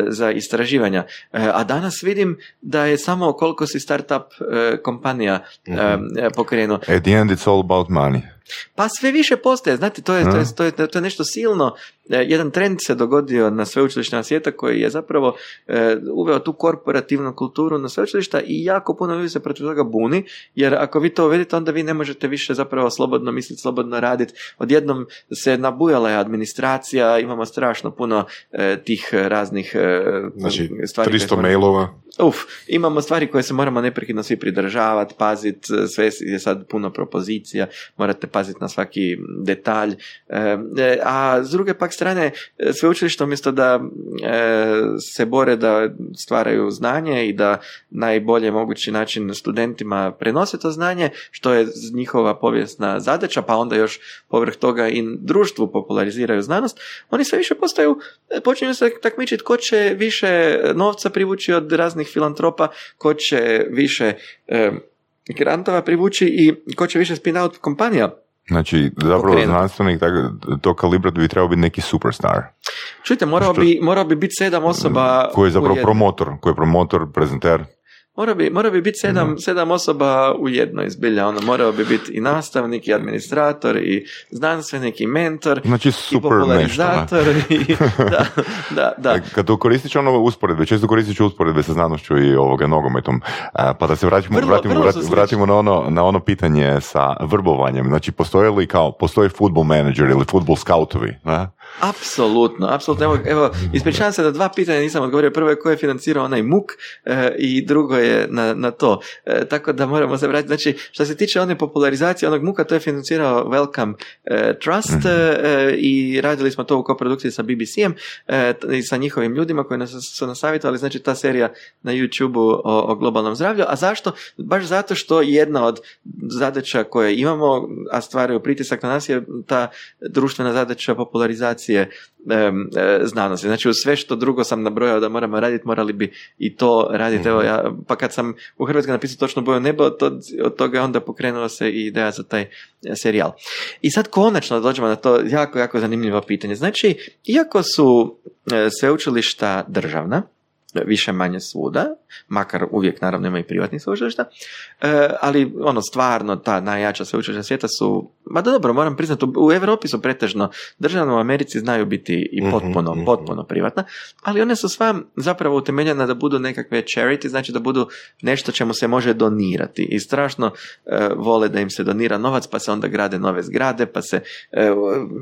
za istraživanja. E, a danas vidim da je samo koliko si startup e, kompanija Mhm. e, pokrenuo. At the end it's all about money. Pa sve više postaje, znate, to je, to je, to je, to je nešto silno. E, Jedan trend se dogodio na sveučilištima svijeta koji je zapravo e, uveo tu korporativnu kulturu na sveučilišta i jako puno ljudi se protiv toga buni, jer ako vi to uvedete, onda vi ne možete više zapravo slobodno misliti, slobodno raditi. Odjednom se nabujala je administracija, imamo strašno puno e, tih raznih e, Znači, stvari. koje 300 smo- mailova. Uf, imamo stvari koje se moramo neprekidno svi pridržavati, paziti, sve je sad puno propozicija, morate paziti na svaki detalj. E, e, a s druge pak strane, e, sveučilište umjesto da e, se bore da stvaraju znanje i da najbolje mogući način studentima prenose to znanje, što je njihova povijesna zadaća, pa onda još povrh toga i društvu populariziraju znanost, oni sve više postaju, e, počinju se takmičiti ko će više novca privući od raznih filantropa, ko će više e, grantova privući i ko će više spin-out kompanija. Znači, zapravo Pokrenuti. znanstvenik to kalibra bi trebao biti neki superstar. Čujte, morao Što- bi, morao bi biti sedam osoba Koji je zapravo promotor, koji je promotor, prezenter. Mora bi, mora bi biti sedam, sedam osoba u jednoj zbilja. Ono, morao bi biti i nastavnik, i administrator, i znanstvenik, i mentor, Znači i super nešto. popularizator. [LAUGHS] I, da, da, da. E, Kad koristiš ono usporedbe, često koristiš usporedbe sa znanošću i ovoga nogometom. A, pa da se vratimo, Vrlo- vratimo, vrlo vratimo na, ono, na ono pitanje sa vrbovanjem. Znači, postoje li kao, postoji football manager ili football scoutovi? Ne? Apsolutno, apsolutno. Evo, evo, ispričavam se da dva pitanja nisam odgovorio. Prvo je ko je financirao onaj MUK e, i drugo je na, na to. E, tako da moramo se vratiti. Znači, što se tiče one popularizacije onog MUKA, to je financirao Welcome e, Trust e, i radili smo to u koprodukciji sa BBC-em e, i sa njihovim ljudima koji nas su nas savjetovali. Znači, ta serija na YouTube-u o, o globalnom zdravlju. A zašto? Baš zato što jedna od zadaća koje imamo, a stvaraju pritisak na nas je ta društvena zadaća popularizacije em, e, znanosti. Znači, uz sve što drugo sam nabrojao da moramo raditi, morali bi i to raditi. Evo, ja, pa kad sam u Hrvatskoj napisao točno boju nebo, to, od toga je onda pokrenula se i ideja za taj e, serijal. I sad konačno dođemo na to jako, jako zanimljivo pitanje. Znači, iako su e, sveučilišta državna, više manje svuda, makar uvijek naravno ima i privatnih sveučilišta, e, ali ono stvarno ta najjača sveučilišta svijeta su, ma da dobro, moram priznati, u, Europi su pretežno državno, u Americi znaju biti i Mhm, potpuno, mhm. potpuno privatna, ali one su sva zapravo utemeljene da budu nekakve charity, znači da budu nešto čemu se može donirati i strašno e, vole da im se donira novac, pa se onda grade nove zgrade, pa se e,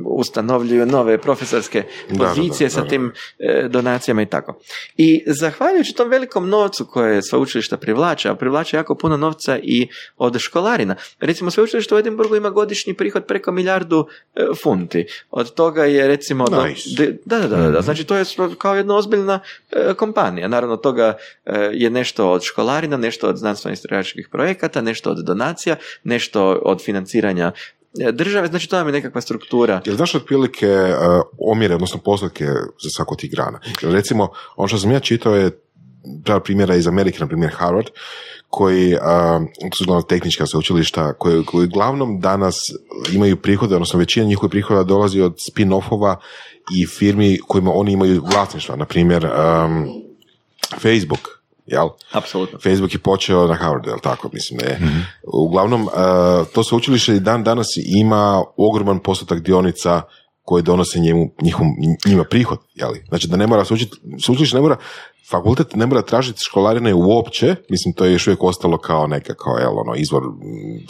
ustanovljuju nove profesorske Da, da, da, pozicije da, sa tim e, donacijama i tako. I zahvaljujući tom velikom novcu koje sveučilišta privlače, a privlače jako puno novca i od školarina. Recimo, sveučilište u Edinburgu ima godišnji prihod preko milijardu e, funti. Od toga je recimo... do- Nice. de- da, da, da, da, da. Znači, to je kao jedna ozbiljna e, kompanija. Naravno, od toga e, je nešto od školarina, nešto od znanstveno-istraživačkih projekata, nešto od donacija, nešto od financiranja države, znači to nam je nekakva struktura. Jel znaš otprilike uh, omjere, odnosno postotke za svaku od tih grana? Jer recimo, ono što sam ja čitao je primjera iz Amerike, na primjer Harvard, koji, uh, su uglavnom tehnička sveučilišta, koji, koji uglavnom danas imaju prihode, odnosno većina njihovih prihoda dolazi od spin-offova i firmi kojima oni imaju vlasništva, na primjer um, Facebook, jel? Apsolutno. Facebook je počeo na Harvardu, jel tako, mislim da je. Uglavnom, uh, to sveučilište i dan danas ima ogroman postotak dionica koje donose njemu, njihom, njima prihod, jeli? Znači da ne mora sveučilište ne mora, fakultet ne mora tražiti školarine uopće, mislim to je još uvijek ostalo kao neka, kao jel, ono, izvor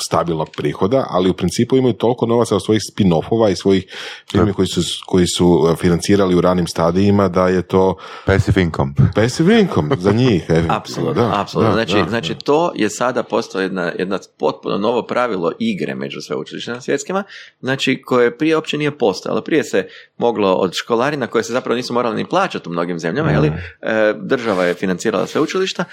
stabilnog prihoda, ali u principu imaju toliko novaca od svojih spin-offova i svojih firmi koji su, koji su uh, financirali u ranim stadijima da je to Passive income. passive income za njih. e, [LAUGHS] Apsolutno, da, apsolutno. da, znači, da, znači da. to je sada postalo jedna, jedna potpuno novo pravilo igre među sveučilištima svjetskima, znači koje prije uopće nije postojalo. Prije se moglo od školarina koje se zapravo nisu morali ni plaćati u mnogim zemljama, Mm. jeli, e, država je financirala sveučilišta,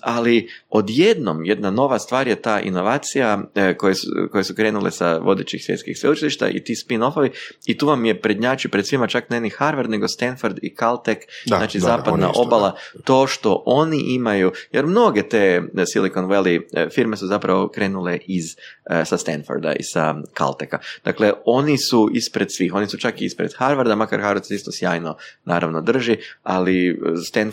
ali odjednom jedna nova stvar je ta inovacija e, koje su, koje su krenule sa vodećih svjetskih sveučilišta i ti spin-offovi i tu vam je prednjači pred svima čak ne ni Harvard nego Stanford i Caltech, znači zapadna obala, to što oni imaju, jer mnoge te Silicon Valley e, firme su zapravo krenule iz e, sa Stanforda i sa Caltecha. Dakle, oni su ispred svih, oni su čak i ispred Harvarda, makar Harvard se isto sjajno naravno drži, ali Stanford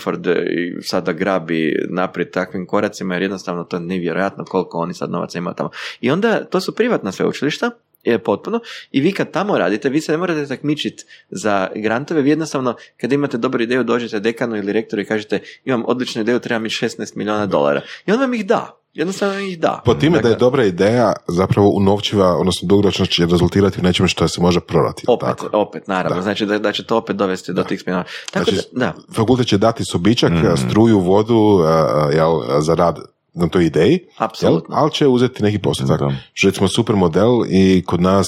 sada grabi naprijed takvim koracima jer jednostavno to je nevjerojatno koliko oni sad novaca imaju tamo. I onda to su privatna sveučilišta, je potpuno i vi kad tamo radite, vi se ne morate takmičiti za grantove, vi jednostavno kad imate dobru ideju dođete dekanu ili rektoru i kažete imam odličnu ideju, treba mi 16 milijuna dolara i on vam ih da. Jednostavno ih da. Po time da je dakle- dobra ideja zapravo unovčiva, odnosno dugoročno će rezultirati u nečemu što se može prodati. Opet, tako. opet, naravno. Znači da, da će to opet dovesti do tih smjena. Tako znači, da, Fakultet će dati sobičak, mm. struju, vodu jel, za rad na toj ideji, Apsolutno. ali će uzeti neki postotak. Što recimo super model i kod nas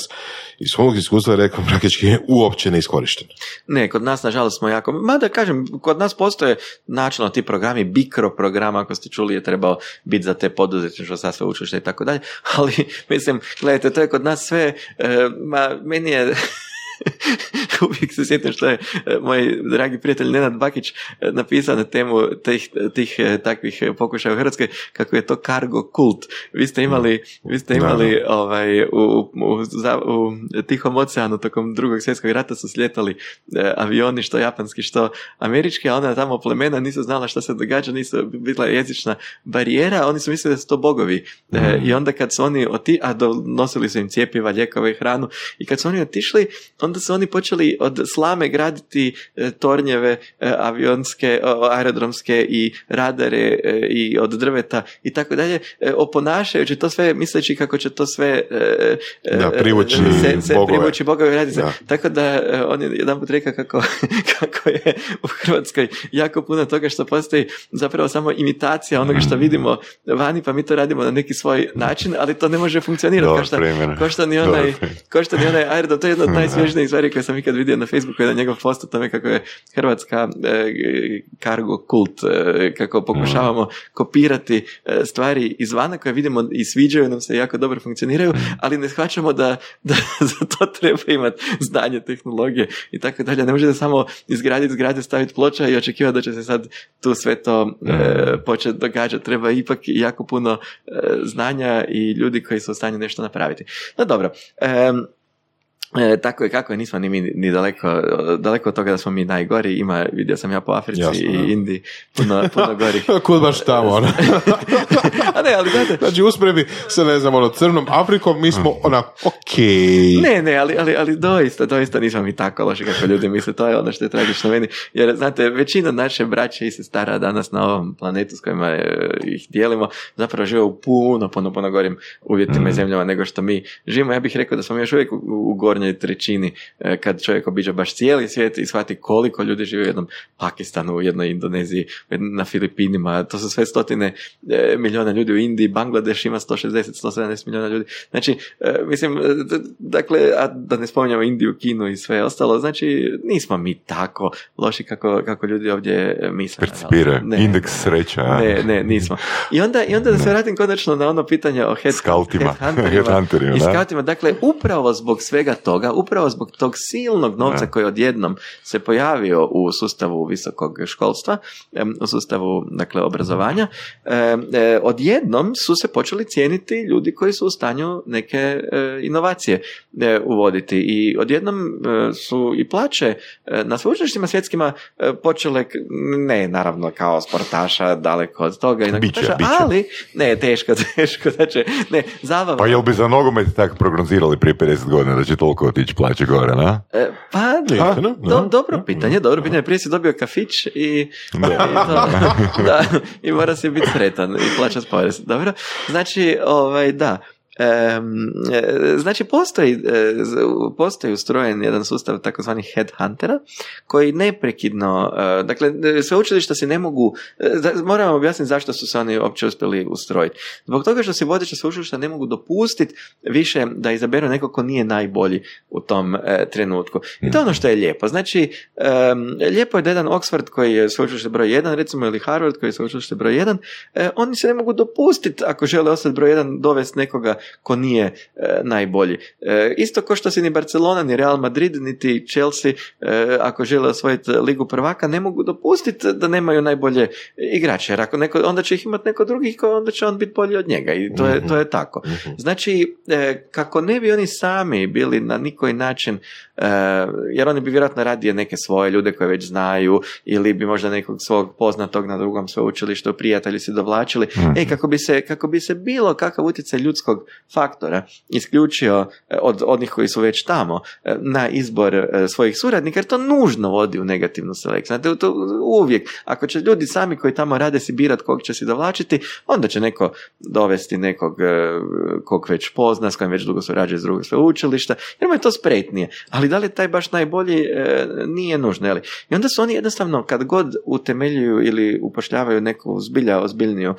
iz svog iskustva rekao praktički je uopće neiskorišten. Ne, kod nas nažalost smo jako, mada kažem, kod nas postoje načelno ti programi, bikro program, ako ste čuli je trebao biti za te poduzetništvo sa sve učilište i tako dalje, ali mislim, gledajte, to je kod nas sve, e, ma, meni je [LAUGHS] uvijek se sjetim što je e, moj dragi prijatelj Nenad Bakić e, napisao na temu tih, tih e, takvih pokušaja u Hrvatskoj, kako je to cargo kult. Vi ste imali, vi ste imali ovaj, u, u, u, Tihom oceanu tokom drugog svjetskog rata su sljetali avioni, što japanski, što američki, a onda tamo plemena nisu znala šta se događa, nisu bila jezična barijera, oni su mislili da su to bogovi. I onda kad su oni oti, a donosili su im cijepiva, lijekove i hranu, i kad su oni otišli, onda su oni počeli od slame graditi e, tornjeve e, avionske, aerodromske i radare e, i od drveta i tako dalje, oponašajući to sve misleći kako će to sve da, privući se, se privući bogovi radi Tako da on je jedan put rekao kako, [LAUGHS] kako je u Hrvatskoj jako puno toga što postoji zapravo samo imitacija onoga što vidimo vani, pa mi to radimo na neki svoj način, ali to ne može funkcionirati kao što, ni onaj, kao što ni onaj aerodrom, to je jedno od [LAUGHS] najsvježnijih stvari koje sam ikad vidio na Facebooku, jedan njegov post o tome kako je Hrvatska e, cargo kult, e, kako pokušavamo kopirati e, stvari izvana koje vidimo i sviđaju nam se jako dobro funkcioniraju, ali ne shvaćamo da, da [LAUGHS] za to treba imati znanje tehnologije i tako dalje. Ne možete samo izgraditi zgrade, staviti ploča i očekivati da će se sad tu sve to e, početi događati. Treba ipak jako puno znanja i ljudi koji su u stanju nešto napraviti. No dobro, E, tako je kako je, nismo ni mi ni daleko, daleko od toga da smo mi najgori, ima, vidio sam ja po Africi i Indiji, puno, puno [LAUGHS] gori. Kud baš tamo, ono. [LAUGHS] A ne, ali gledajte. Znači, usporedbi sa, ne znam, ono, crnom Afrikom, mi smo onak, ok. Ne, ne, ali, ali, ali doista, doista nismo mi tako loši kako ljudi misle, to je ono što je tragično meni, jer, znate, većina naše braće i sestara danas na ovom planetu s kojima e, ih dijelimo, zapravo žive u puno, puno, puno gorim uvjetima i mm. zemljama nego što mi živimo. Ja bih rekao da smo još uvijek u, u gornjoj trećini e, kad čovjek obiđa baš cijeli svijet i shvati koliko ljudi živi u jednom Pakistanu, u jednoj Indoneziji, na Filipinima, to su sve stotine e, milijuna ljudi u Indiji, Bangladeš ima 160-170 milijuna ljudi. Znači, e, mislim, dakle, a da ne spominjamo Indiju, Kinu i sve ostalo, znači, nismo mi tako loši kako, kako ljudi ovdje misle. Percipire, ne, indeks sreća. Ne, ne, nismo. I onda, i onda da se vratim konačno na ono pitanje o head, headhunterima, [LAUGHS] i scoutima. Dakle, upravo zbog svega toga, upravo zbog tog silnog novca koji odjednom se pojavio u sustavu visokog školstva, u sustavu dakle, obrazovanja, e, odjednom su se počeli cijeniti ljudi koji su u stanju neke e, inovacije e, uvoditi i odjednom su i plaće na sveučilištima svjetskima počele, ne naravno kao sportaša, daleko od toga, i biće, ali ne, teško, [LAUGHS] teško, znači, ne, zabavno. Pa jel bi za nogomet tako prognozirali prije 50 godina da će toliko otići plaće gore, na? E, pa, do, dobro pitanje, dobro pitanje. Prije si dobio kafić i, da. i, da, i mora si biti sretan i plaćati porez. Dobro, znači, ovaj, da. Znači, postoji, postoji ustrojen jedan sustav takozvani headhuntera koji neprekidno, dakle, sveučilišta se ne mogu, moramo objasniti zašto su se oni uopće uspjeli ustrojiti. Zbog toga što se vodeća sveučilišta ne mogu dopustiti više da izaberu nekog ko nije najbolji u tom trenutku. I to je ono što je lijepo. Znači, lijepo je da jedan Oxford koji je sveučilište broj 1, recimo, ili Harvard koji je sveučilište broj 1, oni se ne mogu dopustiti, ako žele ostati broj 1, dovesti nekoga ko nije e, najbolji. E, isto kao što si ni Barcelona, ni Real Madrid, niti Chelsea, e, ako žele osvojiti ligu prvaka, ne mogu dopustiti da nemaju najbolje igrače, jer ako neko, onda će ih imati neko drugi, onda će on biti bolji od njega i to je, to je tako. Mhm. Znači, kako ne bi oni sami bili na nikoji način, jer oni bi vjerojatno radije neke svoje ljude koje već znaju ili bi možda nekog svog poznatog na drugom sveučilištu prijatelji se dovlačili. mm E, kako bi se, kako bi se bilo kakav utjecaj ljudskog faktora isključio e, od onih koji su već tamo e, na izbor e, svojih suradnika, jer to nužno vodi u negativnu selekciju. Znate, to uvijek, ako će ljudi sami koji tamo rade si birat kog će si dovlačiti, onda će neko dovesti nekog kog već pozna, s kojim već dugo surađuje s drugog sveučilišta, jer mu je to spretnije. Ali da li taj baš najbolji, nije nužno. Jeli? I onda su oni jednostavno, kad god utemeljuju ili upošljavaju neku zbilja ozbiljniju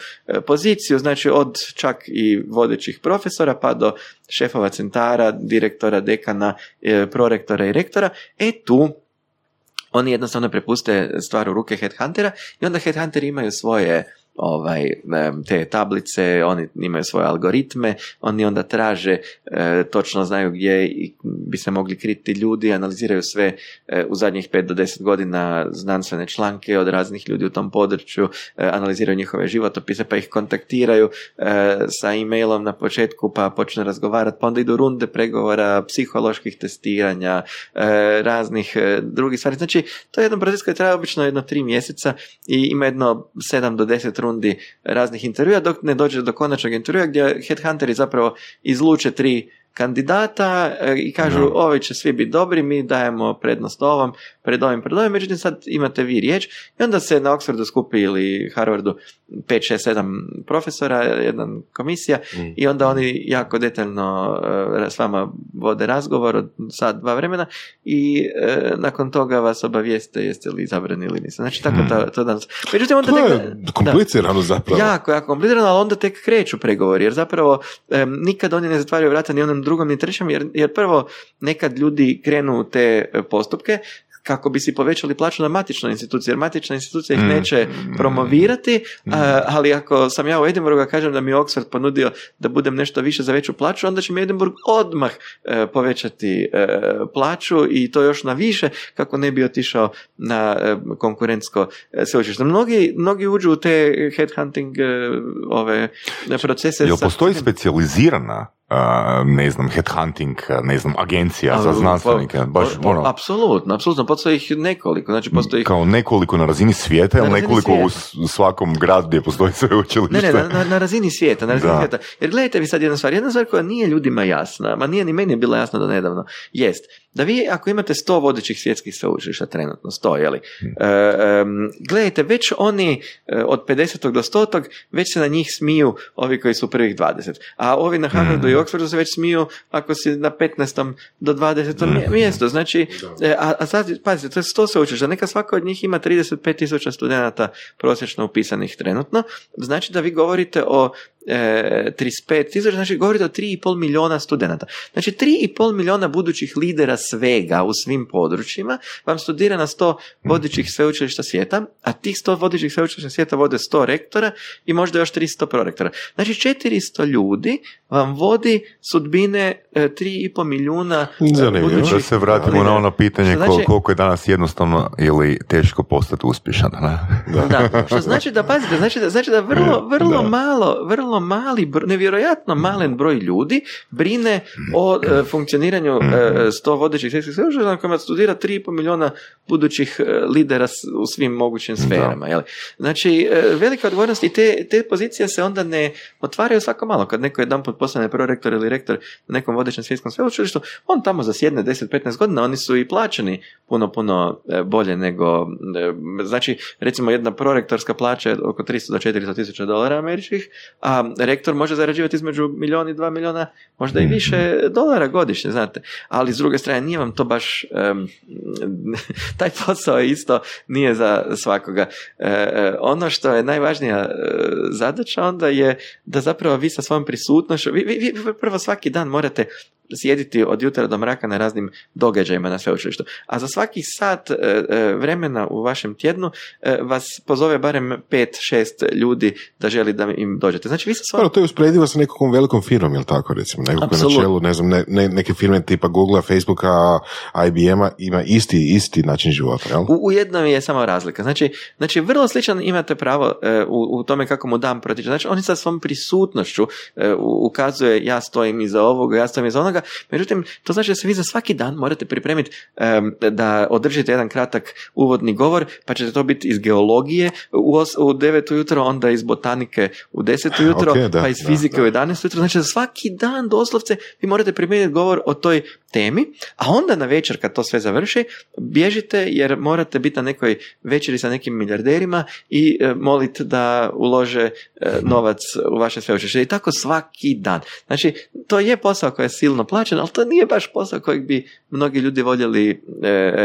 poziciju, znači od čak i vodećih profesora pa do šefova centara, direktora, dekana, e, prorektora i rektora, e tu oni jednostavno prepuste stvar u ruke headhuntera i onda headhunteri imaju svoje ovaj, te tablice, oni imaju svoje algoritme, oni onda traže, e, točno znaju gdje bi se mogli kriti ljudi, analiziraju sve e, u zadnjih 5 do 10 godina znanstvene članke od raznih ljudi u tom području, e, analiziraju njihove životopise, pa ih kontaktiraju sa e-mailom na početku, pa počne razgovarati, pa onda idu runde pregovora, psiholoških testiranja, raznih drugih stvari. Znači, to je jedan proces koji traje obično jedno tri mjeseca i ima jedno 7 do 10 rundi raznih intervjua dok ne dođe do konačnog intervjua gdje headhunteri zapravo izluče tri kandidata e, i kažu no. ovi će svi biti dobri, mi dajemo prednost ovom, pred ovim, pred ovim, međutim sad imate vi riječ i onda se na Oxfordu skupi ili Harvardu 5, 6, 7 profesora, jedna komisija mm. i onda oni jako detaljno uh, s vama vode razgovor od sad dva vremena i uh, nakon toga vas obavijeste jeste li izabrani ili niste. Znači tako to, to danas. Međutim, onda to je komplicirano zapravo. Jako, jako komplicirano, ali onda tek kreću pregovori jer zapravo um, nikad oni ne zatvaraju vrata ni onom drugom ni trećem jer, jer prvo nekad ljudi krenu te postupke kako bi si povećali plaću na matičnoj instituciji, jer matična institucija ih mm. neće promovirati, mm. ali ako sam ja u Edinburghu kažem da mi je Oxford ponudio da budem nešto više za veću plaću, onda će mi Edinburgh odmah e, povećati e, plaću i to još na više kako ne bi otišao na e, konkurentsko sveučilište. Mnogi, mnogi uđu u te headhunting ove procese. Jel postoji specijalizirana ne znam, headhunting, ne znam, agencija za znanstvenike, baš ono... Apsolutno, apsolutno, postoji ih nekoliko, znači postoji Kao nekoliko na razini svijeta ili nekoliko u svakom gradu gdje postoji [LAUGHS] sveučilište? Ne, ne, na, na, razini svijeta, na razini svijeta. Jer gledajte vi sad jedna stvar, jedna stvar koja nije ljudima jasna, ma nije ni meni bila jasna do nedavno, jest da vi ako imate sto vodećih svjetskih sveučilišta trenutno, sto, jeli, hmm. e, gledajte, već oni e, od 50. do 100. već se na njih smiju ovi koji su prvih 20. A ovi na Harvardu i hmm. Oxfordu se već smiju ako si na 15. do 20. Hmm. mjesto. Znači, e, a, a sad, pazite, to je sto sveučilišta, neka svaka od njih ima 35 tisuća studenata prosječno upisanih trenutno, znači da vi govorite o e, 35 tisuća, znači govorite o 3,5 milijuna studenata. Znači 3,5 milijuna budućih lidera svega u svim područjima vam studira na 100 vodećih sveučilišta svijeta, a tih 100 vodećih sveučilišta svijeta vode 100 rektora i možda još 300 prorektora. Znači 400 ljudi vam vodi sudbine 3,5 e, milijuna e, budućih... Da se vratimo na ono pitanje znači, koliko je danas jednostavno ili teško postati uspješan. Ne? Da. da. Što znači da, pazite, znači da, znači da vrlo, [LAUGHS] vrlo malo, vrlo mali, nevjerojatno malen broj ljudi brine o e, funkcioniranju e, sto vodećih svjetskih sveučilišta na kojima studira 3,5 milijuna budućih e, lidera u svim mogućim sferama. Jel? Znači, e, velika odgovornost i te, te pozicije se onda ne otvaraju svako malo. Kad neko jedan put postane prorektor ili rektor na nekom vodećem svjetskom sveučilištu, on tamo zasjedne 10-15 godina, oni su i plaćeni puno, puno bolje nego, znači, recimo jedna prorektorska plaća je oko 300 do 400 tisuća dolara američkih, a rektor može zarađivati između milijun i dva milijuna, možda i više dolara godišnje, znate. Ali s druge strane nije vam to baš, [LAUGHS] taj posao isto nije za svakoga. E, e, ono što je najvažnija e, zadaća onda je da zapravo vi sa svojom prisutnošću, vi, vi, vi prvo svaki dan morate sjediti od jutra do mraka na raznim događajima na sveučilištu. A za svaki sat e, e, vremena u vašem tjednu e, vas pozove barem pet, šest ljudi da želi da im dođete. Znači vi sa svojom... to je usporedivo sa nekakvom velikom firmom, jel tako recimo? Na čelu, ne znam, ne, neke firme tipa Google, Facebooka, IBM-a ima isti, isti način života, jel? U, u jednom je samo razlika. Znači, znači vrlo sličan imate pravo u, u tome kako mu dam protiče. Znači oni sa svom prisutnošću ukazuje ja stojim iza ovoga, ja stojim iza onoga Međutim, to znači da se vi za svaki dan morate pripremiti da održite jedan kratak uvodni govor, pa ćete to biti iz geologije u, os, u 9 ujutro, onda iz botanike u 10 ujutro, pa iz fizike u 11 ujutro. Znači, za svaki dan doslovce vi morate pripremiti govor o toj temi, a onda na večer kad to sve završi, bježite jer morate biti na nekoj večeri sa nekim milijarderima i e, moliti da ulože e, novac u vaše sveučilište. I tako svaki dan. Znači, to je posao koji je silno plaćen, ali to nije baš posao kojeg bi mnogi ljudi voljeli e,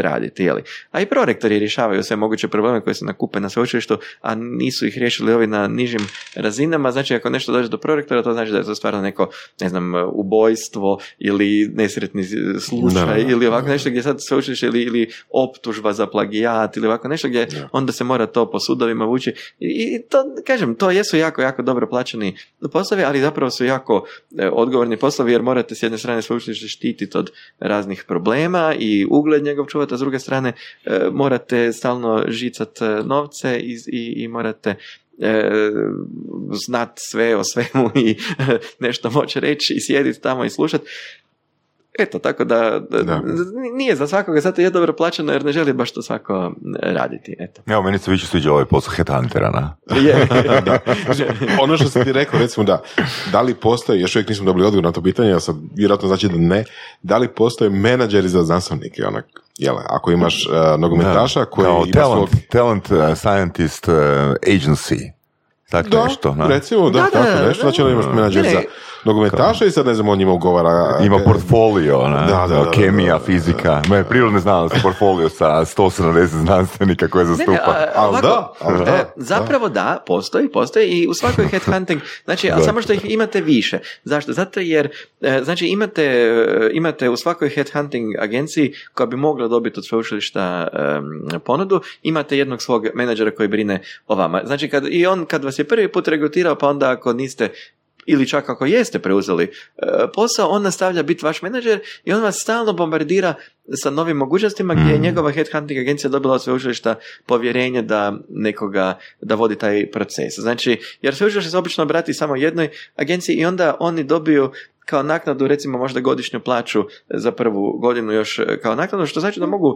raditi. Jeli? A i prorektori rješavaju sve moguće probleme koje se nakupe na sveučilištu, a nisu ih riješili ovi na nižim razinama. Znači, ako nešto dođe do prorektora, to znači da je to stvarno neko, ne znam, ubojstvo ili nesretni slučaj ili ovako nešto gdje sad sveučilište ili, ili optužba za plagijat ili ovako nešto gdje onda se mora to po sudovima vući i to, kažem, to jesu jako, jako dobro plaćeni poslovi, ali zapravo su jako e, odgovorni poslovi jer morate s jedne strane sveučilište štititi od raznih problema i ugled njegov čuvati, a s druge strane e, morate stalno žicat e, novce i, i, i morate znat sve o svemu i [LAUGHS] nešto moći reći i sjediti tamo i slušati. Eto, tako da, da, nije za svakoga, zato je dobro plaćeno jer ne želi baš to svako raditi. Eto. Evo, meni se više sviđa ovaj posao headhuntera, na? [LAUGHS] je, [LAUGHS] ono što sam ti rekao, recimo da, da li postoji, još uvijek nismo dobili odgovor na to pitanje, a sad vjerojatno znači da ne, da li postoje menadžeri za znanstvenike, onak, jele, ako imaš uh, nogometaša koji Kao ima talent, svog... talent uh, scientist uh, agency, tako da, nešto. recimo, da, da tako da, nešto, znači imaš menadžer za nogometaša i sad ne znam, on njima ugovara... Ima portfolio, ne? Da, da, kemija, fizika, me prirodne znanosti, portfolio sa 170 znanstvenika koje zastupa. Ne, ali da, da, e, zapravo da, postoji, postoji i u svakoj headhunting, znači, ali samo što ih imate više. Zašto? Zato jer, e, znači, imate, e, imate u svakoj headhunting agenciji koja bi mogla dobiti od sveučilišta ponudu, imate jednog svog menadžera koji brine o vama. Znači, kad, i on kad vas je prvi put regrutirao, pa onda ako niste ili čak ako jeste preuzeli e, posao, on nastavlja biti vaš menadžer i on vas stalno bombardira sa novim mogućnostima gdje je mm. njegova headhunting agencija dobila od sveučilišta povjerenje da nekoga, da vodi taj proces. Znači, jer sveučilište se obično obrati samo jednoj agenciji i onda oni dobiju kao naknadu recimo možda godišnju plaću za prvu godinu još e, kao naknadu, što znači da mogu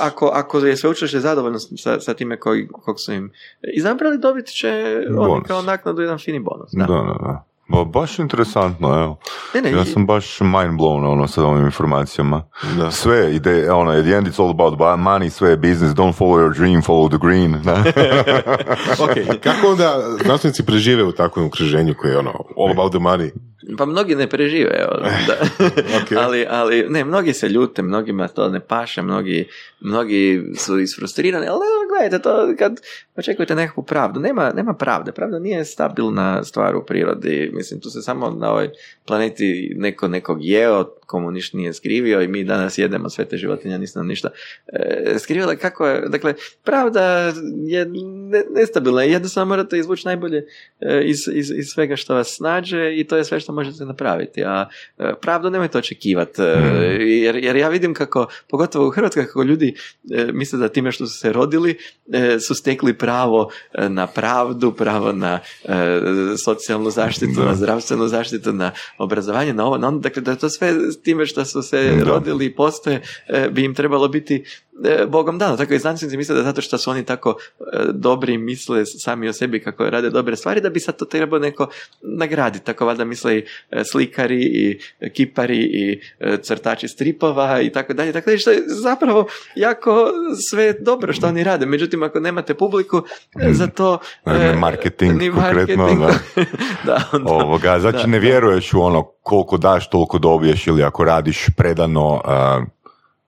ako, ako je sveučilište zadovoljno sa, sa time kog, kog su im izabrali, dobit će oni kao naknadu jedan fini bonus. Da, da, da. Ba, baš interesantno, evo. Ne, ne, ja sam baš mind blown ono, sa ovim informacijama. Da. Sve ide, ono, at the end it's all about money, sve je business, don't follow your dream, follow the green. [LAUGHS] ok, [LAUGHS] kako onda znanstvenici prežive u takvom okruženju koje je ono, all about the money? Pa mnogi ne prežive, evo, da. [LAUGHS] okay. ali, ali, ne, mnogi se ljute, mnogima to ne paše, mnogi, mnogi su isfrustrirani, ali gledajte, to kad očekujete nekakvu pravdu, nema, nema pravde, pravda nije stabilna stvar u prirodi, mislim, tu se samo na ovoj planeti neko nekog jeo, komu ništa nije skrivio i mi danas jedemo sve te životinje, nisam ništa e, skrivila. Kako je, dakle, pravda je nestabilna i jednostavno morate izvući najbolje e, iz, iz, iz, svega što vas snađe i to je sve što možete napraviti. A e, pravdu nemojte očekivati, e, mm. jer, jer ja vidim kako, pogotovo u Hrvatskoj, kako ljudi misle da time što su se rodili su stekli pravo na pravdu, pravo na socijalnu zaštitu, na zdravstvenu zaštitu, na obrazovanje, na ovo, na ono, dakle da to sve time što su se rodili i postoje, e, bi im trebalo biti e, Bogom dano. Tako i znanstvenici misle da zato što su oni tako e, dobri misle sami o sebi kako rade dobre stvari, da bi sad to trebao neko nagraditi. Tako valjda misle i e, slikari i kipari i crtači stripova i tako dalje. Tako dalje, što je zapravo jako sve dobro što oni rade. Međutim, ako nemate publiku, za to... marketing, konkretno, da. [LAUGHS] Ovoga, znači ne vjeruješ u ono koliko daš, toliko dobiješ ili ako radiš predano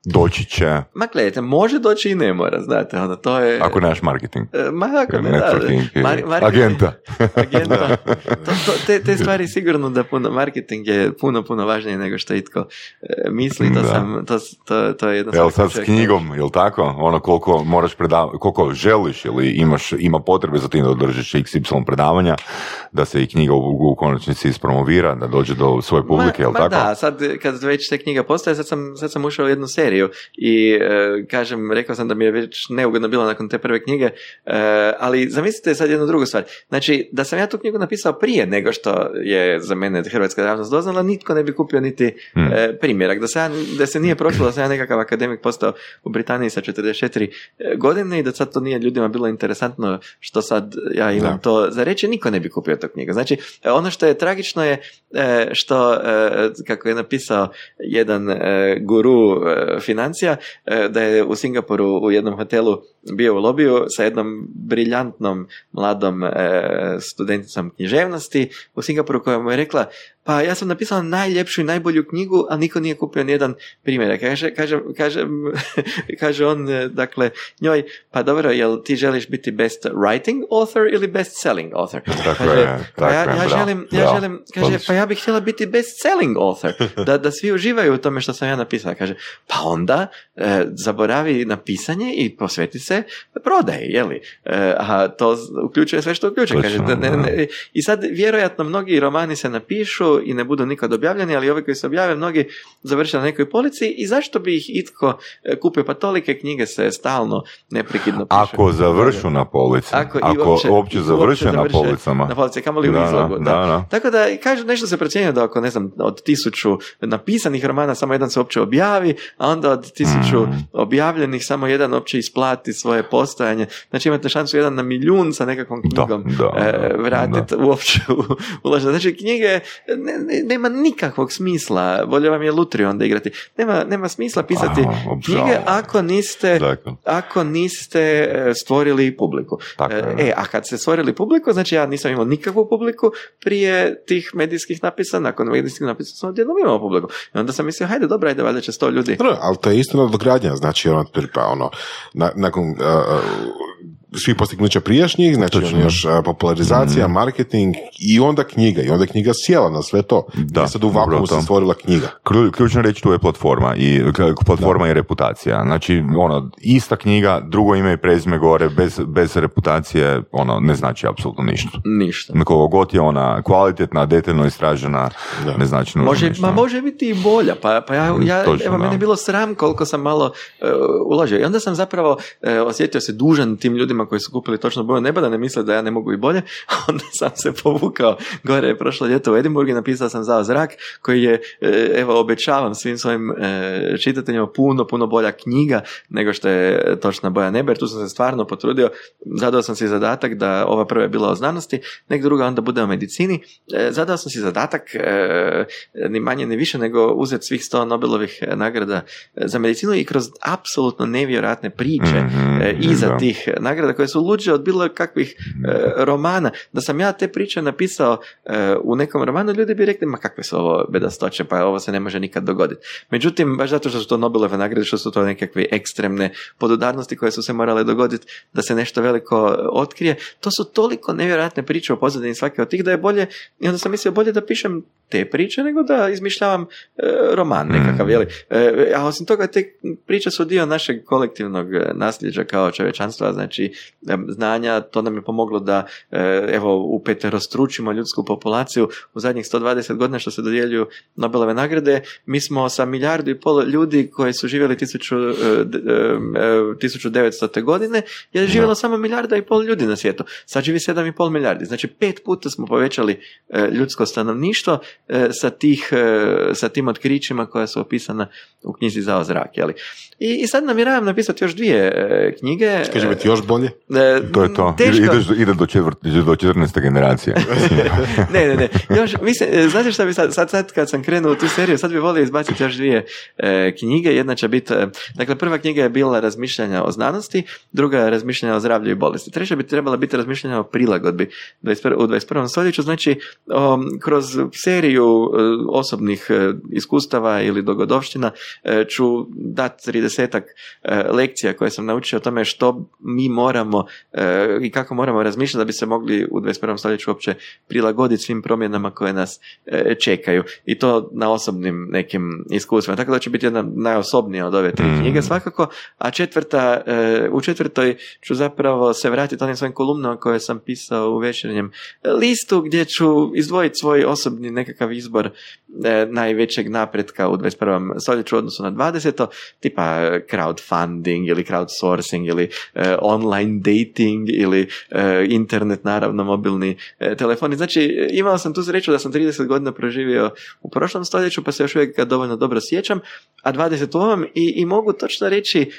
doći će... Ma gledajte, može doći i ne mora, znate, ono, to je... Ako nemaš marketing. E, ma ako ne, da, mar- agenta. agenta. [LAUGHS] To, to, te, te stvari sigurno da puno, marketing je puno, puno važnije nego što itko e, misli, to, sam, to, to, to je jedno... Jel sad s knjigom, jel tako? Ono koliko moraš predavati, koliko želiš ili imaš, ima potrebe za tim da održiš XY predavanja, da se i knjiga u, u konačnici ispromovira, da dođe do svoje publike, jel ma, tako? da, sad kad već te knjiga postaje, sad sam, sad sam ušao u jednu seriju seriju i e, kažem, rekao sam da mi je već neugodno bilo nakon te prve knjige, e, ali zamislite sad jednu drugu stvar. Znači, da sam ja tu knjigu napisao prije nego što je za mene hrvatska javnost doznala, nitko ne bi kupio niti hmm. e, primjerak. Da se, ja, da se nije prošlo da sam ja nekakav akademik postao u Britaniji sa 44 godine i da sad to nije ljudima bilo interesantno što sad ja imam to za reći, niko ne bi kupio tu knjigu. Znači, ono što je tragično je što, kako je napisao jedan guru financija, e, da je u Singapuru u jednom hotelu bio u lobiju sa jednom briljantnom mladom e, studenticom književnosti u Singapuru koja mu je rekla pa ja sam napisala najljepšu i najbolju knjigu, a niko nije kupio nijedan primjer. Kaže, kaže, kaže, [LAUGHS] kaže on, e, dakle, njoj, pa dobro, jel ti želiš biti best writing author ili best selling author? kaže, pa ja, ja, želim, ja želim, kaže, pa ja bih htjela biti best selling author, da, da svi uživaju u tome što sam ja napisala. Kaže, pa onda e, zaboravi na pisanje i posveti se prodaji, jeli? E, a to uključuje sve što uključuje. Kaže, ne, ne, I sad vjerojatno mnogi romani se napišu i ne budu nikad objavljeni, ali ovi koji se objave, mnogi završe na nekoj polici i zašto bi ih itko e, kupio? Pa tolike knjige se stalno neprekidno pišu. Ako završu na polici, ako, ako uopće, uopće završe na policama. Na polici, kamo li u izlogu. Da, da. Tako da, kažu, nešto se procjenjuje da ako, ne znam, od tisuću napisanih romana samo jedan se uopće objavi, a onda od tisuću mm. objavljenih samo jedan uopće isplati svoje postojanje. Znači imate šansu jedan na milijun sa nekakvom knjigom e, vratiti uopće u, u Znači knjige ne, nema nikakvog smisla, bolje vam je lutri onda igrati. Nema, nema smisla pisati Aha, knjige ako niste, dakle. ako niste e, stvorili publiku. E, e, a kad ste stvorili publiku, znači ja nisam imao nikakvu publiku prije tih medijskih napisa, nakon medijskih napisa sam odjednom imao publiku. I onda sam mislio, hajde, dobro, ajde, valjda će sto ljudi. ali to je isto nadogradnja, znači ono, pa ono, nakon uh, uh svih postignuća prijašnjih, znači ono još popularizacija, mm. marketing i onda knjiga. I onda je knjiga sjela na sve to. Da, I sad u vakumu se stvorila knjiga. Ključna reč tu je platforma i platforma je reputacija. Znači, ono, ista knjiga, drugo ime i prezime gore, bez, bez reputacije, ono, ne znači apsolutno ništa. Ništa. Koliko god je ona kvalitetna, detaljno istražena, da. ne znači može, ništa. Ma može biti i bolja, pa, pa ja, ja Točno, evo, meni je bilo sram koliko sam malo uh, uložio. I onda sam zapravo uh, osjetio se dužan tim ljudima koji su kupili točno boju neba, da ne misle da ja ne mogu i bolje, [LAUGHS] onda sam se povukao gore prošlo ljeto u Edinburgh i napisao sam za zrak, koji je, e, evo, obećavam svim svojim e, čitateljima puno, puno bolja knjiga nego što je točna boja neba, jer tu sam se stvarno potrudio, zadao sam si zadatak da ova prva je bila o znanosti, nek druga onda bude o medicini, e, zadao sam si zadatak ni manje ni više nego uzeti svih sto Nobelovih nagrada za medicinu i kroz apsolutno nevjerojatne priče mm-hmm, iza tih nagrada koje su luđe od bilo kakvih e, romana. Da sam ja te priče napisao e, u nekom romanu, ljudi bi rekli, ma kakve su ovo bedastoće, pa ovo se ne može nikad dogoditi. Međutim, baš zato što su to Nobelove nagrade, što su to nekakve ekstremne podudarnosti koje su se morale dogoditi da se nešto veliko otkrije, to su toliko nevjerojatne priče o pozadini svake od tih da je bolje, i onda sam mislio bolje da pišem te priče nego da izmišljavam e, roman nekakav, mm. jeli. a osim toga, te priče su dio našeg kolektivnog nasljeđa kao čovečanstva, znači znanja, to nam je pomoglo da evo u peterostručimo ljudsku populaciju u zadnjih 120 godina što se dodjeljuju Nobelove nagrade. Mi smo sa milijardu i pol ljudi koji su živjeli 1900. godine je živjelo samo milijarda i pol ljudi na svijetu. Sad živi 7,5 milijardi. Znači pet puta smo povećali ljudsko stanovništvo sa, tih, sa tim otkrićima koja su opisana u knjizi Zao zrak. Jeli? I, I sad namjeravam napisati još dvije e, knjige. Kaže biti još bolje? E, to je to. Teško. Ide, ide do, četvrt, do 14. generacije. [LAUGHS] ne, ne, ne. Još, mislim, e, znate šta bi sad, sad, sad kad sam krenuo u tu seriju, sad bi volio izbaciti još dvije e, knjige. Jedna će biti, e, dakle prva knjiga je bila razmišljanja o znanosti, druga je razmišljanja o zdravlju i bolesti. Treća bi trebala biti razmišljanja o prilagodbi u 21. stoljeću, znači kroz seriju osobnih iskustava ili dogodovština ću dati tridesetak lekcija koje sam naučio o tome što mi moramo i kako moramo razmišljati da bi se mogli u 21. stoljeću uopće prilagoditi svim promjenama koje nas e, čekaju. I to na osobnim nekim iskustvima. Tako da će biti jedna najosobnija od ove tri mm. knjige svakako. A četvrta, e, u četvrtoj ću zapravo se vratiti onim svojim kolumnama koje sam pisao u večernjem listu gdje ću izdvojiti svoj osobni nekakav izbor e, najvećeg napretka u 21. stoljeću odnosu na 20. tipa crowdfunding ili crowdsourcing ili online dating ili internet naravno mobilni telefoni. Znači imao sam tu sreću da sam 30 godina proživio u prošlom stoljeću, pa se još uvijek dovoljno dobro sjećam, a 20 u ovom i, i mogu točno reći e,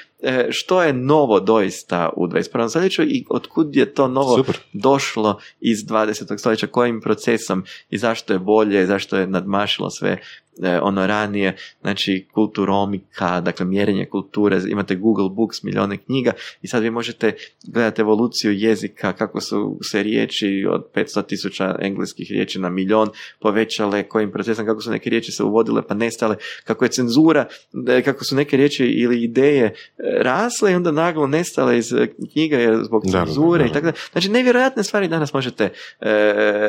što je novo doista u 21. stoljeću i otkud je to novo Super. došlo iz 20. stoljeća, kojim procesom i zašto je bolje, zašto je nadmašilo sve E, ono ranije, znači kulturomika, dakle mjerenje kulture, imate Google Books, milijone knjiga i sad vi možete gledati evoluciju jezika, kako su se riječi od 500 tisuća engleskih riječi na milion povećale, kojim procesom, kako su neke riječi se uvodile pa nestale, kako je cenzura, kako su neke riječi ili ideje e, rasle i onda naglo nestale iz e, knjiga zbog cenzure i tako da. Znači nevjerojatne stvari danas možete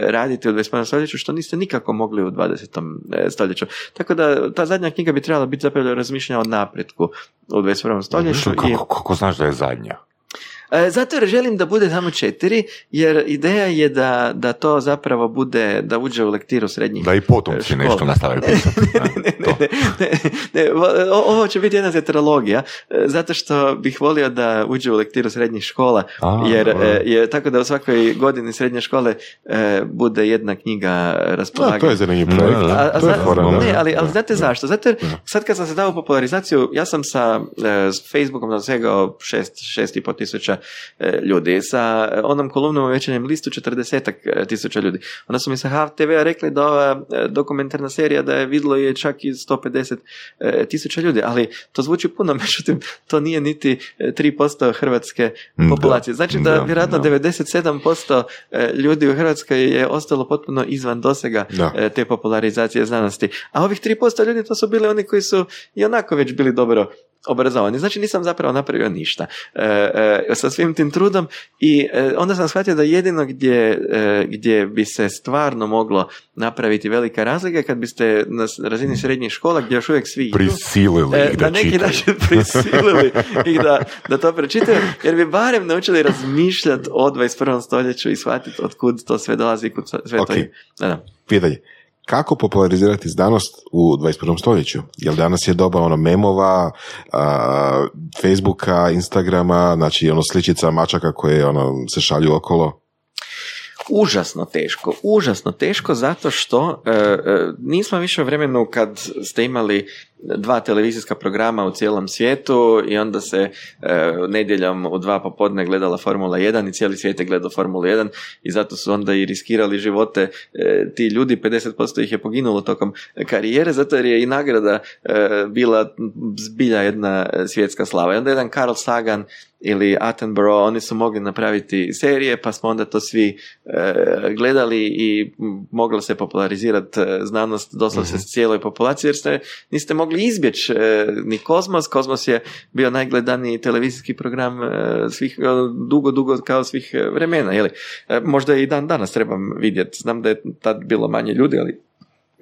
raditi u 21. stoljeću što niste nikako mogli u 20. stoljeću. Tako da ta zadnja knjiga bi trebala biti zapravo razmišljanja o napretku u 21. stoljeću. Kako, kako, kako znaš da je zadnja? E, zato jer želim da bude samo četiri, jer ideja je da, da to zapravo bude, da uđe u lektiru srednjih Da i potomci nešto nastave [LAUGHS] ne, ne, ne, ne, ovo će biti jedna zetrologija, e, zato što bih volio da uđe u lektiru srednjih škola, jer e, je tako da u svakoj godini srednje škole bude jedna knjiga raspolaganja. to je zanimljiv projekt. ne, ali, ali znate zašto? Zato jer sad kad sam se dao popularizaciju, ja sam sa Facebookom dosegao šest, šest i po tisuća ljudi. Sa onom kolumnom u večernjem listu 40 e, tisuća ljudi. Onda su mi sa HTV-a rekli da ova e, dokumentarna serija da je vidlo je čak i 150 tisuća ljudi, ali to zvuči puno, [LAUGHS] međutim to nije niti 3% hrvatske populacije. Znači da, da vjerojatno da. 97% ljudi u Hrvatskoj je ostalo potpuno izvan dosega te popularizacije znanosti. A ovih 3% ljudi to su bili oni koji su i onako već bili dobro obrazovani. Znači nisam zapravo napravio ništa e, e, sa svim tim trudom i e, onda sam shvatio da jedino gdje, gdje bi se stvarno moglo napraviti velika razlika kad biste na razini srednjih škola gdje još uvijek svi prisilili ih da na neki način prisilili ih da, da to pročitaju jer bi barem naučili razmišljati o 21. stoljeću i shvatiti od kud to sve dolazi i kud sve okay. to je. Da, da. Pitanje kako popularizirati znanost u 21. stoljeću? Jer danas je doba ono memova, a, Facebooka, Instagrama, znači ono sličica mačaka koje ono se šalju okolo. Užasno teško, užasno teško zato što e, e, nismo više u vremenu kad ste imali dva televizijska programa u cijelom svijetu i onda se e, nedjeljom u dva popodne gledala Formula 1 i cijeli svijet je gledao Formulu 1 i zato su onda i riskirali živote e, ti ljudi, 50% ih je poginulo tokom karijere, zato jer je i nagrada e, bila zbilja jedna svjetska slava. I onda jedan Carl Sagan ili Attenborough, oni su mogli napraviti serije, pa smo onda to svi gledali i mogla se popularizirati znanost doslovce mm s cijeloj populaciji, jer ste, niste mogli izbjeći e, ni Kozmos. Kozmos je bio najgledaniji televizijski program e, svih, e, dugo, dugo kao svih vremena. Jeli? Možda i dan danas trebam vidjeti. Znam da je tad bilo manje ljudi, ali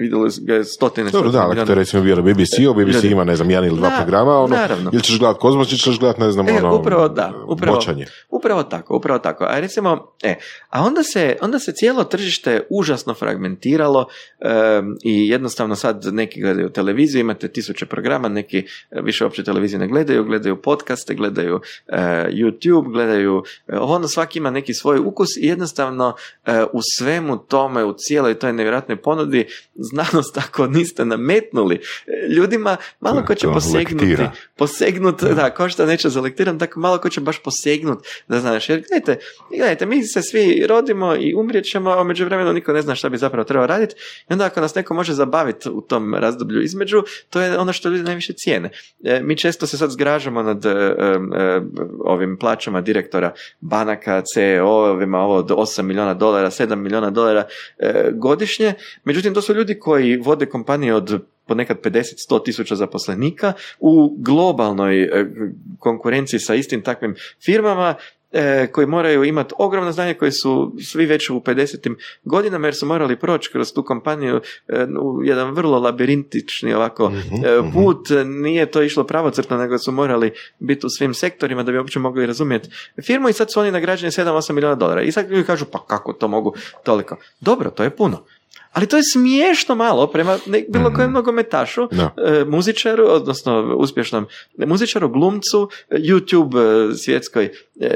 vidjeli ga je stotine. Dobro, da, ali to je recimo bio na BBC-u, BBC ima, ne znam, jedan ili dva programa, ono, naravno. ili ćeš gledat Kozmos, ili ćeš gledat, ne znam, E, ono, upravo da, upravo, bočanje. upravo tako, upravo tako. A recimo, e, a onda se, onda se cijelo tržište užasno fragmentiralo em, i jednostavno sad neki gledaju televiziju, imate tisuće programa, neki više uopće televizije ne gledaju, gledaju podcaste, gledaju e, YouTube, gledaju, e, ono svaki ima neki svoj ukus i jednostavno e, u svemu tome, u cijeloj toj nevjerojatnoj ponudi, znanost ako niste nametnuli e, ljudima, malo ko će posegnuti lektira. posegnut, da, kao što neće za lektiram, tako malo ko će baš posegnut, da znaš, jer gledajte, gledajte, mi se svi rodimo i umrijet ćemo, a među vremenu niko ne zna šta bi zapravo trebao raditi, i onda ako nas neko može zabaviti u tom razdoblju između, to je ono što ljudi najviše cijene. E, mi često se sad zgražamo nad e, e, ovim plaćama direktora banaka, CEO-ovima, ovo od 8 milijuna dolara, 7 milijuna dolara e, godišnje, međutim to su ljudi koji vode kompanije od ponekad 50-100 tisuća zaposlenika u globalnoj e, konkurenciji sa istim takvim firmama e, koji moraju imati ogromno znanje, koji su svi već u 50. godinama jer su morali proći kroz tu kompaniju e, u jedan vrlo labirintični ovako Mhm, e, mhm. put, nije to išlo pravocrtno nego su morali biti u svim sektorima da bi uopće mogli razumjeti firmu i sad su oni nagrađeni 7-8 milijuna dolara i sad ljudi kažu pa kako to mogu toliko dobro, to je puno ali to je smiješno malo prema ne, bilo kojem nogometašu, Da. e, muzičaru, odnosno uspješnom muzičaru, glumcu, e, YouTube e, svjetskoj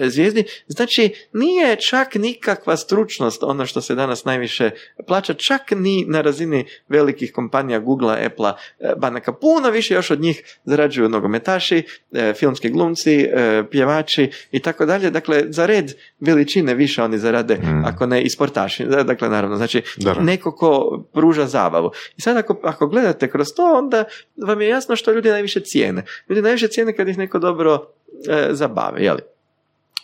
zvijezdi. Znači, nije čak nikakva stručnost ono što se danas najviše plaća, čak ni na razini velikih kompanija Googlea, Applea, e, banaka. Puno više još od njih zarađuju nogometaši, filmski glumci, pjevači i tako dalje. Dakle, za red veličine više oni zarade, ako ne i sportaši. Dakle, naravno, znači, neko ko pruža zabavu. I sad ako, ako gledate kroz to, onda vam je jasno što ljudi najviše cijene. Ljudi najviše cijene kad ih neko dobro e, zabave, jeli?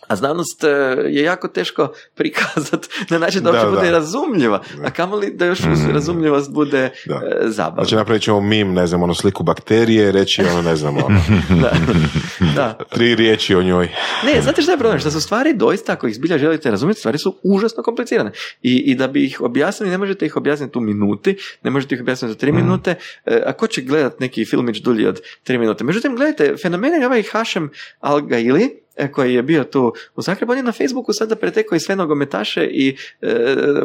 A znanost e, je jako teško [LAUGHS] prikazati na način da Da, uopće da. bude razumljiva, a kamoli da još uz razumljivost bude Da. e, zabavna. Znači napravit ćemo mim, ne znam, ono sliku bakterije, reći ono, ne znam, ono, [LAUGHS] da. da. tri riječi o njoj. Ne, znate što je problem? Što su stvari doista, ako ih zbilja želite razumjeti, stvari su užasno komplicirane. I, I da bi ih objasnili, ne možete ih objasniti u minuti, ne možete ih objasniti za tri minute, e, a ko će gledat neki filmić dulji od tri minute? Međutim, gledajte, fenomen je ovaj Hašem Al-Gaili, koji je bio tu u Zagrebu, on je na Facebooku sada pretekao i sve nogometaše i e,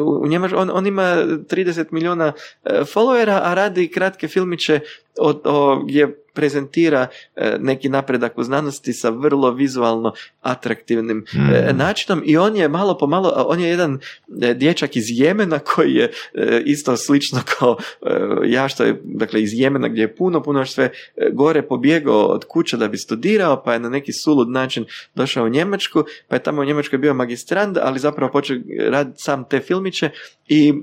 u Njemač, on, on ima 30 milijuna e, followera, a radi kratke filmiće o, o, gdje prezentira e, neki napredak u znanosti sa vrlo vizualno atraktivnim e, načinom i on je malo po malo, on je jedan e, dječak iz Jemena koji je isto slično kao ja što je, dakle iz Jemena gdje je puno, puno sve gore pobjegao od kuće da bi studirao, pa je na neki sulud način došao u Njemačku, pa je tamo u Njemačkoj bio magistrant, ali zapravo počeo raditi sam te filmiće i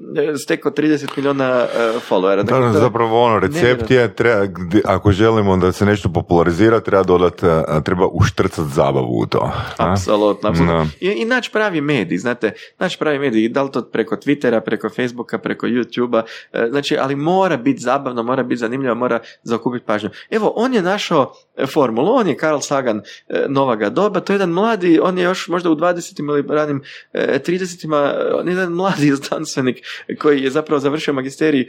stekao 30 milijuna e, followera. Da, Dakle, da, zapravo ono, recept je, treba, ako želimo da se nešto popularizira, treba dodati, a, treba uštrcati zabavu u to. a? Apsolutno, apsolutno. I, I naći pravi medij, znate, naći pravi medij, da li to preko Twittera, preko Facebooka, preko YouTubea, e, znači, ali mora biti zabavno, mora biti zanimljivo, mora zakupiti pažnju. Evo, on je našao e, formulu, on je Carl Sagan e, novaga doba, to je jedan mladi, on je još možda u 20. ili ranim e, 30. on je jedan mladi znanstvenik koji je zapravo završio magisterij e,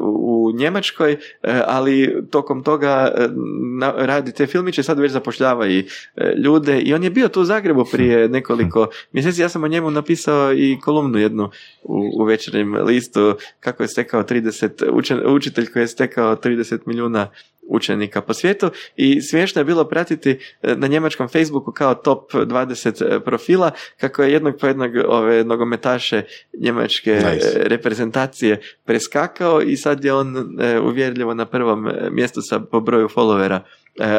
u Njemačkoj, e, ali tokom toga e, radi te filmiće, sad već zapošljava i e, ljude i on je bio tu u Zagrebu prije nekoliko mjeseci, ja sam o njemu napisao i kolumnu jednu u, u večernjem listu kako je stekao 30, učen, učitelj koji je stekao 30 milijuna učenika po svijetu i smiješno je bilo pratiti e, na njemačkom Facebooku kao top 20 profila kako je jednog po jednog ove nogometaše njemačke Nice. e, reprezentacije preskakao i sad je on uvjerljivo na prvom mjestu sa po broju followera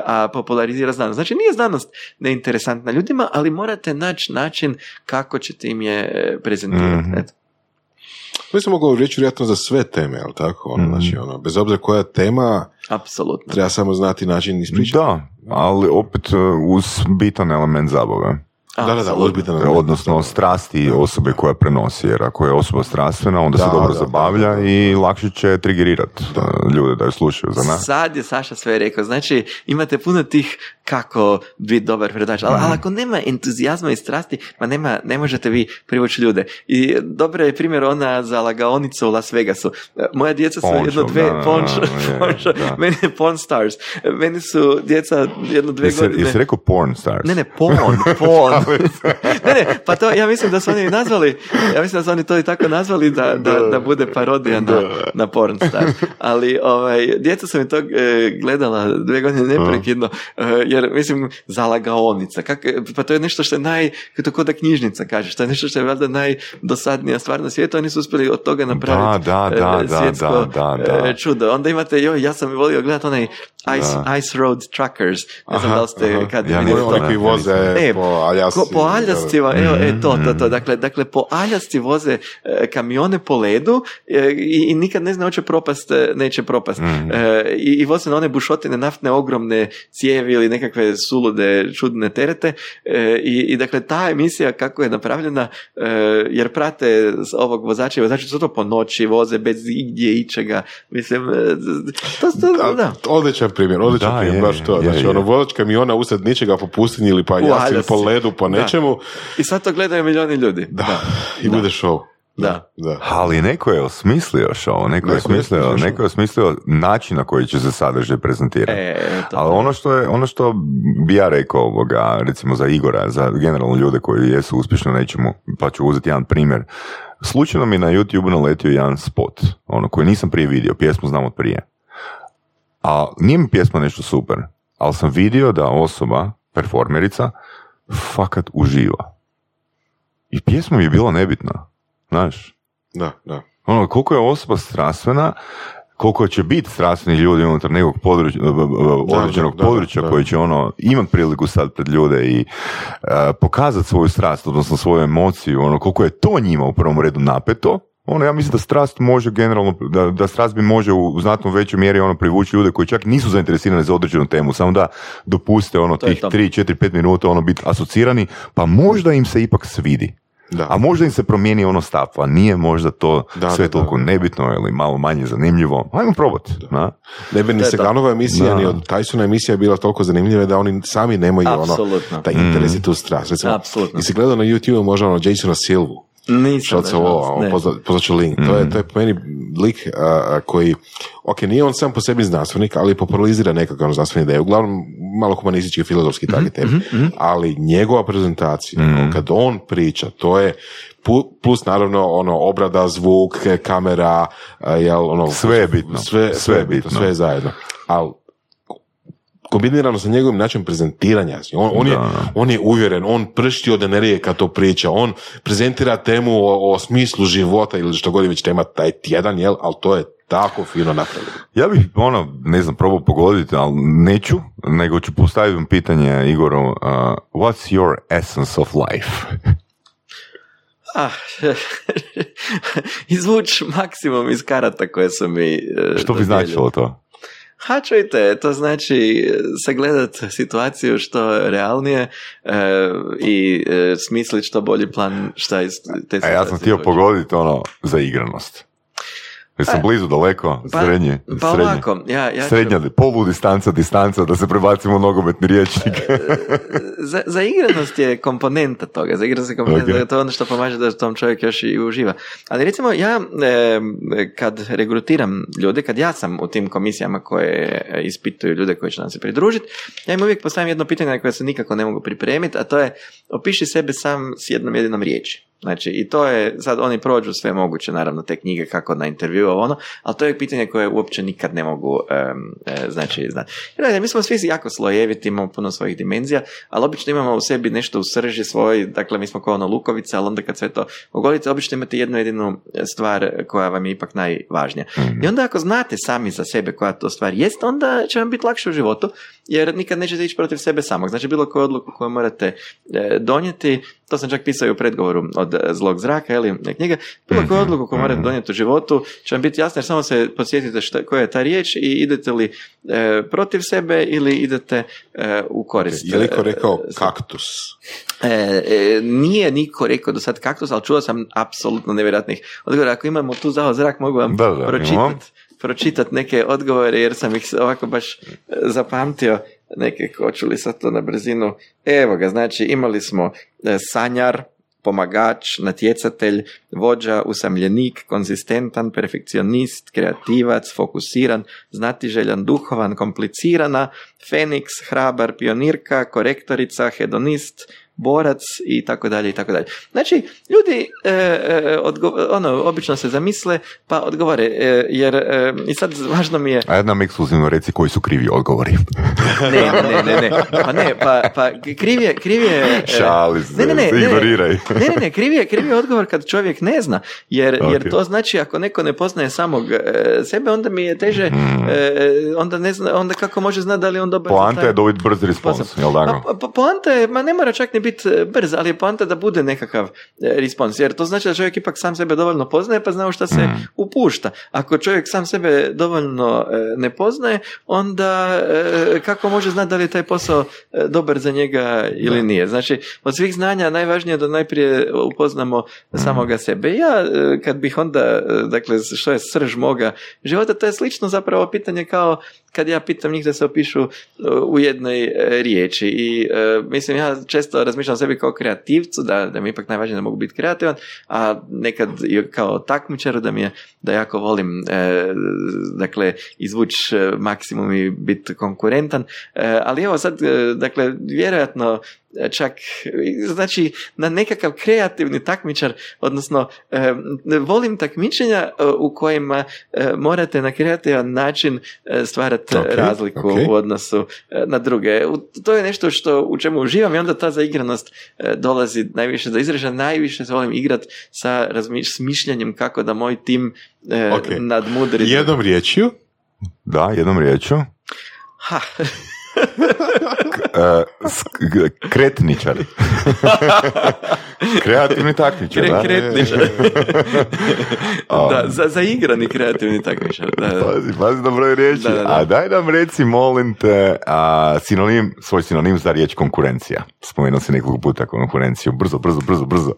a popularizira znanost. Znači nije znanost neinteresantna ljudima, ali morate naći način kako ćete im je prezentirati. Mhm. Bi se mogao reći vjerojatno za sve teme, jel tako? Ono, Mhm. znači, ono, bez obzira koja je tema, Apsolutno. treba samo znati način ispričati. Da, ali opet uh, uz bitan element zabave. Da, da, da, element. odnosno strasti osobe koja prenosi, jer ako je osoba strastvena, onda se Da, dobro da, zabavlja da, da. i lakše će trigerirati ljude da ju slušaju za nas. Sad je Saša sve rekao, znači imate puno tih kako biti dobar predač, ali, Mhm. ali ako nema entuzijazma i strasti, ma nema, ne možete vi privući ljude. I dobar je primjer ona za lagaonicu u Las Vegasu. E, Moja djeca su Poncho, jedno dve, da, da, da, je, da. meni je Pawn Stars. E, Meni su djeca jedno dve Jesi, godine... jesi rekao porn stars? Ne, ne, pon, pon. Ne, ne, pa to, ja mislim da su oni nazvali, ja mislim da su oni to i tako nazvali da, da, da bude parodija na, na porn star. Ali, ovaj, djeca su mi to e, gledala dvije godine neprekidno, e, jer, mislim, zalagaonica, kak, pa to je nešto što je naj, to kod da knjižnica kažeš, to je nešto što je valjda najdosadnija stvar na svijetu, oni su uspjeli od toga napraviti Da, da, da, e, da, svjetsko da, da, da. čudo. Onda imate, joj, ja sam volio gledati onaj Ice. Ice Road Truckers, ne znam Aha, da li ste aha. kad Ja Oni, to. koji ne, voze E, po Aljasci. Ko, po aljascima, evo, e, to, to, Mm. to. Dakle, dakle, po aljasci voze e, kamione po ledu e, i, i nikad ne zna hoće propast, e, neće propast. Mm. E, i, I voze na one bušotine naftne ogromne cijevi ili nekakve sulude, čudne terete. E, i, I dakle, ta emisija kako je napravljena, e, jer prate s ovog vozača i vozači su to po noći, voze bez igdje ičega. Mislim, to, to, da. Odličan primjer, odličan Da, primjer, je, baš to. je, znači, je. ono, vozač kamiona usred ničega po pustinji ili pa po ledu, po Da. nečemu. I sad to gledaju milijoni ljudi. Da, i bude show. Da. Da. Ali neko je osmislio show, neko je Neko je osmislio, neko je osmislio način na koji će se sadržaj prezentirati. E, to. Ali ono što je, ono što bi ja rekao ovoga, recimo za Igora, za generalno ljude koji jesu uspješni u nečemu, pa ću uzeti jedan primjer. Slučajno mi na YouTube naletio jedan spot, ono koji nisam prije vidio, pjesmu znam od prije. A nije mi pjesma nešto super, ali sam vidio da osoba, performerica, fakat uživa. I pjesma mi je bila nebitna, znaš. Da, da. Ono, koliko je osoba strastvena, koliko će biti strastveni ljudi unutar nekog područja, određenog da, da, područja da. koji će ono imat priliku sad pred ljude i e, pokazati svoju strast, odnosno svoju emociju, ono, koliko je to njima u prvom redu napeto, ono, ja mislim da strast može generalno, da, da strast bi može u, u znatno većoj mjeri ono privući ljude koji čak nisu zainteresirani za određenu temu, samo da dopuste ono To tih to. 3, 4, 5 minuta ono biti asocirani, pa možda im se ipak svidi. Da. A možda im se promijeni ono stav, a nije možda to Da, sve da, da. toliko nebitno ili malo manje zanimljivo. Ajmo probati. Da. Ne bi ni. Seganova emisija, Da. ni od Tysona emisija bila toliko zanimljiva da oni sami nemaju ono, taj interes i tu strast. Recimo, Apsolutno. I se gledao na YouTube možda ono Jasona Silvu, Nisam, pozvat ću link. To je, to je po meni lik a, koji, ok, nije on sam po sebi znanstvenik, ali popularizira nekakve ono znanstvene ideje. Uglavnom, malo humanistički, filozofski takvi temi. Ali njegova prezentacija, ono, kad on priča, to je plus naravno ono obrada, zvuk, kamera, jel, ono, Sve je bitno. Sve, sve je bitno, sve je zajedno. Ali kombinirano sa njegovim načinom prezentiranja. On, on, je, on je uvjeren, on pršti od energije kad to priča, on prezentira temu o, o smislu života ili što god je već tema taj tjedan, jel? ali to je tako fino napravljeno. Ja bih, ono, ne znam, probao pogoditi, ali neću, nego ću postaviti vam pitanje Igoru, uh, what's your essence of life? Ah, [LAUGHS] izvuć maksimum iz karata koje su mi... e, Što bi značilo to? Ha, čujte, to znači e, sagledat situaciju što realnije e, i e, smislit što bolji plan šta iz te A situacije. ja sam htio pogoditi ono za igranost. Jesam blizu, daleko, Pa- srednje, pa srednje. ovako, ja, ja ću- Srednja, polu distanca, distanca, da se prebacimo u nogometni riječnik. za, za igranost je komponenta toga, za igranost je komponenta, Ok. to je ono što pomaže da tom čovjek još i uživa. Ali recimo ja e, kad regrutiram ljude, kad ja sam u tim komisijama koje e, ispituju ljude koji će nam se pridružiti, ja im uvijek postavim jedno pitanje na koje se nikako ne mogu pripremiti, a to je opiši sebe sam s jednom jedinom riječi. Znači, i to je, sad oni prođu sve moguće, naravno, te knjige kako na intervju, ono, ali to je pitanje koje uopće nikad ne mogu, e, znači, znati. Jer, gledajte, mi smo svi jako slojeviti, imamo puno svojih dimenzija, ali obično imamo u sebi nešto u srži svoj, dakle, mi smo kao ono lukovica, ali onda kad sve to ogolite, obično imate jednu jedinu stvar koja vam je ipak najvažnija. I onda ako znate sami za sebe koja to stvar jest, onda će vam biti lakše u životu, jer nikad nećete ići protiv sebe samog. Znači bilo koju odluku koju morate e, donijeti, to sam čak pisao i u predgovoru od zlog zraka, ili knjiga, bilo koju odluku koju morate donijeti u životu će vam biti jasno jer samo se podsjetite šta, koja je ta riječ i idete li protiv sebe ili idete u korist. Je li rekao kaktus? E, nije niko rekao do sad kaktus, ali čuo sam apsolutno nevjerojatnih odgovora. Ako imamo tu zao zrak, mogu vam pročitati pročitat neke odgovore jer sam ih ovako baš e, zapamtio. Neke hoću li sad to na brzinu. Evo ga znači imali smo e, sanjar pomagač, natjecatelj, vođa, usamljenik, konzistentan, perfekcionist, kreativac, fokusiran, znatiželjan, duhovan, komplicirana, feniks, hrabar, pionirka, korektorica, hedonist, borac i tako dalje i tako dalje. Znači, ljudi e, e ono, obično se zamisle pa odgovore, e, jer e, i sad važno mi je... A jedna ekskluzivno reci koji su krivi odgovori. ne, ne, ne, ne, pa ne, pa, pa kriv je... Kriv je Šali se, ne, ne, ne, ignoriraj. Ne, ne, ne, kriv je, kriv je odgovor kad čovjek ne zna, jer, jer to znači ako neko ne poznaje samog sebe, onda mi je teže, mm. onda ne zna, onda kako može znati da li on dobar... Poanta je dobiti brz respons, jel? Pa, pa, poanta je, ma ne mora čak ni biti biti e, brz, ali je poanta da bude nekakav e, respons, jer to znači da čovjek ipak sam sebe dovoljno poznaje pa zna šta se mm. upušta. Ako čovjek sam sebe dovoljno e, ne poznaje, onda kako može znati da li je taj posao dobar za njega ili nije. Znači, od svih znanja najvažnije je da najprije upoznamo samoga sebe. Ja, kad bih onda, dakle, što je srž moga života, to je slično zapravo pitanje kao kad ja pitam njih da se opišu u jednoj riječi i mislim ja često razmišljam o sebi kao kreativcu, da, da mi je ipak najvažnije da mogu biti kreativan, a nekad i kao takmičaru da mi je, da jako volim e, dakle, izvući e, maksimum i biti konkurentan, e, ali evo sad, e, dakle, vjerojatno čak, znači na nekakav kreativni takmičar, odnosno volim takmičenja e, u kojima e, morate na kreativan način e, stvarati razliku u odnosu na druge. To je nešto što u čemu uživam i onda ta zaigranost dolazi najviše do izražaja. Najviše se volim igrati sa smišljanjem kako da moj tim okay. nadmudri. Jednom riječju? Da, jednom riječju. Ha. [LAUGHS] [LAUGHS] Kretničar. [LAUGHS] Kreativni takmičar, da? Kretničar. [LAUGHS] da, za, za igrani kreativni takmičar. Da, da. Pazi, pazi na broj riječi. A daj nam reci, molim te, a, sinonim, svoj sinonim za riječ konkurencija. Spomenuo si nekog puta konkurenciju. Brzo, brzo, brzo, brzo.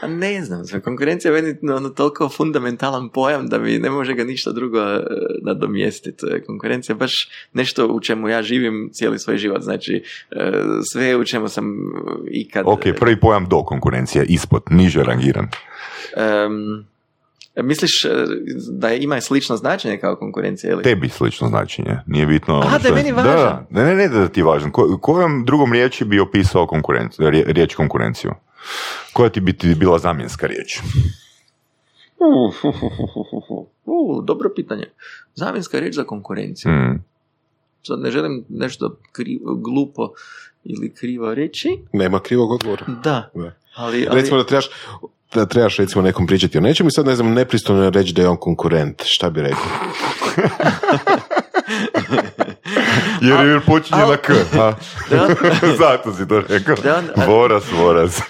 A ne znam, sve konkurencija je meni ono, toliko fundamentalan pojam da mi ne može ga ništa drugo uh, nadomjestiti. Konkurencija je baš nešto u čemu ja živim cijeli svoj život. Znači, uh, sve u čemu sam ikad... Ok, prvi pojam do konkurencije, ispod, niže rangiran. Um, Misliš da ima slično značenje kao konkurencija? Ili? Tebi slično značenje, nije bitno. A, da je meni važan. Da, ne, ne, ne da ti je važan. Ko, kojom drugom riječi bi opisao konkurenciju, riječ konkurenciju? Koja ti bi ti bila zamjenska riječ? Uh, dobro pitanje. Zamjenska riječ za konkurenciju. Mm. Sad ne želim nešto krivo, glupo ili krivo reći. Nema krivog odgovora. Da. Ali, ali... Recimo da trebaš, da trebaš recimo nekom pričati o nečemu i sad ne znam, nepristojno reći da je on konkurent. Šta bi rekao? [LAUGHS] Jer je počinje na K. [LAUGHS] Zato si to rekao. Voras, voras.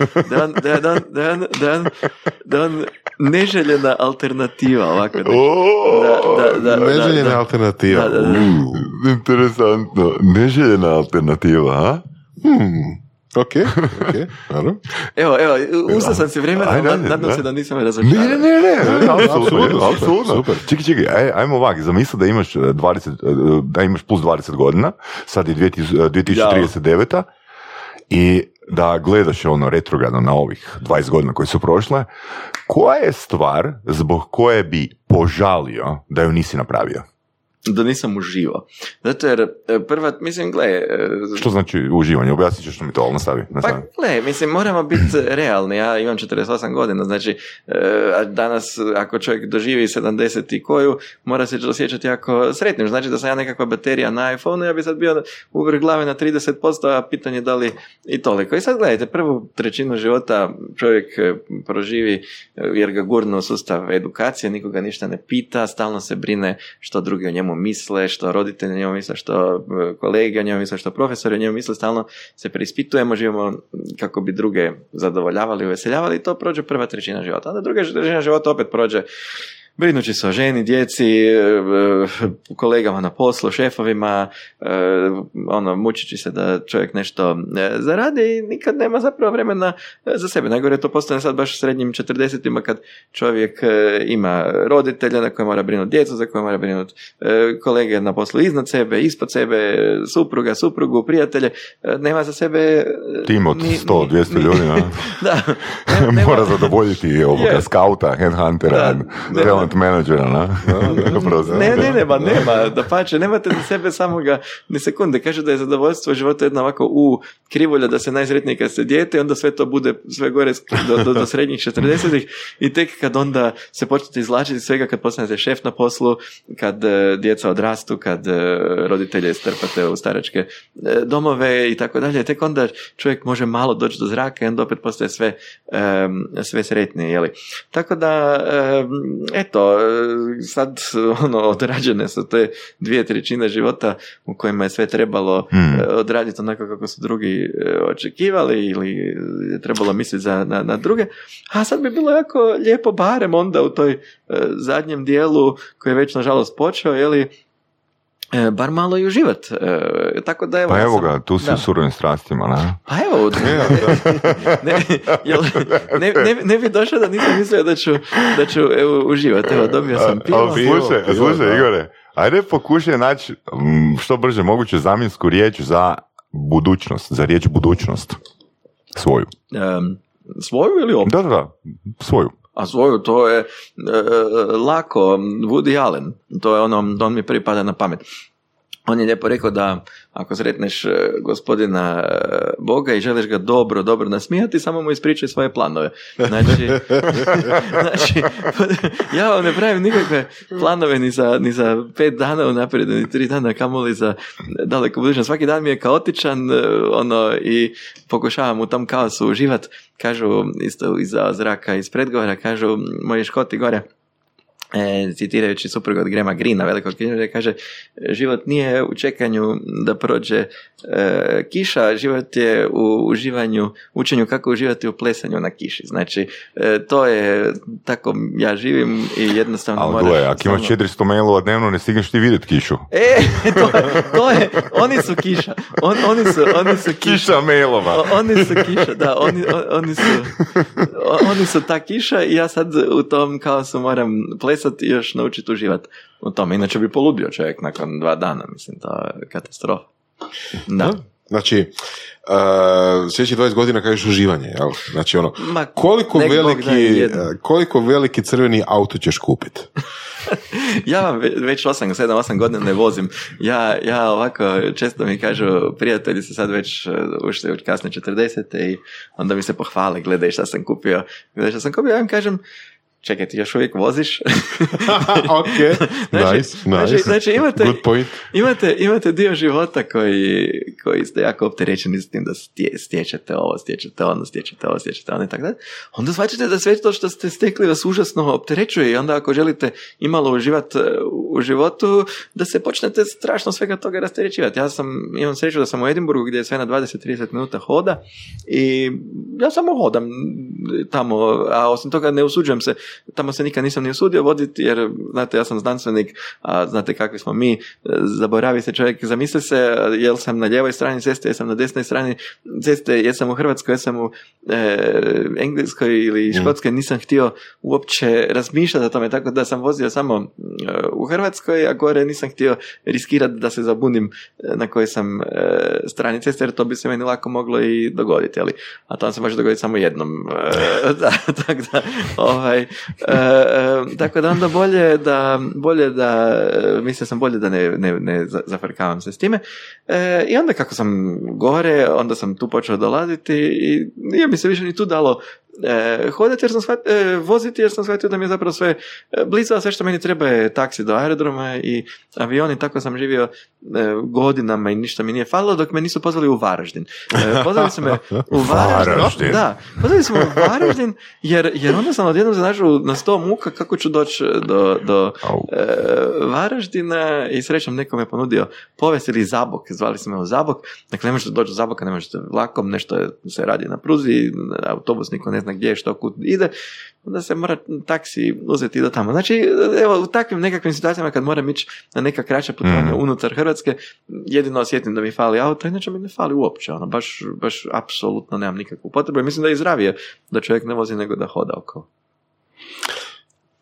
Da on neželjena alternativa ovako. Da, neželjena alternativa. Interesantno. Neželjena alternativa, a? Hmm. Ok, ok, [LAUGHS] naravno. Evo, evo, uzao sam se vremena, ali nadam se da nisam razočaran. Ne, ne, ne, ne, apsolutno, apsolutno. Super. Čekaj, čekaj, ajmo ovak, zamisli da imaš 20, e, da imaš plus 20 godina, sad je 2039. I da gledaš ono retrogradno na ovih 20 godina koje su prošle, koja je stvar zbog koje bi požalio da ju nisi napravio? Da nisam uživao. Zato jer e, prva, mislim, gle... E, što znači uživanje? Objasnit ćeš što mi to nastavi. nastavi. Pa gle, mislim, moramo biti realni. Ja imam 48 godina, znači e, danas ako čovjek doživi 70 i koju, mora se osjećati jako sretnim. Znači da sam ja nekakva baterija na iPhone, ja bi sad bio u vrh glave na 30%, a pitanje da li i toliko. I sad gledajte, prvu trećinu života čovjek proživi jer ga gurno sustav edukacije, nikoga ništa ne pita, stalno se brine što drugi o njemu misle, što roditelji o njemu misle, što kolege o njemu misle, što profesori o njemu misle, stalno se preispitujemo, živimo kako bi druge zadovoljavali, uveseljavali i to prođe prva trećina života. Onda druga trećina života opet prođe brinući se o ženi, djeci, e, e, kolegama na poslu, šefovima, e, ono, mučići se da čovjek nešto zaradi i nikad nema zapravo vremena za sebe. Najgore to postane sad baš u srednjim četrdesetima kad čovjek ima roditelja na koje mora brinuti djecu, za koje mora brinuti kolege na poslu iznad sebe, ispod sebe, supruga, suprugu, prijatelje, nema za sebe... Tim od 100, 200 ljudi, [LAUGHS] da. [LAUGHS] mora zadovoljiti ovoga skauta, headhuntera, da, menadžera, na? ne, ne, ne, ba, nema, da pače, nemate za sebe samoga ni sekunde. Kaže da je zadovoljstvo života jedna ovako u krivolja da se najsretniji kad se dijete, onda sve to bude sve gore do, do, do srednjih 40 i tek kad onda se počnete izlačiti svega kad postanete šef na poslu, kad e, djeca odrastu, kad e, roditelje strpate u staračke e, domove i tako dalje, tek onda čovjek može malo doći do zraka i onda opet postaje sve, sve sretniji, jeli. Tako da, eto, E, sad [LAUGHS] ono, odrađene su te dvije trećine života u kojima je sve trebalo hmm. E, odraditi onako kako su drugi e, očekivali ili je trebalo misliti za, na, na druge. A sad bi bilo jako lijepo barem onda u toj zadnjem dijelu koji je već nažalost počeo, je li bar malo i uživat. E, tako da evo, pa evo ga, tu su surovim strastima, ne? Pa evo, [LAUGHS] ne, ne, ne, ne, bi došao da nisam mislio da ću, da ću evo, uživati. Evo, dobio sam pivo. Slušaj, slušaj, Igore, ajde pokušaj naći što brže moguće zamjensku riječ za budućnost, za riječ budućnost. Svoju. Um, svoju ili opet? Da, da, da, svoju a svoju to je e, lako Woody Allen, to je ono, on mi prvi pada na pamet. On je lijepo rekao da ako sretneš e, gospodina e, Boga i želiš ga dobro, dobro nasmijati, samo mu ispričaj svoje planove. Znači, [LAUGHS] znači ja vam ne pravim nikakve planove ni za, ni za pet dana unaprijed, ni tri dana, kamoli za daleko budućnost. Svaki dan mi je kaotičan ono, i pokušavam u tom kaosu uživati kažu isto iza zraka iz predgovora, kažu moji škoti gore, e, citirajući suprug od Grema Grina, velikog knjižara, kaže život nije u čekanju da prođe e, kiša, život je u uživanju, učenju kako uživati u plesanju na kiši. Znači, e, to je tako ja živim i jednostavno Ali moraš... ako imaš 400 mailova dnevno, ne stigneš ti vidjeti kišu. E, to je, to je, oni su kiša. On, oni, su, oni su kiša. Kiša mailova. oni su kiša, da, oni, oni, su, oni su ta kiša i ja sad u tom kaosu moram plesati i još naučiti uživati u tome. Inače bi poludio čovjek nakon dva dana, mislim, to je katastrofa. Da. Znači, uh, sljedećih 20 godina kažeš uživanje, jel? Znači ono, Ma, koliko, veliki, uh, koliko veliki crveni auto ćeš kupiti? [LAUGHS] ja već 8, 7, 8 godina ne vozim. Ja, ja ovako, često mi kažu, prijatelji se sad već uh, ušli u kasne 40. i onda mi se pohvale, gledaj šta sam kupio. Gledaj šta sam kupio, ja vam kažem, čekaj, ti još uvijek voziš? [LAUGHS] ok, [LAUGHS] znači, nice, znači, nice. Znači, imate, Good point. Imate, imate dio života koji, koji ste jako opterećeni s tim da stječete ovo, stječete ono, stječete ovo, stječete ono i tako dalje. Onda shvaćate da sve to što ste stekli vas užasno opterećuje i onda ako želite imalo uživati e, u životu, da se počnete strašno svega toga rasterećivati. Ja sam, imam sreću da sam u Edinburgu gdje je sve na 20-30 minuta hoda i ja samo hodam tamo, a osim toga ne usuđujem se tamo se nikad nisam ni usudio voditi jer, znate, ja sam znanstvenik, a znate kakvi smo mi, zaboravi se čovjek, zamisli se, jel sam na ljevoj strani ceste, jesam na desnoj strani ceste, jesam u Hrvatskoj, jesam u e, Engleskoj ili mm. Škotskoj, nisam htio uopće razmišljati o tome, tako da sam vozio samo e, u Hrvatskoj, a gore nisam htio riskirati da se zabunim e, na kojoj sam strani ceste, jer to bi se meni lako moglo i dogoditi, ali, a to se može dogoditi samo jednom. [LAUGHS] da, tako da, ovaj, E, e, tako da onda bolje da, bolje da, mislio sam bolje da ne, ne, ne zafrkavam se s time. E, I onda kako sam gore, onda sam tu počeo dolaziti i nije mi se više ni tu dalo e, hodati jer sam shvatio, e, voziti jer sam shvatio da mi je zapravo sve e, blizu, a sve što meni treba je taksi do aerodroma i avioni, tako sam živio e, godinama i ništa mi nije falilo dok me nisu pozvali u Varaždin. E, pozvali su me [LAUGHS] u Varaždin. Varaždin. Da, pozvali su me u Varaždin jer, jer onda sam odjednom se našao na sto muka kako ću doći do, do e, Varaždina i srećom neko me ponudio povest ili Zabok, zvali su me u Zabok, dakle ne možete doći do Zaboka, ne možete vlakom, nešto se radi na pruzi, autobus niko ne zna gdje je, što, kud ide, onda se mora taksi uzeti do tamo. Znači, evo, u takvim nekakvim situacijama kad moram ići na neka kraća putovanja Mhm. unutar Hrvatske, jedino osjetim da mi fali auto, inače mi ne fali uopće, ono, baš, baš apsolutno nemam nikakvu potrebu mislim da je zdravije da čovjek ne vozi nego da hoda oko.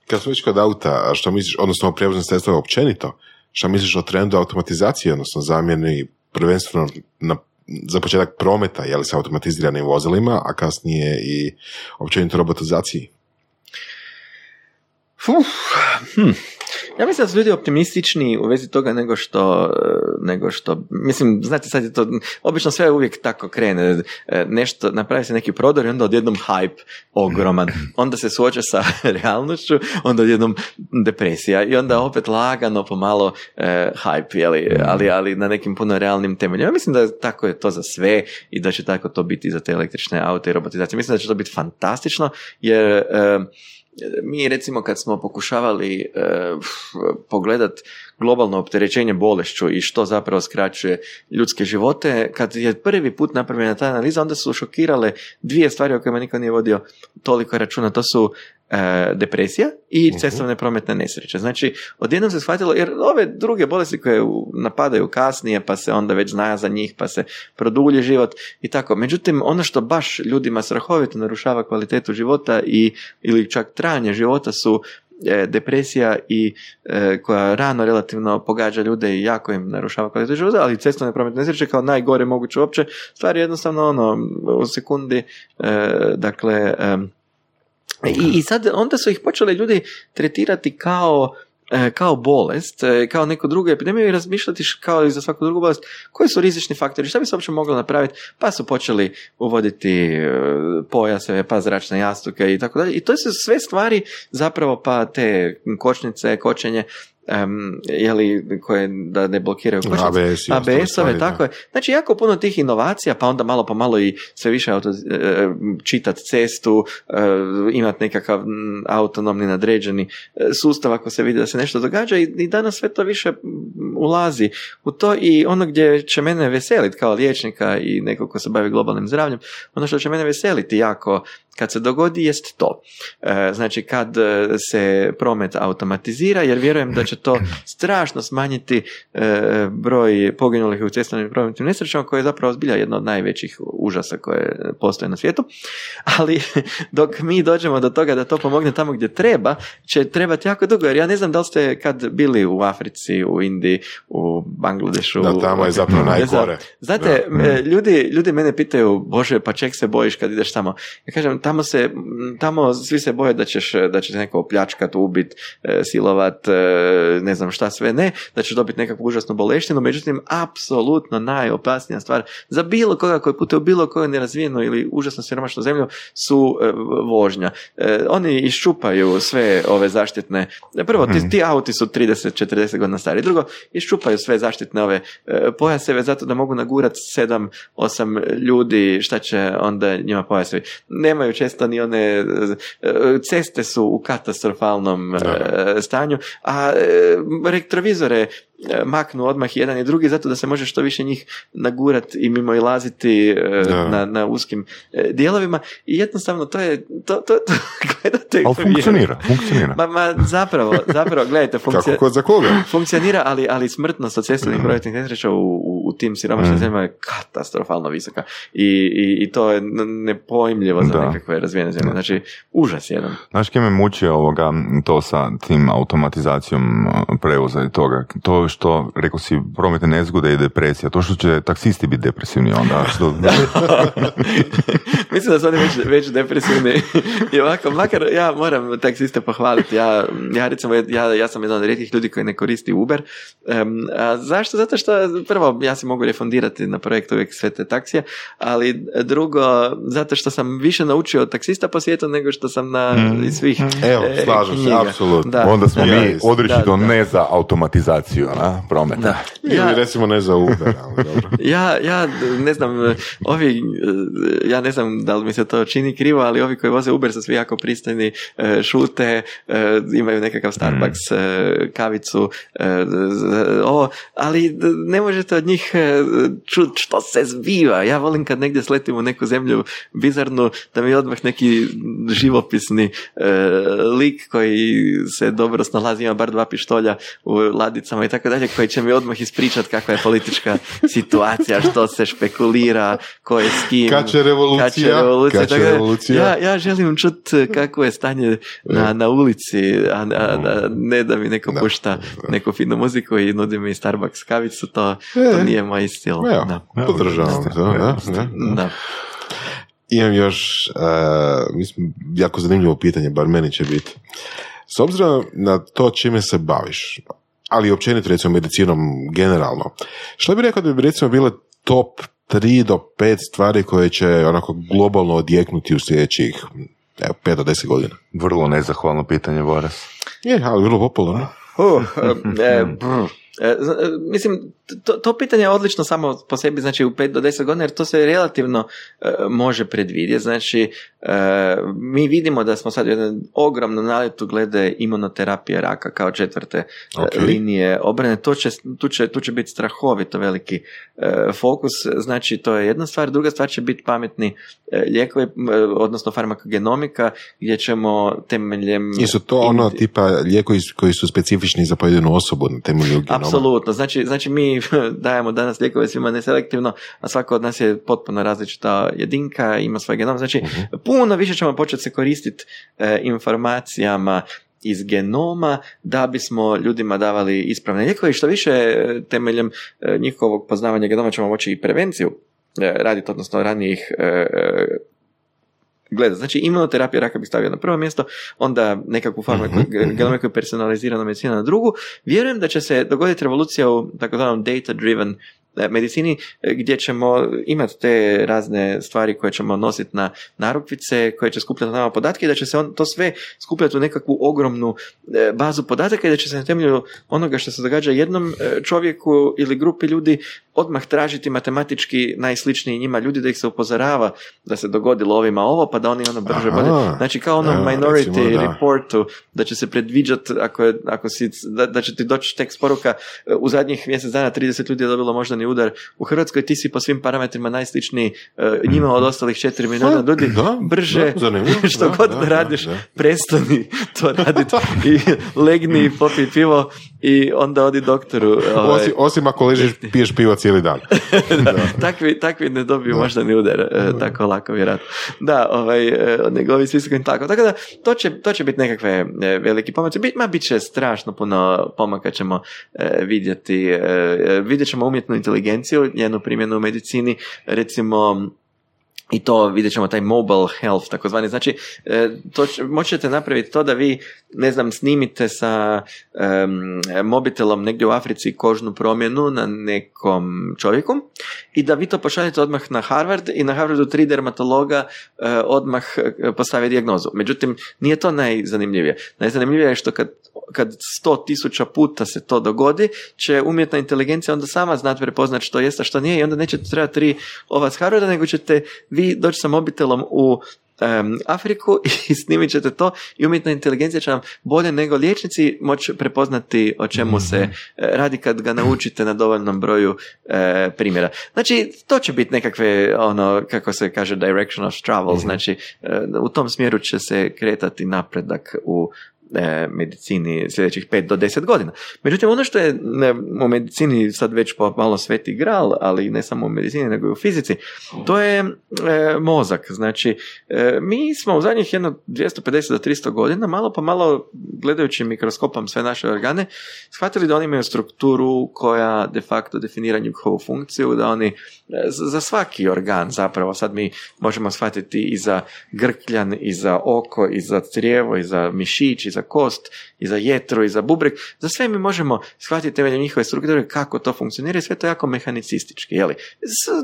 Kad smo već kod auta, što misliš, odnosno o prijevoznim sredstvima općenito, što misliš o trendu automatizacije, odnosno zamjeni prvenstveno na, za početak prometa, je li sa automatiziranim vozilima, a kasnije i općenito robotizaciji? Uf, hm. Ja mislim da su ljudi optimistični u vezi toga nego što, e, nego što, mislim, znate sad je to, obično sve uvijek tako krene, E, nešto, napravi se neki prodor i onda odjednom hype ogroman, [CLEARS THROAT] onda se suoče sa [LAUGHS] realnošću, onda odjednom depresija i onda opet lagano pomalo e, hype, jeli, ali, ali na nekim puno realnim temeljima. Ja mislim da tako je to za sve i da će tako to biti i za te električne aute i robotizacije. Mislim da će to biti fantastično jer e, mi recimo kad smo pokušavali e, pogledat globalno opterećenje bolešću i što zapravo skraćuje ljudske živote, kad je prvi put napravljena ta analiza, onda su šokirale dvije stvari o kojima niko nije vodio toliko računa. To su e, depresija i cestovne prometne nesreće. Znači, odjednom se shvatilo, jer ove druge bolesti koje napadaju kasnije, pa se onda već zna za njih, pa se produlji život i tako. Međutim, ono što baš ljudima strahovito narušava kvalitetu života i ili čak trajanje života su depresija i e, koja rano relativno pogađa ljude i jako im narušava kvalitetu života, ali cestovne prometne nesreće kao najgore moguće uopće, stvar je jednostavno ono u sekundi e, dakle i, I sad onda su ih počeli ljudi tretirati kao e, kao bolest, e, kao neku drugu epidemiju i razmišljati kao i za svaku drugu bolest, koji su rizični faktori, šta bi se uopće moglo napraviti, pa su počeli uvoditi e, pojaseve, pa zračne jastuke i tako dalje. I to su sve stvari zapravo pa te kočnice, kočenje, um, jeli, koje da ne blokiraju kočnice. ABS ABS-ove, tako da. je. Znači, jako puno tih inovacija, pa onda malo po malo i sve više auto, e, čitat cestu, e, imat nekakav autonomni nadređeni e, sustav ako se vidi da se nešto događa i, i danas sve to više ulazi u to i ono gdje će mene veseliti kao liječnika i neko ko se bavi globalnim zdravljem, ono što će mene veseliti jako kad se dogodi jest to. E, znači kad e, se promet automatizira, jer vjerujem da će to [CLEARS THROAT] strašno smanjiti e, broj poginulih u cestovnim prometnim nesrećama, koje je zapravo zbilja jedna od najvećih užasa koje postoje na svijetu. Ali [LAUGHS] dok mi dođemo do toga da to pomogne tamo gdje treba, će trebati jako dugo, jer ja ne znam da li ste kad bili u Africi, u Indiji, u Bangladešu. Da, tamo je zapravo najgore. Znate, ljudi, ljudi mene pitaju, Bože, pa čeg se bojiš kad ideš tamo? Ja kažem, tamo se, tamo svi se boje da ćeš, da će te neko opljačkat, ubit, e, silovat, e, ne znam šta sve ne, da ćeš dobiti nekakvu užasnu boleštinu, međutim, apsolutno najopasnija stvar za bilo koga koji putuje u bilo koju nerazvijenu ili užasno siromašnu zemlju su e, vožnja. Oni iščupaju sve ove zaštitne, prvo, ti, ti auti su 30-40 godina stari, drugo, iščupaju sve zaštitne ove pojaseve zato da mogu nagurat 7-8 ljudi, šta će onda njima pojasevi. Nemaju često ni one, e, ceste su u katastrofalnom e, stanju, a e, retrovizore maknu odmah jedan i drugi zato da se može što više njih nagurat i mimo ilaziti Da. na, na uskim dijelovima i jednostavno to je to, to, to [LAUGHS] gledate Ali funkcionira, funkcionira. Ma, ma zapravo, zapravo, gledajte, Kako funkcija, kod za koga? funkcionira, ali, ali smrtnost od cestovnih prometnih nesreća u tim siromašnim Mm. zemljama je katastrofalno visoka. I, i, i to je nepojmljivo za Da. nekakve razvijene zemlje. Znači, užas jedan. Znaš kje me muči ovoga, to sa tim automatizacijom prevoza i toga? To što, rekao si, prometne nezgode i depresija, to što će taksisti biti depresivni onda. Što, [LAUGHS] [LAUGHS] Mislim da su oni već, već depresivni. I ovako, makar ja moram taksiste pohvaliti. Ja, ja recimo, ja, ja sam jedan od rijetkih ljudi koji ne koristi Uber. Em, a zašto? Zato što prvo, ja si se mogu refundirati na projekt uvijek sve te taksije, ali drugo, zato što sam više naučio od taksista po svijetu nego što sam na Mm. svih Evo, e, slažem se, apsolutno. Da. Onda smo Da, mi da. ne za automatizaciju na, prometa. Da. Ili Ja, recimo ne za Uber, ali dobro. [LAUGHS] ja, ja ne znam, ovi, e, ja ne znam da li mi se to čini krivo, ali ovi koji voze Uber su svi jako pristojni, e, šute, e, imaju nekakav Starbucks e, kavicu, e, ovo, ali ne možete od njih čuti što se zbiva. Ja volim kad negdje sletim u neku zemlju bizarnu, da mi odmah neki živopisni e, lik koji se dobro snalazi, ima bar dva pištolja u ladicama i tako dalje, koji će mi odmah ispričati kakva je politička [LAUGHS] situacija, što se špekulira, ko je s kim. Kad će revolucija? Kad će revolucija. Kad će Tako revolucija? Ja, ja želim čuti kakvo je stanje na, na ulici, a, a- a ne da mi neko pušta neku finu muziku i nudi mi Starbucks kavicu, to, to E. nije moj stil. Evo, Da. podržavam to, da, da. Da. Imam još, uh, mislim, jako zanimljivo pitanje, bar meni će biti. S obzirom na to čime se baviš, ali i općenito recimo medicinom generalno, što bi rekao da bi recimo bile top 3 do 5 stvari koje će onako globalno odjeknuti u sljedećih evo, 5 do 10 godina? Vrlo nezahvalno pitanje, Boras. Je, ali vrlo popularno. Uh, [LAUGHS] e, brr. E, e, mislim, to, to pitanje je odlično samo po sebi, znači u 5 do 10 godina, jer to se relativno e, može predvidjeti. Znači, e, mi vidimo da smo sad u jednom ogromnom naletu glede imunoterapije raka kao četvrte e, Ok. linije obrane. To će, tu, će, tu će biti strahovito veliki fokus. Znači, to je jedna stvar. Druga stvar će biti pametni lijekovi, odnosno farmakogenomika, gdje ćemo temeljem... Jesu to ono tipa lijekovi koji su specifični za pojedinu osobu na temelju genoma? Apsolutno, znači, znači mi [LAUGHS] dajemo danas lijekove svima neselektivno, a svako od nas je potpuno različita jedinka, ima svoj genom, znači puno više ćemo početi se koristiti e, informacijama iz genoma da bismo ljudima davali ispravne lijekove. I što više e, temeljem e, njihovog poznavanja genoma ćemo moći i prevenciju e, raditi, odnosno ranijih gleda. Znači imunoterapija raka bi stavio na prvo mjesto, onda nekakvu farmaku, Mhm, genomiku i personaliziranu medicinu na drugu. Vjerujem da će se dogoditi revolucija u takozvanom data-driven e, medicini e, gdje ćemo imati te razne stvari koje ćemo nositi na narukvice, koje će skupljati nama podatke i da će se on, to sve skupljati u nekakvu ogromnu e, bazu podataka i da će se na temelju onoga što se događa jednom čovjeku ili grupi ljudi odmah tražiti matematički najsličniji njima ljudi da ih se upozorava da se dogodilo ovima ovo pa da oni ono brže Aha. bolje. Znači kao ono Evo, minority recimo, da. reportu da će se predviđati ako, je, ako si, da, da će ti doći tekst poruka e, u zadnjih mjesec dana 30 ljudi je dobilo moždani udar u Hrvatskoj, ti si po svim parametrima najsličniji e, njima od ostalih 4 milijuna ljudi, Da, brže, [LAUGHS] što god da, radiš, da. prestani to raditi [LAUGHS] i legni i popi pivo i onda odi doktoru. ovaj, Osim, osim ako ležiš, [LAUGHS] piješ pivo cijeli dan. [LAUGHS] takvi, takvi ne dobiju možda ni udar e, tako lako vjerojatno. Da, ovaj, e, nego ovi svi su tako. Tako da, to će, to će biti nekakve e, veliki pomaci. Bit, ma, bit će strašno puno pomaka ćemo vidjeti. Vidjet ćemo umjetnu inteligenciju, njenu primjenu u medicini, recimo i to vidjet ćemo taj mobile health takozvani. Znači, e, to će, moći ćete napraviti to da vi, ne znam, snimite sa em, mobitelom negdje u Africi kožnu promjenu na nekom čovjeku i da vi to pošaljete odmah na Harvard i na Harvardu tri dermatologa e, odmah e, postave dijagnozu. Međutim, nije to najzanimljivije. Najzanimljivije je što kad, kad sto tisuća puta se to dogodi, će umjetna inteligencija onda sama znati prepoznat što jest, a što nije i onda nećete trebati tri ova s Harvarda, nego ćete vi doći sa mobitelom u em, Afriku [LAUGHS] i snimit ćete to i umjetna inteligencija će vam bolje nego liječnici moći prepoznati o čemu se e, radi kad ga naučite na dovoljnom broju e, primjera. Znači, to će biti nekakve, ono, kako se kaže, direction of travel, znači, e, u tom smjeru će se kretati napredak u medicini sljedećih 5 do 10 godina. Međutim, ono što je u medicini sad već malo sveti gral, ali ne samo u medicini, nego i u fizici, to je e, mozak. Znači, e, mi smo u zadnjih jedno 250 do 300 godina, malo pa malo gledajući mikroskopom sve naše organe, shvatili da oni imaju strukturu koja de facto definira njihovu funkciju, da oni e, za svaki organ zapravo, sad mi možemo shvatiti i za grkljan, i za oko, i za crijevo, i za mišić, i za kost, i za jetru, i za bubrek, za sve mi možemo shvatiti temeljem njihove strukture kako to funkcionira i sve to jako mehanicistički, jeli?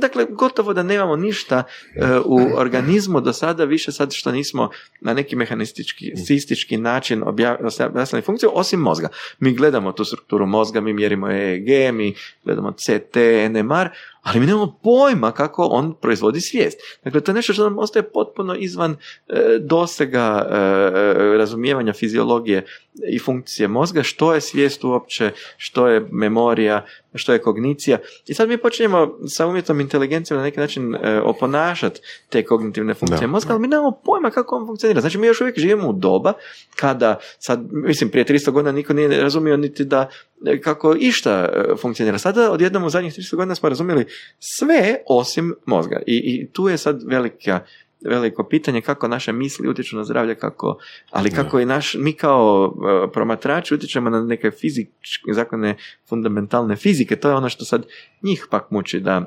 Dakle, gotovo da nemamo ništa e, u organizmu do sada više sad što nismo na neki mehanistički način objasnili funkciju, osim mozga. Mi gledamo tu strukturu mozga, mi mjerimo EEG, mi gledamo CT, NMR, ali mi nemamo pojma kako on proizvodi svijest. Dakle, to je nešto što nam ostaje potpuno izvan e, dosega e, e, razumijevanja fiziologije i funkcije mozga, što je svijest uopće, što je memorija, što je kognicija. I sad mi počinjemo sa umjetnom inteligencijom na neki način e, oponašati te kognitivne funkcije mozga, ali mi nemamo pojma kako on funkcionira. Znači mi još uvijek živimo u doba kada, sad, mislim, prije 300 godina niko nije razumio niti da e, kako išta e, funkcionira. Sada odjednom u zadnjih 300 godina smo razumjeli sve osim mozga. I, i tu je sad velika veliko pitanje kako naše misli utječu na zdravlje, kako, ali kako i naš, mi kao e, promatrači utječemo na neke fizičke zakone fundamentalne fizike, to je ono što sad njih pak muči da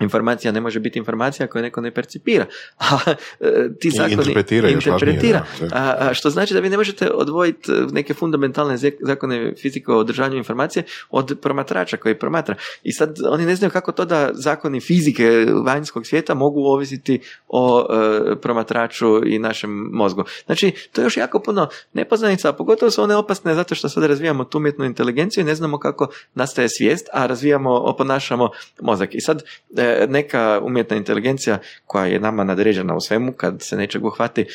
informacija ne može biti informacija koju neko ne percipira. [LAUGHS] A e, ti zakoni interpretira, interpretira a, što znači da vi ne možete odvojiti neke fundamentalne zakone fizike o održanju informacije od promatrača koji promatra. I sad oni ne znaju kako to da zakoni fizike vanjskog svijeta mogu ovisiti o e, promatraču i našem mozgu. Znači, to je još jako puno nepoznanica, a pogotovo su one opasne zato što sad razvijamo tu umjetnu inteligenciju i ne znamo kako nastaje svijest, a razvijamo, oponašamo mozak. I sad, e, neka umjetna inteligencija koja je nama nadređena u svemu, kad se nečeg uhvati,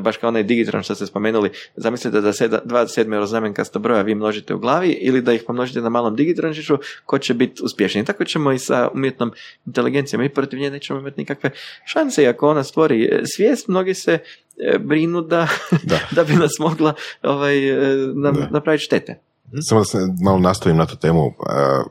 baš kao onaj digitron što ste spomenuli, zamislite da seda, dva sedmeroznamenkasta broja vi množite u glavi ili da ih pomnožite na malom digitrončiću, ko će biti uspješniji. Tako ćemo i sa umjetnom inteligencijom i protiv nje nećemo imati nikakve šanse. I ako ona stvori e, svijest, mnogi se e, brinu da, da. [LAUGHS] da bi nas mogla ovaj, e, napraviti štete. Mhm. Samo da se malo nastavim na tu temu. Uh,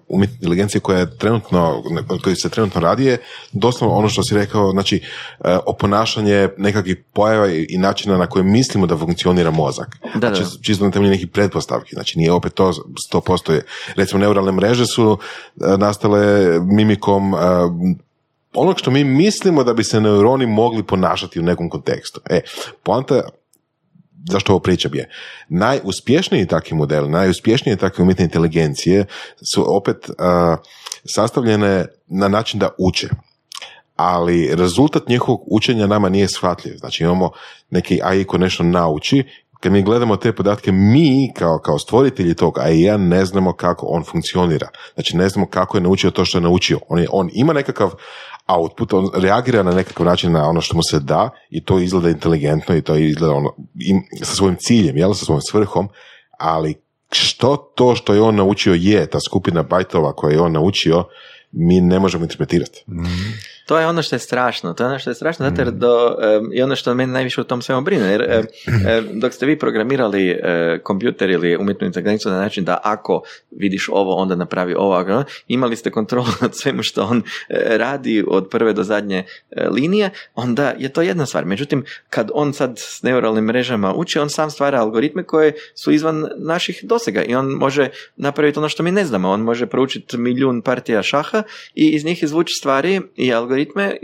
umjetne inteligencije koja je trenutno, koji se trenutno radi je doslovno ono što si rekao, znači uh, oponašanje nekakvih pojava i načina na koje mislimo da funkcionira mozak. Da, znači, čisto na temelju nekih pretpostavki. Znači nije opet to sto posto recimo neuralne mreže su uh, nastale mimikom onog što mi mislimo da bi se neuroni mogli ponašati u nekom kontekstu. E, poanta zašto ovo pričam je, najuspješniji takvi model, najuspješnije takve umjetne inteligencije su opet sastavljene na način da uče. Ali rezultat njihovog učenja nama nije shvatljiv. Znači imamo neki AI ko nešto nauči, kad mi gledamo te podatke, mi kao, kao stvoritelji tog AI ne znamo kako on funkcionira. Znači ne znamo kako je naučio to što je naučio. On, je, on ima nekakav output, on reagira na nekakav način na ono što mu se da i to izgleda inteligentno i to izgleda ono, sa svojim ciljem, jel, sa svojom svrhom, ali što to što je on naučio je, ta skupina bajtova koje je on naučio, mi ne možemo interpretirati. mm To je ono što je strašno, to je ono što je strašno, zato jer mm. do, i ono što mene najviše u tom svemu brine, jer [CLEARS THROAT] dok ste vi programirali e, kompjuter ili umjetnu inteligenciju na način da ako vidiš ovo, onda napravi ovo, imali ste kontrolu [LAUGHS] nad svemu što on e, radi od prve do zadnje e, linije, onda je to jedna stvar. Međutim, kad on sad s neuralnim mrežama uči, on sam stvara algoritme koje su izvan naših dosega i on može napraviti ono što mi ne znamo. On može proučiti milijun partija šaha i iz njih izvući stvari i algoritme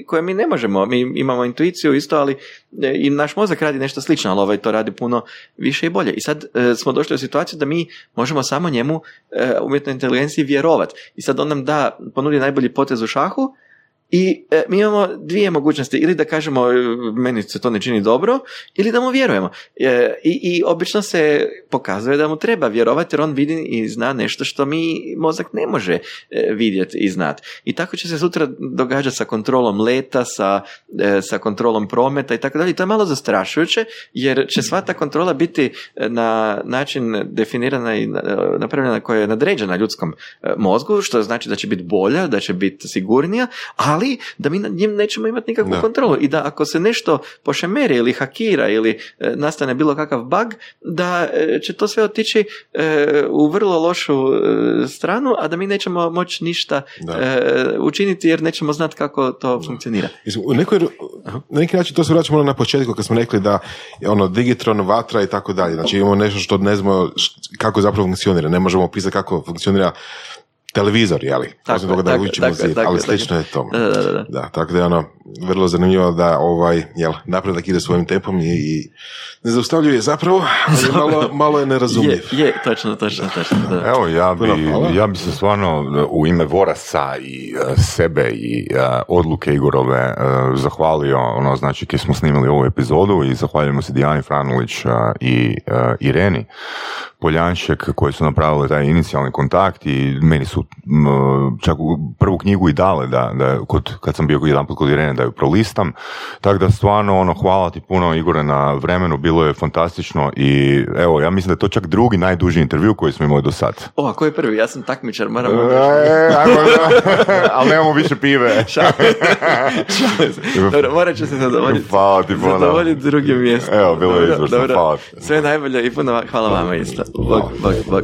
koje mi ne možemo. Mi imamo intuiciju isto, ali e, i naš mozak radi nešto slično, ali ovaj to radi puno više i bolje. I sad e, smo došli u situaciju da mi možemo samo njemu e, umjetnoj inteligenciji vjerovati. I sad on nam da, ponudi najbolji potez u šahu, i e, mi imamo dvije mogućnosti, ili da kažemo e, meni se to ne čini dobro, ili da mu vjerujemo. E, i, I obično se pokazuje da mu treba vjerovati jer on vidi i zna nešto što mi mozak ne može e, vidjeti i znati. I tako će se sutra događati sa kontrolom leta, sa, sa kontrolom prometa i tako dalje. To je malo zastrašujuće jer će sva ta kontrola biti na način definirana i napravljena koja je nadređena ljudskom mozgu, što znači da će biti bolja, da će biti sigurnija, ali ali da mi nad njim nećemo imati nikakvu kontrolu i da ako se nešto pošemeri ili hakira ili e, nastane bilo kakav bug, da e, će to sve otići e, u vrlo lošu stranu, a da mi nećemo moći ništa učiniti jer nećemo znati kako to funkcionira. U nekoj, na neki način to se vraćamo na početku kad smo rekli da ono digitron, vatra i tako dalje. Znači imamo nešto što ne znamo kako zapravo funkcionira. Ne možemo pisati kako funkcionira televizor, jeli? Tako, toga da ali slično je to. Da, da, da. da, tako da je ono, vrlo zanimljivo da ovaj, jel, napredak ide svojim tempom i, i ne zaustavljuje zapravo, ali malo, malo je nerazumljiv. Je, je, točno, točno, točno. Da. Evo, ja bi, ja bi se stvarno u ime Vorasa i e, sebe i e, odluke Igorove e, zahvalio, ono, znači, kad smo snimili ovu epizodu i zahvaljujemo se Dijani Franulić i Ireni Poljanšek koji su napravili taj inicijalni kontakt i meni su čak u prvu knjigu i dale da, da kod, kad sam bio jedan put kod Irene da ju prolistam. Tako da stvarno ono hvala ti puno Igore na vremenu, bilo je fantastično i evo ja mislim da je to čak drugi najduži intervju koji smo imali do sad. O, a ko je prvi? Ja sam takmičar, moram... E, ajmo [LAUGHS] [LAUGHS] ali nemamo više pive. [LAUGHS] Dobro, morat ću se zadovoljiti. Hvala ti puno. Zadovoljiti drugim mjestom. Evo, bilo je hvala. Sve najbolje i puno hvala vama isto. Bog, bog, bog.